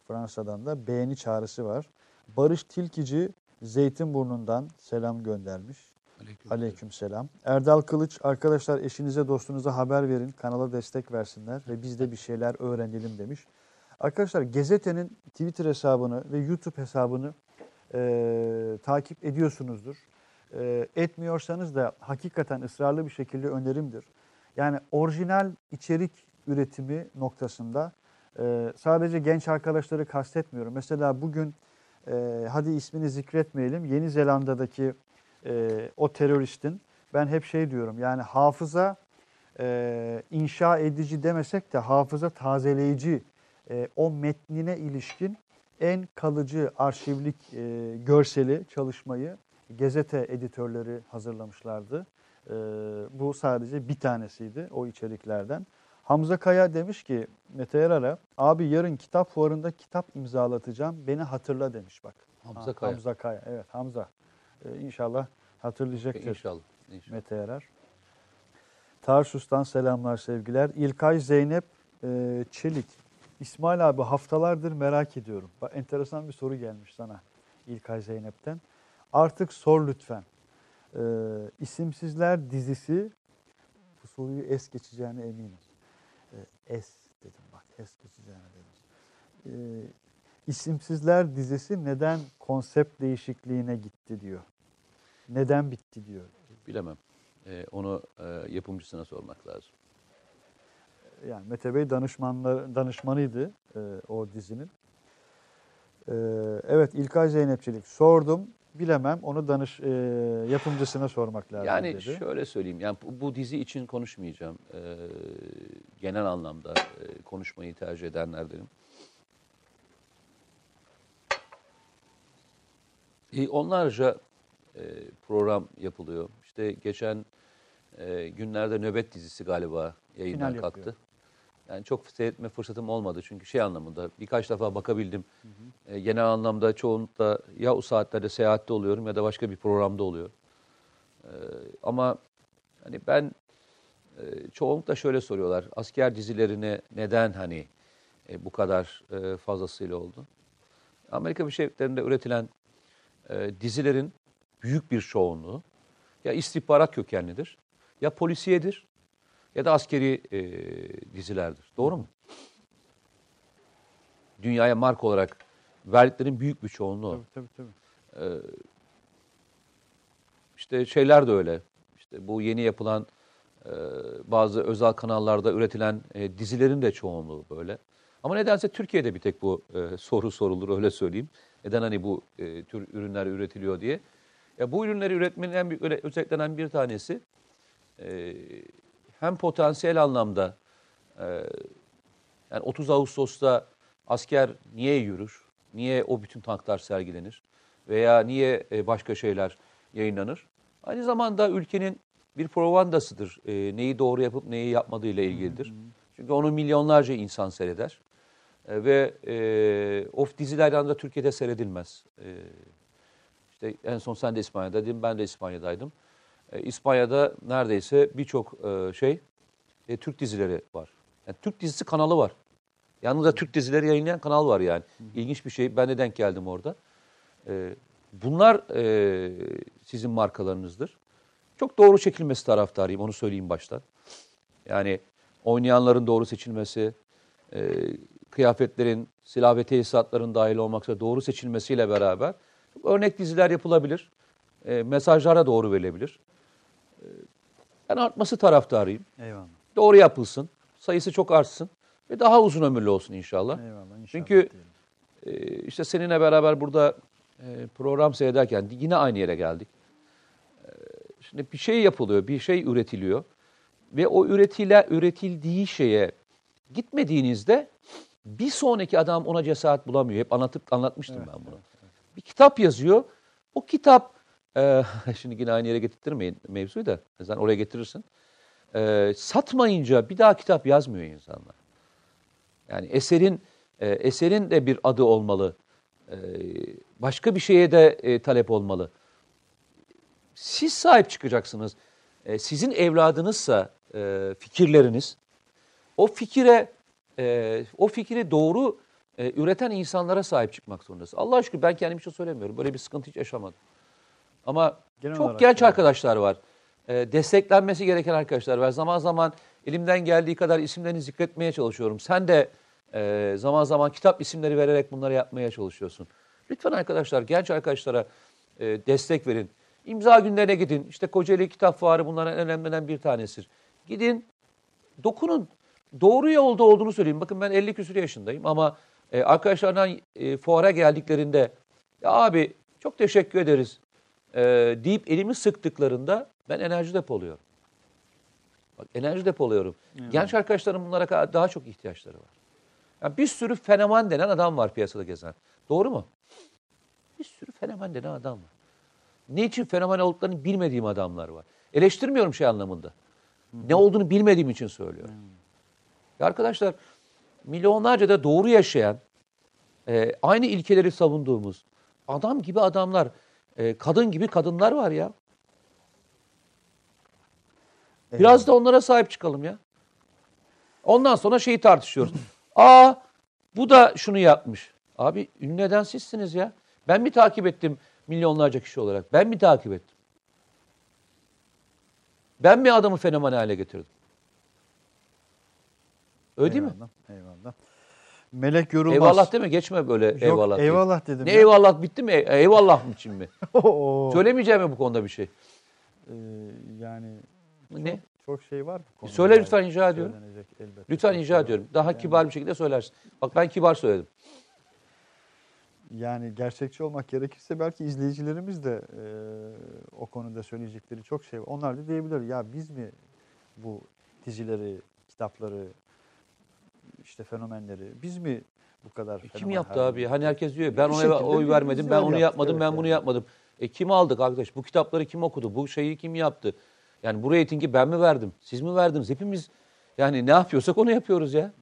Fransa'dan da beğeni çağrısı var. Barış Tilkici Zeytinburnu'ndan selam göndermiş. Aleyküm selam. Erdal Kılıç arkadaşlar eşinize dostunuza haber verin. Kanala destek versinler ve biz de bir şeyler öğrenelim demiş. Arkadaşlar Gezete'nin Twitter hesabını ve YouTube hesabını e, takip ediyorsunuzdur. E, etmiyorsanız da hakikaten ısrarlı bir şekilde önerimdir. Yani orijinal içerik üretimi noktasında e, sadece genç arkadaşları kastetmiyorum. Mesela bugün e, hadi ismini zikretmeyelim Yeni Zelanda'daki e, o teröristin ben hep şey diyorum yani hafıza e, inşa edici demesek de hafıza tazeleyici e, o metnine ilişkin en kalıcı arşivlik e, görseli çalışmayı gazete editörleri hazırlamışlardı. E, bu sadece bir tanesiydi o içeriklerden. Hamza Kaya demiş ki Mete Yarar'a abi yarın kitap fuarında kitap imzalatacağım beni hatırla demiş bak. Hamza Ha, Kaya. Hamza Kaya evet Hamza. Ee, inşallah hatırlayacaktır İnşallah. inşallah. Mete Yarar. Tarsus'tan selamlar sevgiler. İlkay Zeynep e, Çelik. İsmail abi haftalardır merak ediyorum. Bak enteresan bir soru gelmiş sana İlkay Zeynep'ten. Artık sor lütfen. Ee, İsimsizler dizisi bu soruyu es geçeceğine eminim. Ee, es dedim bak es geçeceğine dedim. Ee, İsimsizler dizisi neden konsept değişikliğine gitti diyor. Neden bitti diyor. Bilemem. E, onu e, yapımcısına sormak lazım. Yani Mete Bey danışmanlar, danışmanıydı e, o dizinin. E, evet İlkay Zeynepçilik sordum. Bilemem onu danış e, yapımcısına sormak lazım Yani dedi. şöyle söyleyeyim. Yani bu, bu dizi için konuşmayacağım. E, genel anlamda e, konuşmayı tercih edenlerdenim. E, onlarca e, program yapılıyor. İşte geçen e, günlerde Nöbet dizisi galiba yayından Final kalktı. yapıyor. Yani çok seyretme fırsatım olmadı çünkü şey anlamında birkaç defa bakabildim. E, genel anlamda çoğunlukla ya o saatlerde seyahatte oluyorum ya da başka bir programda oluyor. E, ama hani ben e, çoğunlukla şöyle soruyorlar. Asker dizilerine neden hani e, bu kadar e, fazlasıyla oldu? Amerika Birleşik Devletleri'nde üretilen e, dizilerin büyük bir çoğunluğu ya istihbarat kökenlidir, ya polisiyedir ya da askeri e, dizilerdir. Doğru mu? Dünyaya marka olarak verdiklerin büyük bir çoğunluğu. Tabii tabii. tabii. İşte şeyler de öyle. İşte bu yeni yapılan e, bazı özel kanallarda üretilen e, dizilerin de çoğunluğu böyle. Ama nedense Türkiye'de bir tek bu e, soru sorulur öyle söyleyeyim. Neden hani bu e, tür ürünler üretiliyor diye. Ya bu ürünleri üretmenin en büyük özetlenen bir tanesi e, hem potansiyel anlamda e, yani 30 Ağustos'ta asker niye yürür? Niye o bütün tanklar sergilenir? Veya niye e, başka şeyler yayınlanır? Aynı zamanda ülkenin bir propagandasıdır. E, neyi doğru yapıp neyi yapmadığıyla ilgilidir. Çünkü onu milyonlarca insan seyreder. E, ve e, of dizilerden de Türkiye'de seyredilmez. E, işte en son sen de İspanya'daydın, ben de İspanya'daydım. E, İspanya'da neredeyse birçok e, şey e, Türk dizileri var. Yani Türk dizisi kanalı var. Yanında Türk dizileri yayınlayan kanal var yani. İlginç bir şey. Ben de denk geldim orada. E, bunlar e, sizin markalarınızdır. Çok doğru çekilmesi taraftarıyım. Onu söyleyeyim baştan. Yani oynayanların doğru seçilmesi, e, kıyafetlerin, silah ve tesisatların dahil olmak üzere doğru seçilmesiyle beraber örnek diziler yapılabilir. E, mesajlara doğru verilebilir. E, ben artması taraftarıyım. Eyvallah. Doğru yapılsın. Sayısı çok artsın. Ve daha uzun ömürlü olsun inşallah. Eyvallah. inşallah Çünkü e, işte seninle beraber burada e, program seyrederken yine aynı yere geldik. E, şimdi bir şey yapılıyor, bir şey üretiliyor. Ve o üretile, üretildiği şeye gitmediğinizde bir sonraki adam ona cesaret bulamıyor. Hep anlatıp anlatmıştım ben bunu. Bir kitap yazıyor. O kitap, e, <laughs> şimdi yine aynı yere getirtmeyin mevzuyu da. Sen oraya getirirsin. E, satmayınca bir daha kitap yazmıyor insanlar. Yani eserin e, eserin de bir adı olmalı. E, başka bir şeye de e, talep olmalı. Siz sahip çıkacaksınız. E, sizin evladınızsa e, fikirleriniz, o fikire, e, o fikri doğru e, üreten insanlara sahip çıkmak zorundasınız. Allah aşkına ben kendim için söylemiyorum. Böyle bir sıkıntı hiç yaşamadım. Ama Genel çok genç yani. arkadaşlar var. E, desteklenmesi gereken arkadaşlar var. Zaman zaman elimden geldiği kadar isimlerini zikretmeye çalışıyorum. Sen de e, zaman zaman kitap isimleri vererek bunları yapmaya çalışıyorsun. Lütfen arkadaşlar, genç arkadaşlara e, destek verin. İmza günlerine gidin. İşte Kocaeli Kitap Fuarı bunların en önemlilerinden bir tanesidir. Gidin, dokunun. Doğru yolda olduğunu söyleyeyim. Bakın ben 50 küsur yaşındayım ama e, arkadaşlardan e, fuara geldiklerinde ya abi çok teşekkür ederiz e, deyip elimi sıktıklarında ben enerji depoluyorum. Bak enerji depoluyorum. Genç arkadaşlarım bunlara daha çok ihtiyaçları var. Yani bir sürü fenomen denen adam var piyasada gezen. Doğru mu? Bir sürü fenomen denen adam var. Ne için fenomen olduklarını bilmediğim adamlar var. Eleştirmiyorum şey anlamında. Ne olduğunu bilmediğim için söylüyorum. Ya arkadaşlar milyonlarca da doğru yaşayan, e, aynı ilkeleri savunduğumuz adam gibi adamlar, e, kadın gibi kadınlar var ya. Biraz da onlara sahip çıkalım ya. Ondan sonra şeyi tartışıyoruz. <laughs> Aa bu da şunu yapmış. Abi ünlü neden sizsiniz ya? Ben mi takip ettim milyonlarca kişi olarak? Ben mi takip ettim? Ben mi adamı fenomen hale getirdim? Öyle değil mi? Eyvallah, Eyvallah. Melek Yorulmaz. Eyvallah deme geçme böyle Yok, eyvallah. diye. eyvallah dedim Ne ya. eyvallah bitti mi? E- Eyvallah mı için mi? <laughs> Söylemeyeceğim mi bu konuda bir şey? Ee, yani Ne? çok şey var bu konuda. Söyle yani. lütfen rica ediyorum. Elbette. Lütfen şey var. ediyorum. Daha kibar bir şekilde söylersin. Bak ben kibar söyledim. Yani gerçekçi olmak gerekirse belki izleyicilerimiz de e, o konuda söyleyecekleri çok şey var. Onlar da diyebilir ya biz mi bu dizileri, kitapları, işte fenomenleri biz mi bu kadar E, Kim yaptı abi? Hani herkes diyor ya, ben ona oy vermedim, ben onu yapmadım, evet ben yani. bunu yapmadım. E kim aldık arkadaş? Bu kitapları kim okudu? Bu şeyi kim yaptı? Yani bu reytingi ben mi verdim? Siz mi verdiniz? Hepimiz yani ne yapıyorsak onu yapıyoruz ya.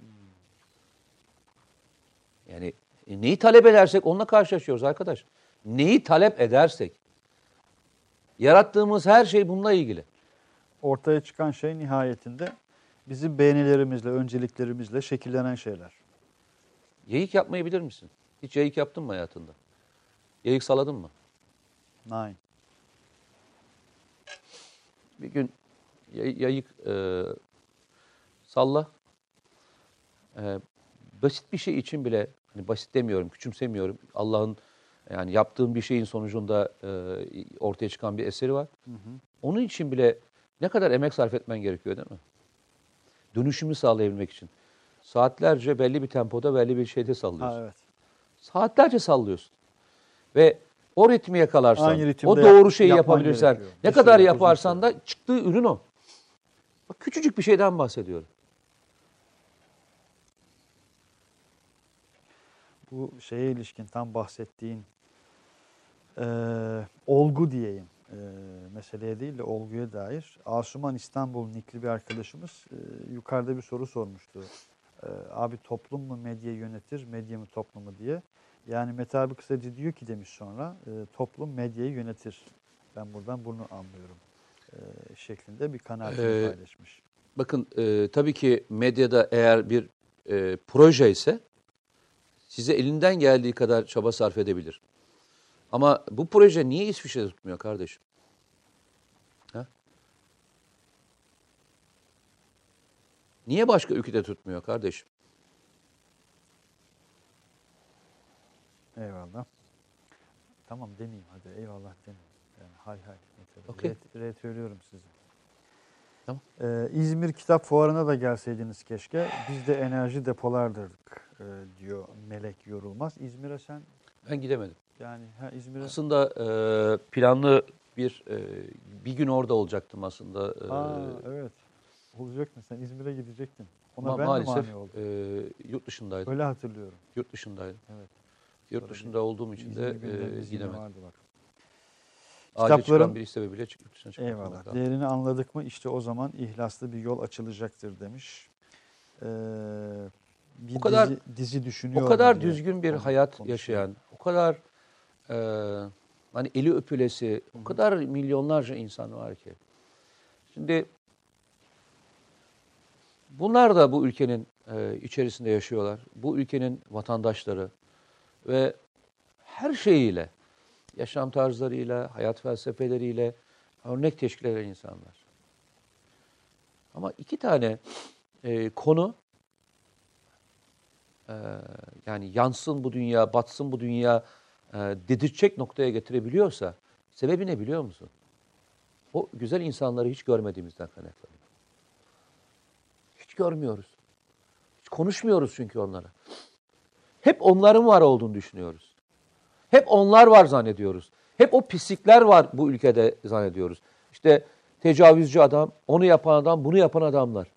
Yani e, neyi talep edersek onunla karşılaşıyoruz arkadaş. Neyi talep edersek. Yarattığımız her şey bununla ilgili. Ortaya çıkan şey nihayetinde bizim beğenilerimizle, önceliklerimizle şekillenen şeyler. Yayık yapmayı bilir misin? Hiç yayık yaptın mı hayatında? Yayık saladın mı? Nine. Bir gün yay- yayık e, salla. E, basit bir şey için bile, hani basit demiyorum, küçümsemiyorum. Allah'ın yani yaptığım bir şeyin sonucunda e, ortaya çıkan bir eseri var. Onun için bile Ne kadar emek sarf etmen gerekiyor değil mi? Dönüşümü sağlayabilmek için. Saatlerce belli bir tempoda belli bir şeyde sallıyorsun. Ha, evet. Saatlerce sallıyorsun. Ve o ritmi yakalarsan, o doğru şeyi yapabilirsen, gerekiyor. ne Bir kadar süre, yaparsan da çıktığı ürün o. Bak küçücük bir şeyden bahsediyorum. Bu şeye ilişkin tam bahsettiğin e, olgu diyeyim e, meseleye değil de olguya dair. Asuman İstanbul nikli bir arkadaşımız e, yukarıda bir soru sormuştu. E, abi toplum mu medya yönetir, medya mı toplumu diye. Yani Mete abi kısaca diyor ki demiş sonra e, toplum medyayı yönetir. Ben buradan bunu anlıyorum e, şeklinde bir kanaatini Ee, paylaşmış. Bakın e, tabii ki medyada eğer bir e, proje ise size elinden geldiği kadar çaba sarf edebilir. Ama bu proje niye İsviçre'de tutmuyor kardeşim? Ha? Niye başka ülkede tutmuyor kardeşim? Eyvallah. Tamam demeyeyim hadi eyvallah demeyeyim. Yani hay hay. Okey. Ret, retweetliyorum sizi. Tamam. Ee, İzmir Kitap Fuarı'na da gelseydiniz keşke. Biz de enerji depolardırdık e, diyor Melek Yorulmaz. İzmir'e sen Ben gidemedim. Yani ha İzmir'e Aslında e, planlı bir e, bir gün orada olacaktım aslında. E, Aa, evet. Olacak mı? Sen İzmir'e gidecektin. Ona ama ben maalesef mi mani oldum? e, yurt dışındaydım. Öyle hatırlıyorum. Yurt dışındaydım. Evet. Yurt Sonra dışında olduğum için de e, gidemedim. vardı bak. Acil Kitapların- bir sebebiyle çık- yurt dışına çıkmak Eyvallah. kaldım. Değerini anladık mı işte o zaman ihlaslı bir yol açılacaktır demiş. Ee, bir O kadar- dizi, dizi düşünüyor. O kadar düzgün bir hayat konuşuyor. yaşayan, o kadar e, hani eli öpülesi, o kadar milyonlarca insan var ki. Şimdi bunlar da bu ülkenin e, içerisinde yaşıyorlar. Bu ülkenin vatandaşları ve her şeyiyle, yaşam tarzlarıyla, hayat felsefeleriyle örnek teşkil eden insanlar. Ama iki tane e, konu e, yani yansın bu dünya, batsın bu dünya e, dedirtecek noktaya getirebiliyorsa sebebi ne biliyor musun? O güzel insanları hiç görmediğimizden kaynaklanıyor. Hiç görmüyoruz. Hiç konuşmuyoruz çünkü onlara. Hep onların var olduğunu düşünüyoruz. Hep onlar var zannediyoruz. Hep o pislikler var bu ülkede zannediyoruz. İşte tecavüzcü adam, onu yapan adam, bunu yapan adamlar.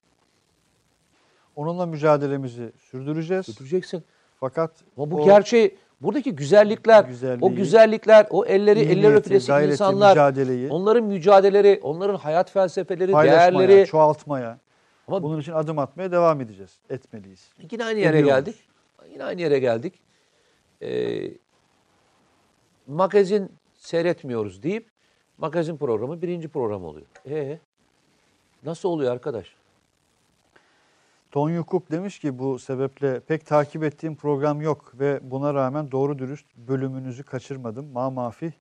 Onunla mücadelemizi sürdüreceğiz. Götüreceksin. Fakat Ama bu o gerçeği, buradaki güzellikler, Güzelliği, o güzellikler, o elleri, eller öpülesi insanlar, mücadeleyi onların mücadeleleri, onların hayat felsefeleri, değerleri. çoğaltmaya, Ama bunun için adım atmaya devam edeceğiz. Etmeliyiz. yine aynı yere Ediyoruz. geldik. Yine aynı yere geldik. Ee, magazin seyretmiyoruz deyip magazin programı birinci program oluyor. Ee, nasıl oluyor arkadaş? Ton Yukuk demiş ki bu sebeple pek takip ettiğim program yok ve buna rağmen doğru dürüst bölümünüzü kaçırmadım. Ma mafih,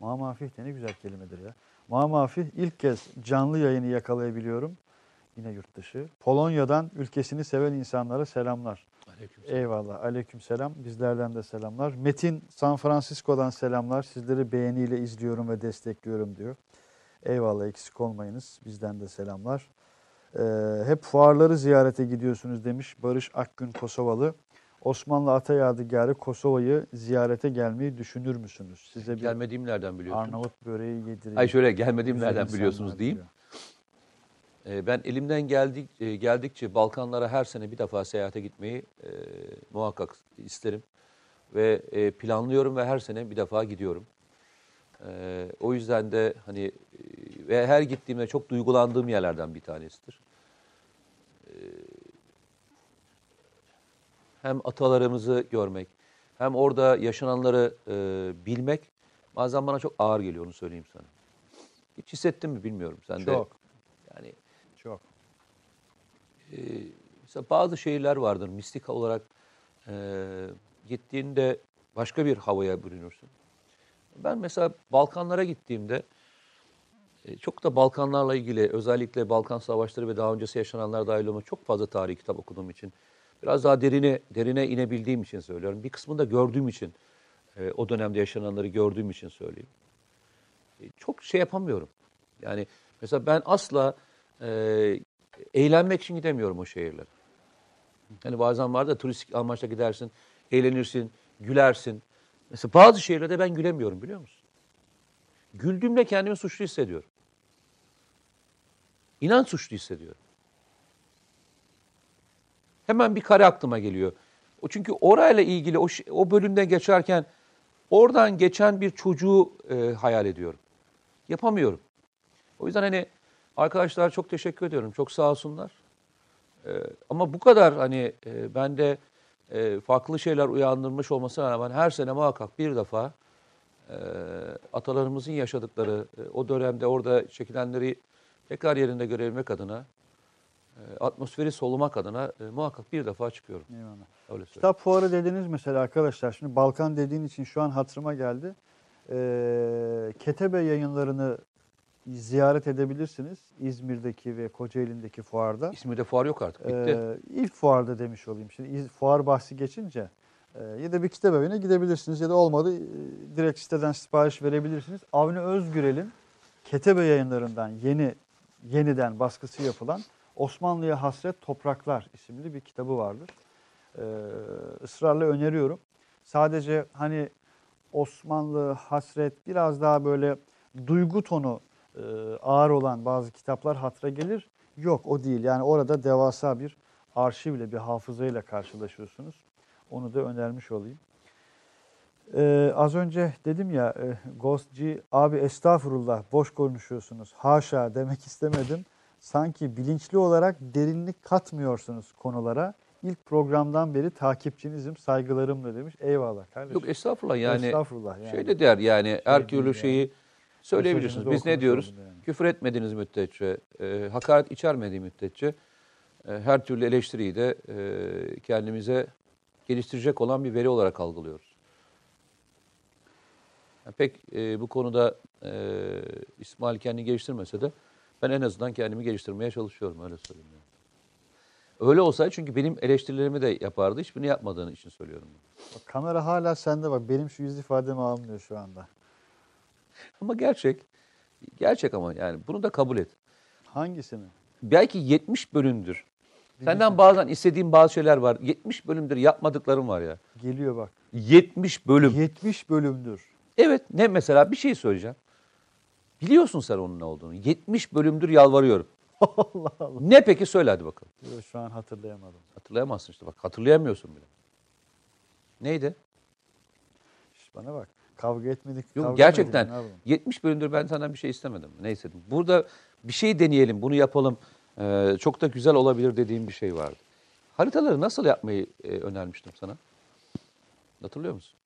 ma mafih de ne güzel kelimedir ya. Ma mafih ilk kez canlı yayını yakalayabiliyorum. Yine yurt dışı. Polonya'dan ülkesini seven insanlara selamlar. Eyvallah. Aleyküm selam. Bizlerden de selamlar. Metin San Francisco'dan selamlar. Sizleri beğeniyle izliyorum ve destekliyorum diyor. Eyvallah eksik olmayınız. Bizden de selamlar. Ee, hep fuarları ziyarete gidiyorsunuz demiş Barış Akgün Kosovalı. Osmanlı Ata Yadigarı Kosova'yı ziyarete gelmeyi düşünür müsünüz? Size bir Gelmediğim nereden biliyorsunuz? Arnavut böreği yedireyim. Ay şöyle gelmediğim Güzel nereden biliyorsunuz diyeyim. diyor. Ee, Ben elimden geldik, e, geldikçe Balkanlara her sene bir defa seyahate gitmeyi e, muhakkak isterim. Ve e, planlıyorum ve her sene bir defa gidiyorum. E, o yüzden de hani e, ve her gittiğimde çok duygulandığım yerlerden bir tanesidir. E, hem atalarımızı görmek, hem orada yaşananları e, bilmek bazen bana çok ağır geliyor onu söyleyeyim sana. Hiç hissettin mi bilmiyorum. Sen de Çok, yani çok. e, mesela bazı şehirler vardır mistik olarak e, gittiğinde başka bir havaya bürünürsün. Ben mesela Balkanlara gittiğimde e, çok da Balkanlarla ilgili özellikle Balkan Savaşları ve daha öncesi yaşananlar dahil olmak çok fazla tarih kitap okuduğum için biraz daha derine derine inebildiğim için söylüyorum. Bir kısmını da gördüğüm için e, o dönemde yaşananları gördüğüm için söyleyeyim. E, çok şey yapamıyorum. Yani Mesela ben asla e, eğlenmek için gidemiyorum o şehirlere. Yani bazen var da turistik amaçla gidersin, eğlenirsin, gülersin. Mesela bazı şehirlerde ben gülemiyorum biliyor musun? Güldüğümde kendimi suçlu hissediyorum. İnan suçlu hissediyorum. Hemen bir kare aklıma geliyor. O çünkü orayla ilgili o, o bölümden geçerken oradan geçen bir çocuğu e, hayal ediyorum. Yapamıyorum. O yüzden hani arkadaşlar çok teşekkür ediyorum. Çok sağ olsunlar. E, ama bu kadar hani e, bende e, farklı şeyler uyandırmış olmasına rağmen her sene muhakkak bir defa e, atalarımızın yaşadıkları e, o dönemde orada çekilenleri tekrar yerinde görebilmek adına e, atmosferi solumak adına e, muhakkak bir defa çıkıyorum. Eyvallah. Öyle. Kitap fuarı dediniz mesela arkadaşlar. Şimdi Balkan dediğin için şu an hatırıma geldi. Ee, Ketebe yayınlarını ziyaret edebilirsiniz. İzmir'deki ve Kocaeli'ndeki fuarda. İzmir'de fuar yok artık. Bitti. Ee, ilk fuarda demiş olayım. Şimdi fuar bahsi geçince e, ya da bir kitap evine gidebilirsiniz ya da olmadı e, direkt siteden sipariş verebilirsiniz. Avni Özgürel'in Ketebe yayınlarından yeni yeniden baskısı yapılan Osmanlı'ya Hasret Topraklar isimli bir kitabı vardır. Ee, ısrarla öneriyorum. Sadece hani Osmanlı hasret biraz daha böyle duygu tonu e, ağır olan bazı kitaplar hatıra gelir. Yok o değil. Yani orada devasa bir arşivle, bir hafızayla karşılaşıyorsunuz. Onu da önermiş olayım. Ee, az önce dedim ya e, Ghostci abi estağfurullah boş konuşuyorsunuz. Haşa demek istemedim. Sanki bilinçli olarak derinlik katmıyorsunuz konulara. İlk programdan beri takipçinizim, saygılarımla demiş. Eyvallah kardeşim. Yok estağfurullah yani. Estağfurullah yani. Şey de der yani her değil türlü şeyi söyleyebilirsiniz. Biz ne diyoruz? yani. Küfür etmediğiniz müddetçe, e, hakaret içermediği müddetçe e, her türlü eleştiriyi de e, kendimize geliştirecek olan bir veri olarak algılıyoruz. Yani pek e, bu konuda e, İsmail kendini geliştirmese de ben en azından kendimi geliştirmeye çalışıyorum öyle söyleyeyim. Yani. Öyle olsaydı çünkü benim eleştirilerimi de yapardı. Hiçbirini yapmadığını için söylüyorum. Bak, kamera hala sende bak. Benim şu yüz ifademi almıyor şu anda. Ama gerçek. Gerçek ama yani bunu da kabul et. Hangisini? Belki 70 bölümdür. Senden bazen istediğim bazı şeyler var. 70 bölümdür yapmadıklarım var ya. Geliyor bak. 70 bölüm. 70 bölümdür. Evet ne mesela bir şey söyleyeceğim. Biliyorsun sen onun ne olduğunu. 70 bölümdür yalvarıyorum. <laughs> Allah Allah. Ne peki söyle hadi bakalım. Yo, Şu an hatırlayamadım. Hatırlayamazsın işte bak hatırlayamıyorsun bile. Neydi? Şş, bana bak. Kavga etmedik. Yok kavga gerçekten ne yapalım? 70 bölümdür ben senden bir şey istemedim. Neyse burada bir şey deneyelim bunu yapalım. Ee, çok da güzel olabilir dediğim bir şey vardı. Haritaları nasıl yapmayı e, önermiştim sana? Hatırlıyor musun?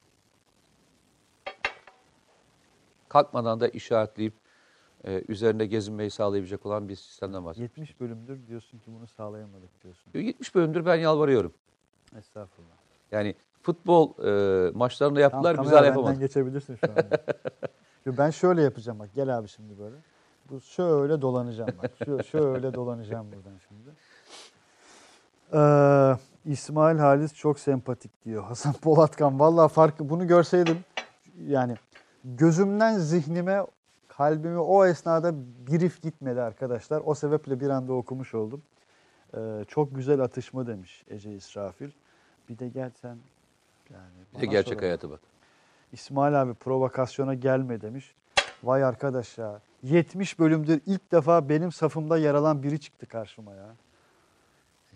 Kalkmadan da işaretleyip e, üzerinde gezinmeyi sağlayabilecek olan bir sistemden bahsediyorum. 70 bölümdür diyorsun ki bunu sağlayamadık diyorsun. 70 bölümdür ben yalvarıyorum. Estağfurullah. Yani futbol e, maçlarında yaptılar Tamam, güzel yapamadık. geçebilirsin şu. <laughs> Yo, ben şöyle yapacağım bak. Gel abi şimdi böyle. Bu şöyle dolanacağım bak. Şu, şöyle dolanacağım buradan şimdi. Ee, İsmail Halis çok sempatik diyor. Hasan Polatkan. Vallahi farkı bunu görseydim yani gözümden zihnime kalbime o esnada bir if gitmedi arkadaşlar. O sebeple bir anda okumuş oldum. Ee, çok güzel atışma demiş Ece İsrafil. Bir de gel sen yani Bir de bana gerçek soralım. hayatı bak. İsmail abi provokasyona gelme demiş. Vay arkadaş ya. 70 bölümdür ilk defa benim safımda yer alan biri çıktı karşıma ya.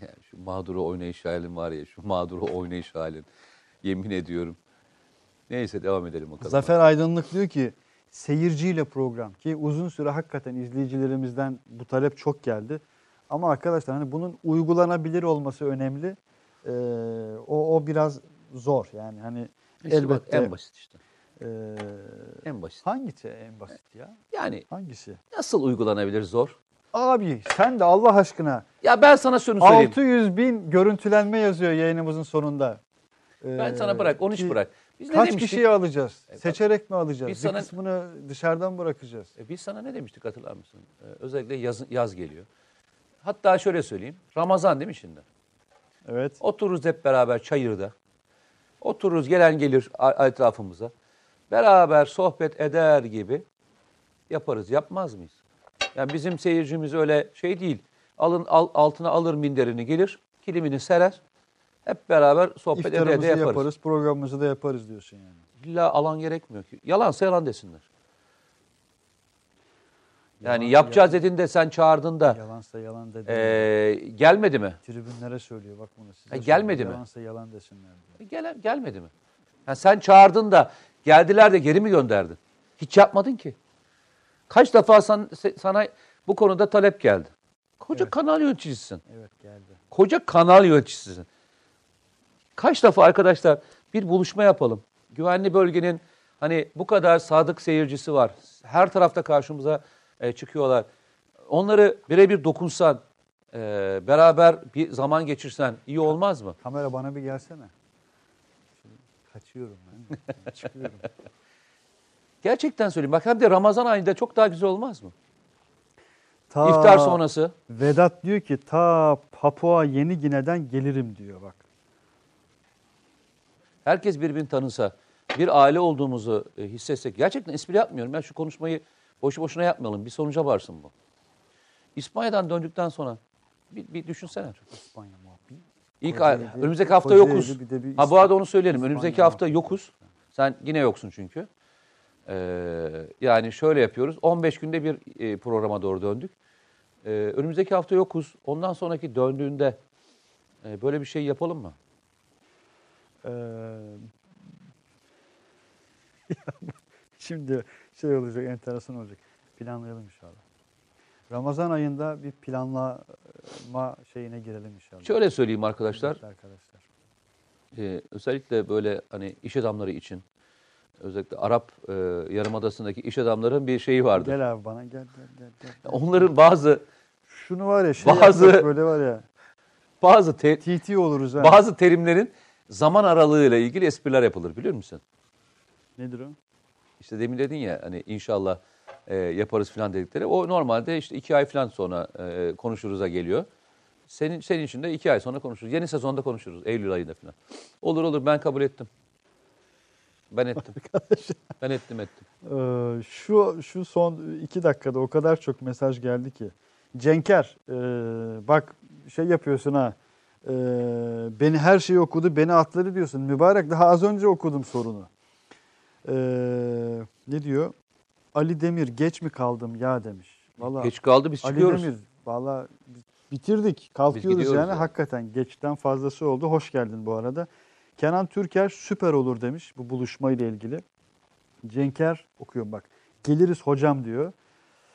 Yani şu mağduru oynayış halin var ya, şu mağduru oynayış halin. Yemin ediyorum. Neyse devam edelim bakalım. Zafer Aydınlık diyor ki seyirciyle program ki uzun süre hakikaten izleyicilerimizden bu talep çok geldi. Ama arkadaşlar hani bunun uygulanabilir olması önemli. Ee, o, o biraz zor yani hani İşte bak, elbette. en basit işte. Ee, En basit. hangisi en basit ya? Yani Hangisi? nasıl uygulanabilir zor? Abi sen de Allah aşkına Ya ben sana şunu söyleyeyim. 600 bin görüntülenme yazıyor yayınımızın sonunda. Ben Ee, sana bırak, onu hiç ki bırak. Biz ne Kaç demiştik? kişiyi alacağız? E, Seçerek mi alacağız? biz Bir sana- kısmını dışarıdan bırakacağız. E, Biz sana ne demiştik hatırlar mısın? Ee, özellikle yaz, yaz geliyor. Hatta şöyle söyleyeyim. Ramazan değil mi şimdi? Evet. Otururuz hep beraber çayırda. Otururuz gelen gelir etrafımıza. Beraber sohbet eder gibi yaparız. Yapmaz mıyız? Yani bizim seyircimiz öyle şey değil. Alın al, altına alır minderini gelir, kilimini serer. Hep beraber sohbet ede ede İftarımızı yaparız. yaparız, programımızı da yaparız diyorsun yani. İlla alan gerekmiyor ki. Yalansa yalan desinler. Yani Yalan- yapacağız dedin de sen çağırdın da Yalansa yalan dedi. ee, gelmedi mi? Tribünlere söylüyor bak bunu size. E, gelmedi söylüyor. mi? Yalansa yalan desinler diyor. E, Gele, gelmedi mi? Yani sen çağırdın da geldiler de geri mi gönderdin? Hiç yapmadın ki. Kaç defa san- sana bu konuda talep geldi. Koca kanal yöneticisisin. Evet geldi. Koca kanal yöneticisisin. Kaç defa arkadaşlar bir buluşma yapalım. Güvenli bölgenin hani bu kadar sadık seyircisi var. Her tarafta karşımıza e, çıkıyorlar. Onları birebir dokunsan, e, beraber bir zaman geçirsen iyi olmaz mı? Kamera bana bir gelsene. Kaçıyorum ben. Yani çıkıyorum. <laughs> Gerçekten söyleyeyim. Bak hem de Ramazan ayında çok daha güzel olmaz mı? Ta İftar sonrası. Vedat diyor ki ta Papua Yeni Gine'den gelirim diyor bak. Herkes birbirini tanısa, bir aile olduğumuzu e, hissetsek. Gerçekten espri yapmıyorum. Ben şu konuşmayı boşu boşuna yapmayalım. Bir sonuca varsın bu. İspanya'dan döndükten sonra bir, bir düşünsene. İspanya. İlk Kocaeli, önümüzdeki hafta Kocaeli, yokuz. bir de bir Ha bu arada onu söyleyelim. İspanya Önümüzdeki hafta yokuz. Sen yine yoksun çünkü. Ee, yani şöyle yapıyoruz. 15 günde bir e, programa doğru döndük. Ee, önümüzdeki hafta yokuz. Ondan sonraki döndüğünde e, böyle bir şey yapalım mı? Ee, <laughs> Şimdi şey olacak, enteresan olacak. Planlayalım inşallah. Ramazan ayında bir planlama şeyine girelim inşallah. Şöyle söyleyeyim arkadaşlar. Evet arkadaşlar. Ee, özellikle böyle hani iş adamları için özellikle Arap e, Yarımadası'ndaki iş adamların bir şeyi vardır. Gel abi bana gel gel gel. gel. Onların bazı Şunu var ya şey Bazı- böyle var ya bazı te- TT oluruz ha. bazı terimlerin zaman aralığıyla ilgili espriler yapılır biliyor musun? Nedir o? İşte demin dedin ya hani inşallah e, yaparız falan dedikleri. O normalde işte iki ay falan sonra e, konuşuruz'a geliyor. Senin senin için de iki ay sonra konuşuruz. Yeni sezonda konuşuruz. Eylül ayında falan. Olur olur ben kabul ettim. Ben ettim. <laughs> ben ettim ettim. Ee, şu şu son iki dakikada o kadar çok mesaj geldi ki. Cenker e, bak şey yapıyorsun ha. e, beni her şeyi okudu beni atladı diyorsun. Mübarek daha az önce okudum sorunu. E, ne diyor? Ali Demir geç mi kaldım ya demiş. Vallahi Geç kaldı biz Ali çıkıyoruz. Demir valla bitirdik. Kalkıyoruz yani. yani. Hakikaten geçten fazlası oldu. Hoş geldin bu arada. Kenan Türker süper olur demiş bu buluşmayla ilgili. Cenker okuyorum bak. Geliriz hocam diyor.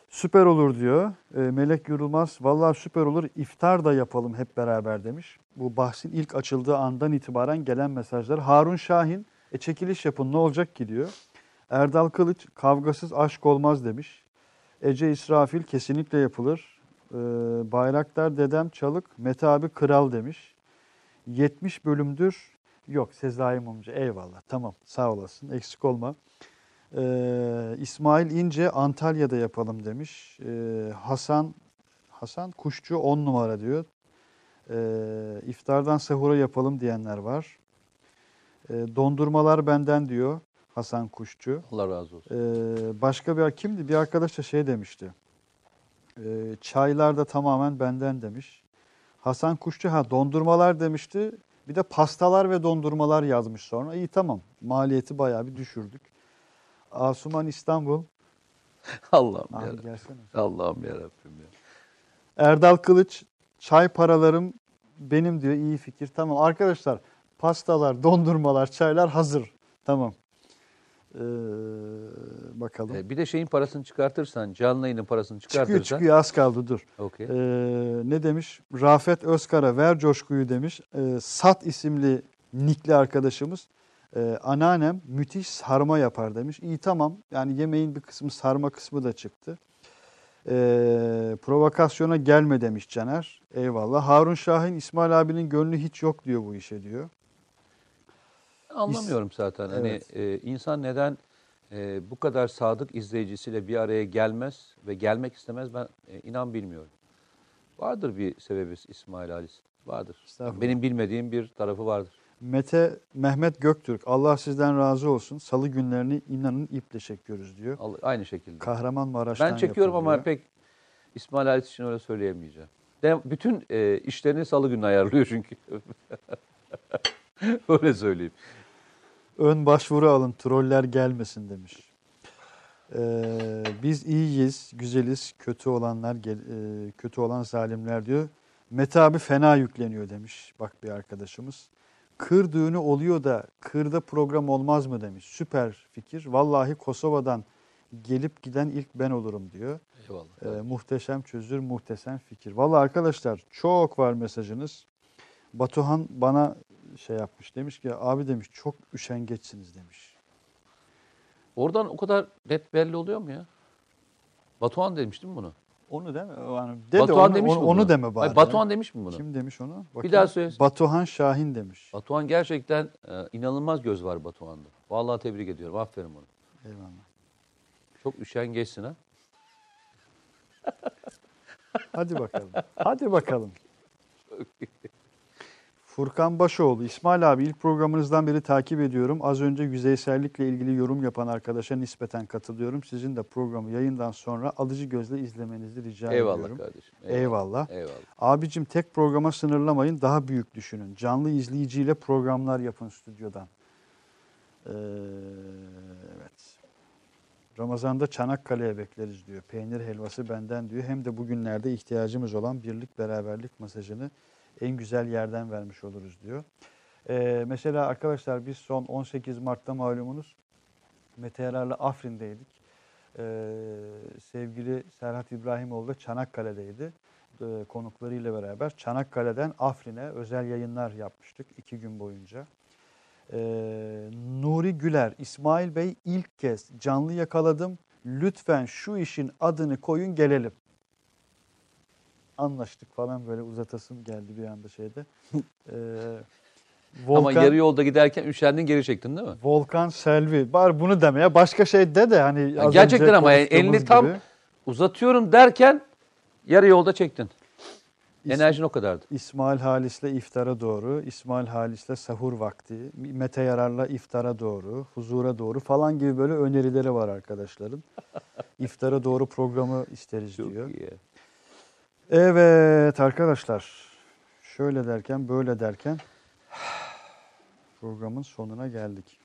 Süper olur diyor. E, Melek Yorulmaz vallahi süper olur. İftar da yapalım hep beraber demiş. Bu bahsin ilk açıldığı andan itibaren gelen mesajlar. Harun Şahin e, çekiliş yapın ne olacak ki diyor. Erdal Kılıç kavgasız aşk olmaz demiş. Ece İsrafil kesinlikle yapılır. Ee, Bayraktar dedem çalık, Mete abi kral demiş. 70 bölümdür. Yok Sezai Mumcu eyvallah tamam sağ olasın eksik olma. Ee, İsmail İnce Antalya'da yapalım demiş. Ee, Hasan Hasan Kuşçu 10 numara diyor. Ee, iftardan sahura yapalım diyenler var. Ee, dondurmalar benden diyor Hasan Kuşçu. Allah razı olsun. Ee, başka bir kimdi? Bir arkadaş da şey demişti. Ee, çaylar da tamamen benden demiş. Hasan Kuşçu ha dondurmalar demişti. Bir de pastalar ve dondurmalar yazmış sonra. İyi tamam. Maliyeti bayağı bir düşürdük. Asuman İstanbul. <laughs> Allah'ım Abi yarabbim. Allah'ım yarabbim ya. Erdal Kılıç çay paralarım benim diyor iyi fikir. Tamam arkadaşlar pastalar, dondurmalar, çaylar hazır. Tamam. Ee, bakalım. Ee, bir de şeyin parasını çıkartırsan, canlı yayının parasını çıkıyor çıkartırsan. çıkıyor az kaldı dur. Okey. Ee, ne demiş? Rafet Özkar'a ver coşkuyu demiş. Ee, Sat isimli nikli arkadaşımız. Ee, anneannem müthiş sarma yapar demiş. İyi tamam. Yani yemeğin bir kısmı sarma kısmı da çıktı. Ee, provokasyona gelme demiş Caner. Eyvallah. Harun Şahin İsmail abinin gönlü hiç yok diyor bu işe diyor. Anlamıyorum zaten. Hani Evet. e, insan neden e, bu kadar sadık izleyicisiyle bir araya gelmez ve gelmek istemez ben e, inan bilmiyorum. Vardır bir sebebi İsmail Halis. Vardır. Benim bilmediğim bir tarafı vardır. Mete Mehmet Göktürk Allah sizden razı olsun. Salı günlerini inanın iple çekiyoruz diyor. Aynı şekilde. Kahramanmaraş'tan Ben çekiyorum ama yapılıyor. pek İsmail Halis için öyle söyleyemeyeceğim. De, bütün e, işlerini salı günü ayarlıyor çünkü. <laughs> öyle söyleyeyim. Ön başvuru alın troller gelmesin demiş. Ee, biz iyiyiz, güzeliz, kötü olanlar e, kötü olan zalimler diyor. Mete abi fena yükleniyor demiş bak bir arkadaşımız. Kır düğünü oluyor da kırda program olmaz mı demiş. Süper fikir. Vallahi Kosova'dan gelip giden ilk ben olurum diyor. Eyvallah. Ee, muhteşem çözür, muhteşem fikir. Vallahi arkadaşlar çok var mesajınız. Batuhan bana şey yapmış. Demiş ki abi demiş çok üşengeçsiniz demiş. Oradan o kadar net belli oluyor mu ya? Batuhan demiş değil mi bunu? Onu deme. Yani dedi Batuhan onu, demiş onu, mi onu bunu? deme bari. Hayır, Batuhan demiş mi bunu? Kim demiş onu? Bakayım. daha söylesin. Batuhan Şahin demiş. Batuhan gerçekten e, inanılmaz göz var Batuhan'da. Vallahi tebrik ediyorum. Aferin ona. Eyvallah. Çok üşengeçsin ha. Hadi bakalım. Hadi bakalım. Furkan Başoğlu, İsmail abi ilk programınızdan beri takip ediyorum. Az önce yüzeysellikle ilgili yorum yapan arkadaşa nispeten katılıyorum. Sizin de programı yayından sonra alıcı gözle izlemenizi rica Eyvallah ediyorum. kardeşim. Eyvallah. Eyvallah. Abicim tek programa sınırlamayın, daha büyük düşünün. Canlı izleyiciyle programlar yapın stüdyodan. Ee, evet. Ramazan'da Çanakkale'ye bekleriz diyor. Peynir helvası benden diyor. Hem de bugünlerde ihtiyacımız olan birlik beraberlik mesajını en güzel yerden vermiş oluruz diyor. Ee, mesela arkadaşlar biz son 18 Mart'ta malumunuz Mete Yarar'la Afrin'deydik. Ee, sevgili Serhat İbrahimoğlu da Çanakkale'deydi. Ee, konuklarıyla beraber Çanakkale'den Afrin'e özel yayınlar yapmıştık iki gün boyunca. Ee, Nuri Güler, İsmail Bey ilk kez canlı yakaladım. Lütfen şu işin adını koyun gelelim. Anlaştık falan böyle uzatasım geldi bir anda şeyde. <laughs> Ee, Ama yarı yolda giderken üşendin geri çektin değil mi? Volkan Selvi. Bari bunu deme ya. Başka şey de de hani az gerçekten ama yani elini tam- gibi. Uzatıyorum derken yarı yolda çektin. Enerjin o kadardı. İsmail Halis'le iftara doğru, İsmail Halis'le sahur vakti, Mete Yarar'la iftara doğru, huzura doğru falan gibi böyle önerileri var arkadaşların. <laughs> İftara doğru programı isteriz Çok diyor. iyi. Evet arkadaşlar. Şöyle derken böyle derken programın sonuna geldik.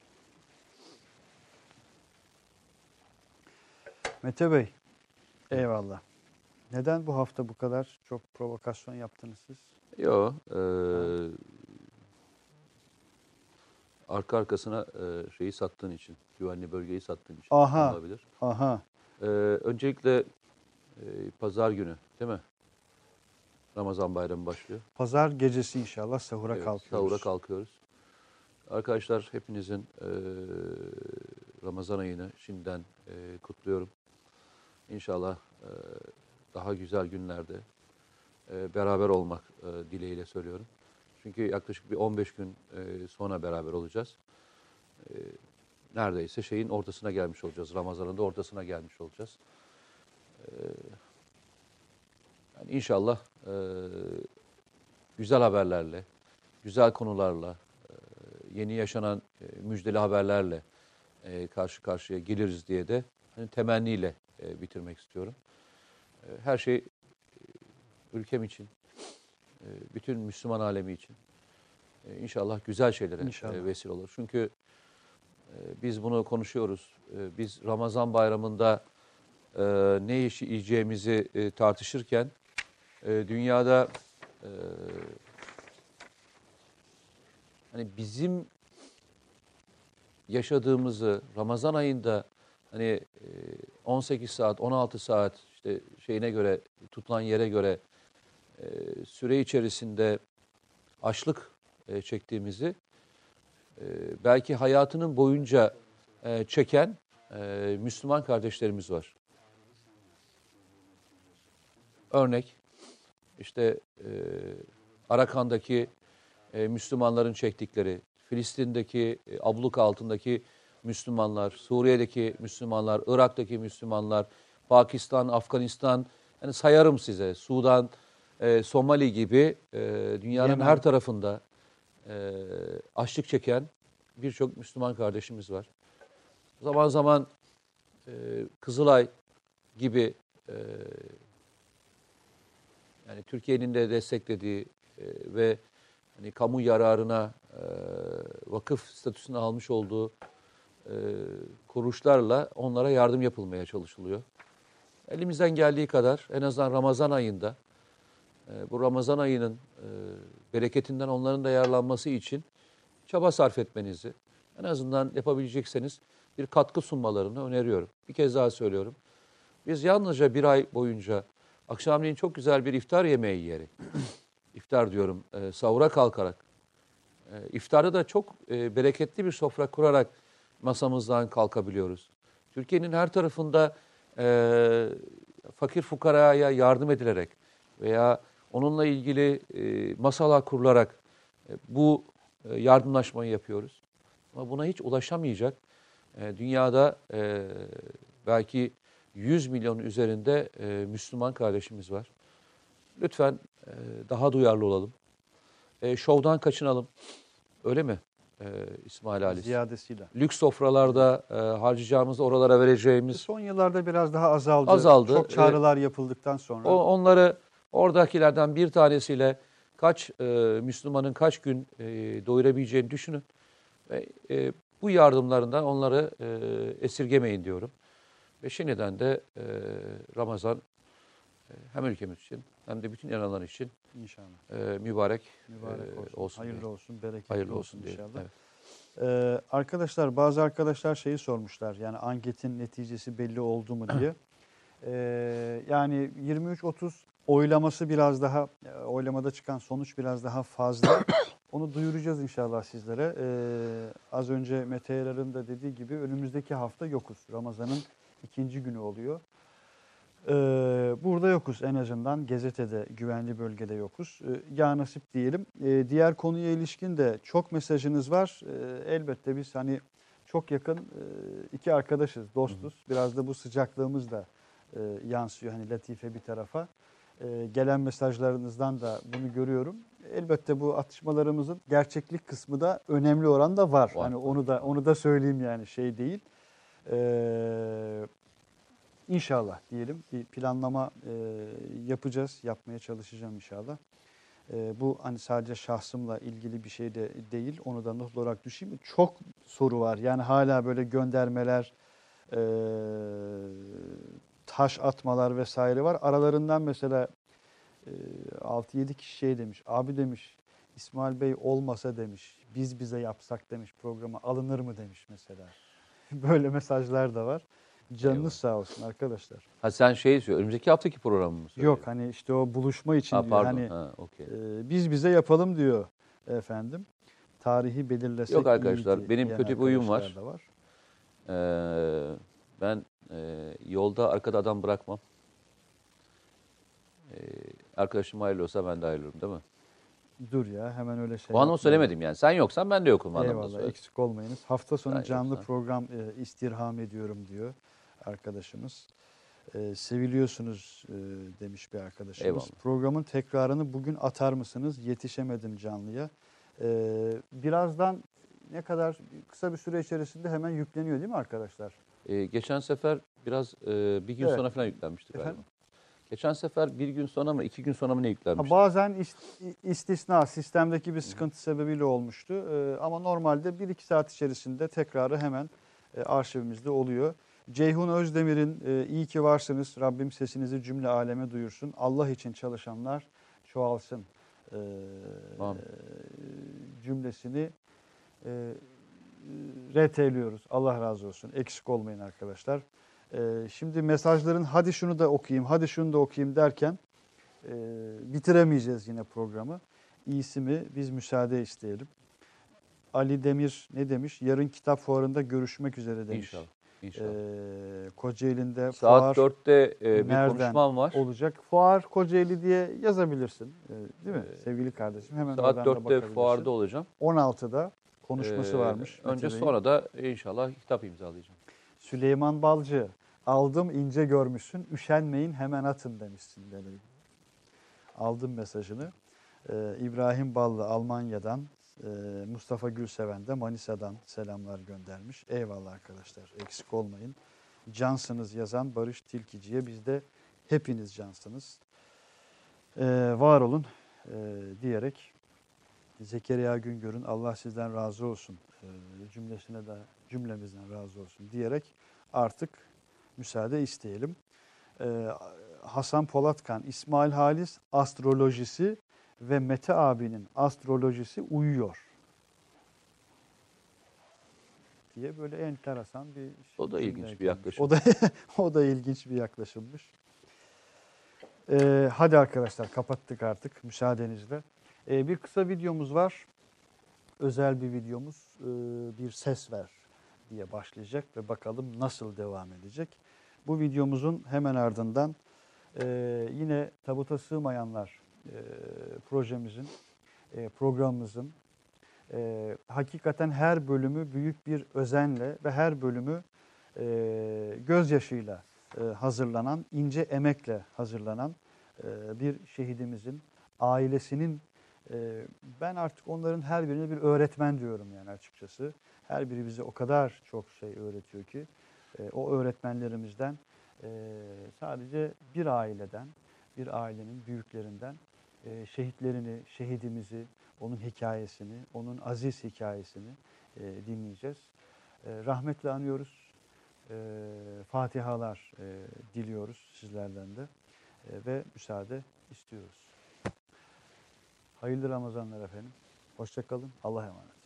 Mete Bey, eyvallah. Neden bu hafta bu kadar çok provokasyon yaptınız siz? Yo, e, arka arkasına e, şeyi sattığın için, güvenli bölgeyi sattığın için Aha. olabilir. Aha, E, öncelikle e, pazar günü değil mi? Ramazan bayramı başlıyor. pazar gecesi inşallah sahura Evet, kalkıyoruz. Sahura kalkıyoruz. Arkadaşlar hepinizin e, Ramazan ayını şimdiden e, kutluyorum. İnşallah e, daha güzel günlerde e, beraber olmak e, dileğiyle söylüyorum. Çünkü yaklaşık bir 15 gün e, sonra beraber olacağız. E, neredeyse şeyin ortasına gelmiş olacağız. Ramazan'ın da ortasına gelmiş olacağız. E, yani inşallah e, güzel haberlerle, güzel konularla, e, yeni yaşanan e, müjdeli haberlerle e, karşı karşıya geliriz diye de hani temenniyle e, bitirmek istiyorum. E, Her şey e, ülkem için, e, bütün Müslüman alemi için e, inşallah güzel şeylere İnşallah. e, vesile olur. Çünkü e, biz bunu konuşuyoruz. E, Biz Ramazan bayramında e, ne işi yiyeceğimizi e, tartışırken e, dünyada e, hani bizim yaşadığımızı Ramazan ayında hani e, 18 saat, 16 saat işte şeyine göre tutulan yere göre e, süre içerisinde açlık e, çektiğimizi e, belki hayatının boyunca e, çeken e, Müslüman kardeşlerimiz var. Örnek işte e, Arakan'daki e, Müslümanların çektikleri, Filistin'deki e, abluka altındaki Müslümanlar, Suriye'deki Müslümanlar, Irak'taki Müslümanlar, Pakistan, Afganistan, yani sayarım size, Sudan, e, Somali gibi e, dünyanın Yemen. her tarafında e, açlık çeken birçok Müslüman kardeşimiz var. Zaman zaman e, Kızılay gibi e, yani Türkiye'nin de desteklediği e, ve hani kamu yararına e, vakıf statüsünü almış olduğu e, kuruluşlarla onlara yardım yapılmaya çalışılıyor. Elimizden geldiği kadar en azından Ramazan ayında e, bu Ramazan ayının e, bereketinden onların da yararlanması için çaba sarf etmenizi en azından yapabilecekseniz bir katkı sunmalarını öneriyorum. Bir kez daha söylüyorum. Biz yalnızca bir ay boyunca akşamleyin çok güzel bir iftar yemeği yiyerek, <clears throat> iftar diyorum, e, sahura kalkarak, e, iftarda da çok e, bereketli bir sofra kurarak masamızdan kalkabiliyoruz. Türkiye'nin her tarafında e, fakir fukaraya yardım edilerek veya onunla ilgili e, masalar kurularak e, bu e, yardımlaşmayı yapıyoruz. Ama buna hiç ulaşamayacak e, dünyada e, belki 100 milyon üzerinde e, Müslüman kardeşimiz var. Lütfen e, daha duyarlı olalım. E, şovdan kaçınalım. Öyle mi e, İsmail Ali? Ziyadesiyle. Lüks sofralarda e, harcayacağımız, oralara vereceğimiz Son yıllarda biraz daha azaldı. Azaldı. Çok çağrılar yapıldıktan sonra. O, onları oradakilerden bir tanesiyle kaç e, Müslümanın kaç gün e, doyurabileceğini düşünün. Ve e, bu yardımlarından onları e, esirgemeyin diyorum. Ve şimdiden de e, Ramazan e, hem ülkemiz için hem de bütün inananlar için İnşallah. e, mübarek, Mübarek e, olsun. olsun. Hayırlı diyorum. olsun. Bereketli Hayırlı olsun, olsun diyelim. inşallah. Evet. Ee, arkadaşlar bazı arkadaşlar şeyi sormuşlar. Yani anketin neticesi belli oldu mu diye. <clears throat> Ee, yani 23-30 oylaması biraz daha oylamada çıkan sonuç biraz daha fazla. <clears throat> Onu duyuracağız inşallah sizlere. Ee, az önce Mete Yarar'ın da dediği gibi önümüzdeki hafta yokuz. Ramazan'ın ikinci günü oluyor. Ee, burada yokuz en azından gazetede güvenli bölgede yokuz. Ee, ya nasip diyelim. Ee, diğer konuya ilişkin de çok mesajınız var. Ee, elbette biz hani çok yakın e, iki arkadaşız, dostuz. Biraz da bu sıcaklığımız da e, yansıyor hani latife bir tarafa. E, gelen mesajlarınızdan da bunu görüyorum. Elbette bu atışmalarımızın gerçeklik kısmı da önemli oranda var. Var. Hani onu da onu da söyleyeyim yani şey değil. Ee, İnşallah diyelim bir planlama e, yapacağız, yapmaya çalışacağım inşallah. E, bu hani sadece şahsımla ilgili bir şey de değil, onu da not olarak düşeyim. Çok soru var yani hala böyle göndermeler, e, taş atmalar vesaire var. Aralarından mesela e, 6-7 kişi şey demiş, abi demiş İsmail Bey olmasa demiş, biz bize yapsak demiş programı alınır mı demiş mesela. <laughs> Böyle mesajlar da var. Canınız Eyvallah. sağ olsun arkadaşlar. Ha sen şey söylüyor, önümüzdeki haftaki programı mı söylüyor? Yok hani işte o buluşma için Ha, diyor. pardon. Hani ha, okey. e, biz bize yapalım diyor efendim. Tarihi belirlesek Yok arkadaşlar, iyiydi benim kötü bir huyum var. var. Ee, ben e, yolda arkada adam bırakmam. Ee, arkadaşım hayırlı olsa ben de ayrılırım değil mi? Dur ya hemen öyle şey o yapmayalım. söylemedim yani. Sen yoksan ben de yokum anlamda Eyvallah eksik olmayınız. Hafta sonu Sen canlı yoksan. program e, istirham ediyorum diyor arkadaşımız. E, seviliyorsunuz e, demiş bir arkadaşımız. Eyvallah. Programın tekrarını bugün atar mısınız? Yetişemedim canlıya. E, birazdan ne kadar kısa bir süre içerisinde hemen yükleniyor değil mi arkadaşlar? Ee, geçen sefer biraz e, bir gün Evet. sonra falan yüklenmişti galiba. Efendim? Geçen sefer bir gün sonra mı iki gün sonra mı ne yüklenmişti? bazen ist- istisna sistemdeki bir sıkıntı sebebiyle olmuştu. Ee, ama normalde 1-2 saat içerisinde tekrarı hemen e, arşivimizde oluyor. Ceyhun Özdemir'in e, iyi ki varsınız. Rabbim sesinizi cümle aleme duyursun. Allah için çalışanlar çoğalsın e, Amin. cümlesini e, RT'liyoruz. Allah razı olsun. Eksik olmayın arkadaşlar. E, şimdi mesajların hadi şunu da okuyayım, hadi şunu da okuyayım derken e, bitiremeyeceğiz yine programı. İyisi mi biz müsaade isteyelim. Ali Demir ne demiş? Yarın kitap fuarında görüşmek üzere demiş. İnşallah. İnşallah. Ee, Kocaeli'nde Saat fuar 4'te e, bir konuşmam var. olacak. Fuar Kocaeli diye yazabilirsin. Ee, değil mi Ee, sevgili kardeşim? Hemen Saat oradan da 4'te bakabilirsin. fuarda olacağım. 16'da konuşması Ee, varmış. Önce Mete Bey'in. sonra da inşallah kitap imzalayacağım. Süleyman Balcı aldım ince görmüşsün üşenmeyin hemen atın demişsin. Böyle. Aldım mesajını. Ee, İbrahim Ballı Almanya'dan e, Mustafa Gülseven de Manisa'dan selamlar göndermiş. Eyvallah arkadaşlar eksik olmayın. Cansınız yazan Barış Tilkici'ye biz de hepiniz cansınız. Ee, var olun e, diyerek Zekeriya Güngör'ün Allah sizden razı olsun e, cümlesine de cümlemizden razı olsun diyerek artık müsaade isteyelim. Ee, Hasan Polatkan, İsmail Halis astrolojisi ve Mete abinin astrolojisi uyuyor diye böyle enteresan bir O da ilginç bir yaklaşım. O da <laughs> o da ilginç bir yaklaşımmış. Ee, hadi arkadaşlar kapattık artık müsaadenizle. Ee, bir kısa videomuz var. Özel bir videomuz. Ee, bir ses ver diye başlayacak ve bakalım nasıl devam edecek. Bu videomuzun hemen ardından e, yine tabuta sığmayanlar e, projemizin, e, programımızın e, hakikaten her bölümü büyük bir özenle ve her bölümü e, gözyaşıyla e, hazırlanan, ince emekle hazırlanan e, bir şehidimizin ailesinin e, ben artık onların her birine bir öğretmen diyorum yani açıkçası. Her biri bize o kadar çok şey öğretiyor ki e, o öğretmenlerimizden e, sadece bir aileden, bir ailenin büyüklerinden e, şehitlerini, şehidimizi, onun hikayesini, onun aziz hikayesini e, dinleyeceğiz. E, rahmetle anıyoruz. E, Fatihalar e, diliyoruz sizlerden de E, ve müsaade istiyoruz. Hayırlı Ramazanlar efendim. Hoşçakalın. Allah'a emanet.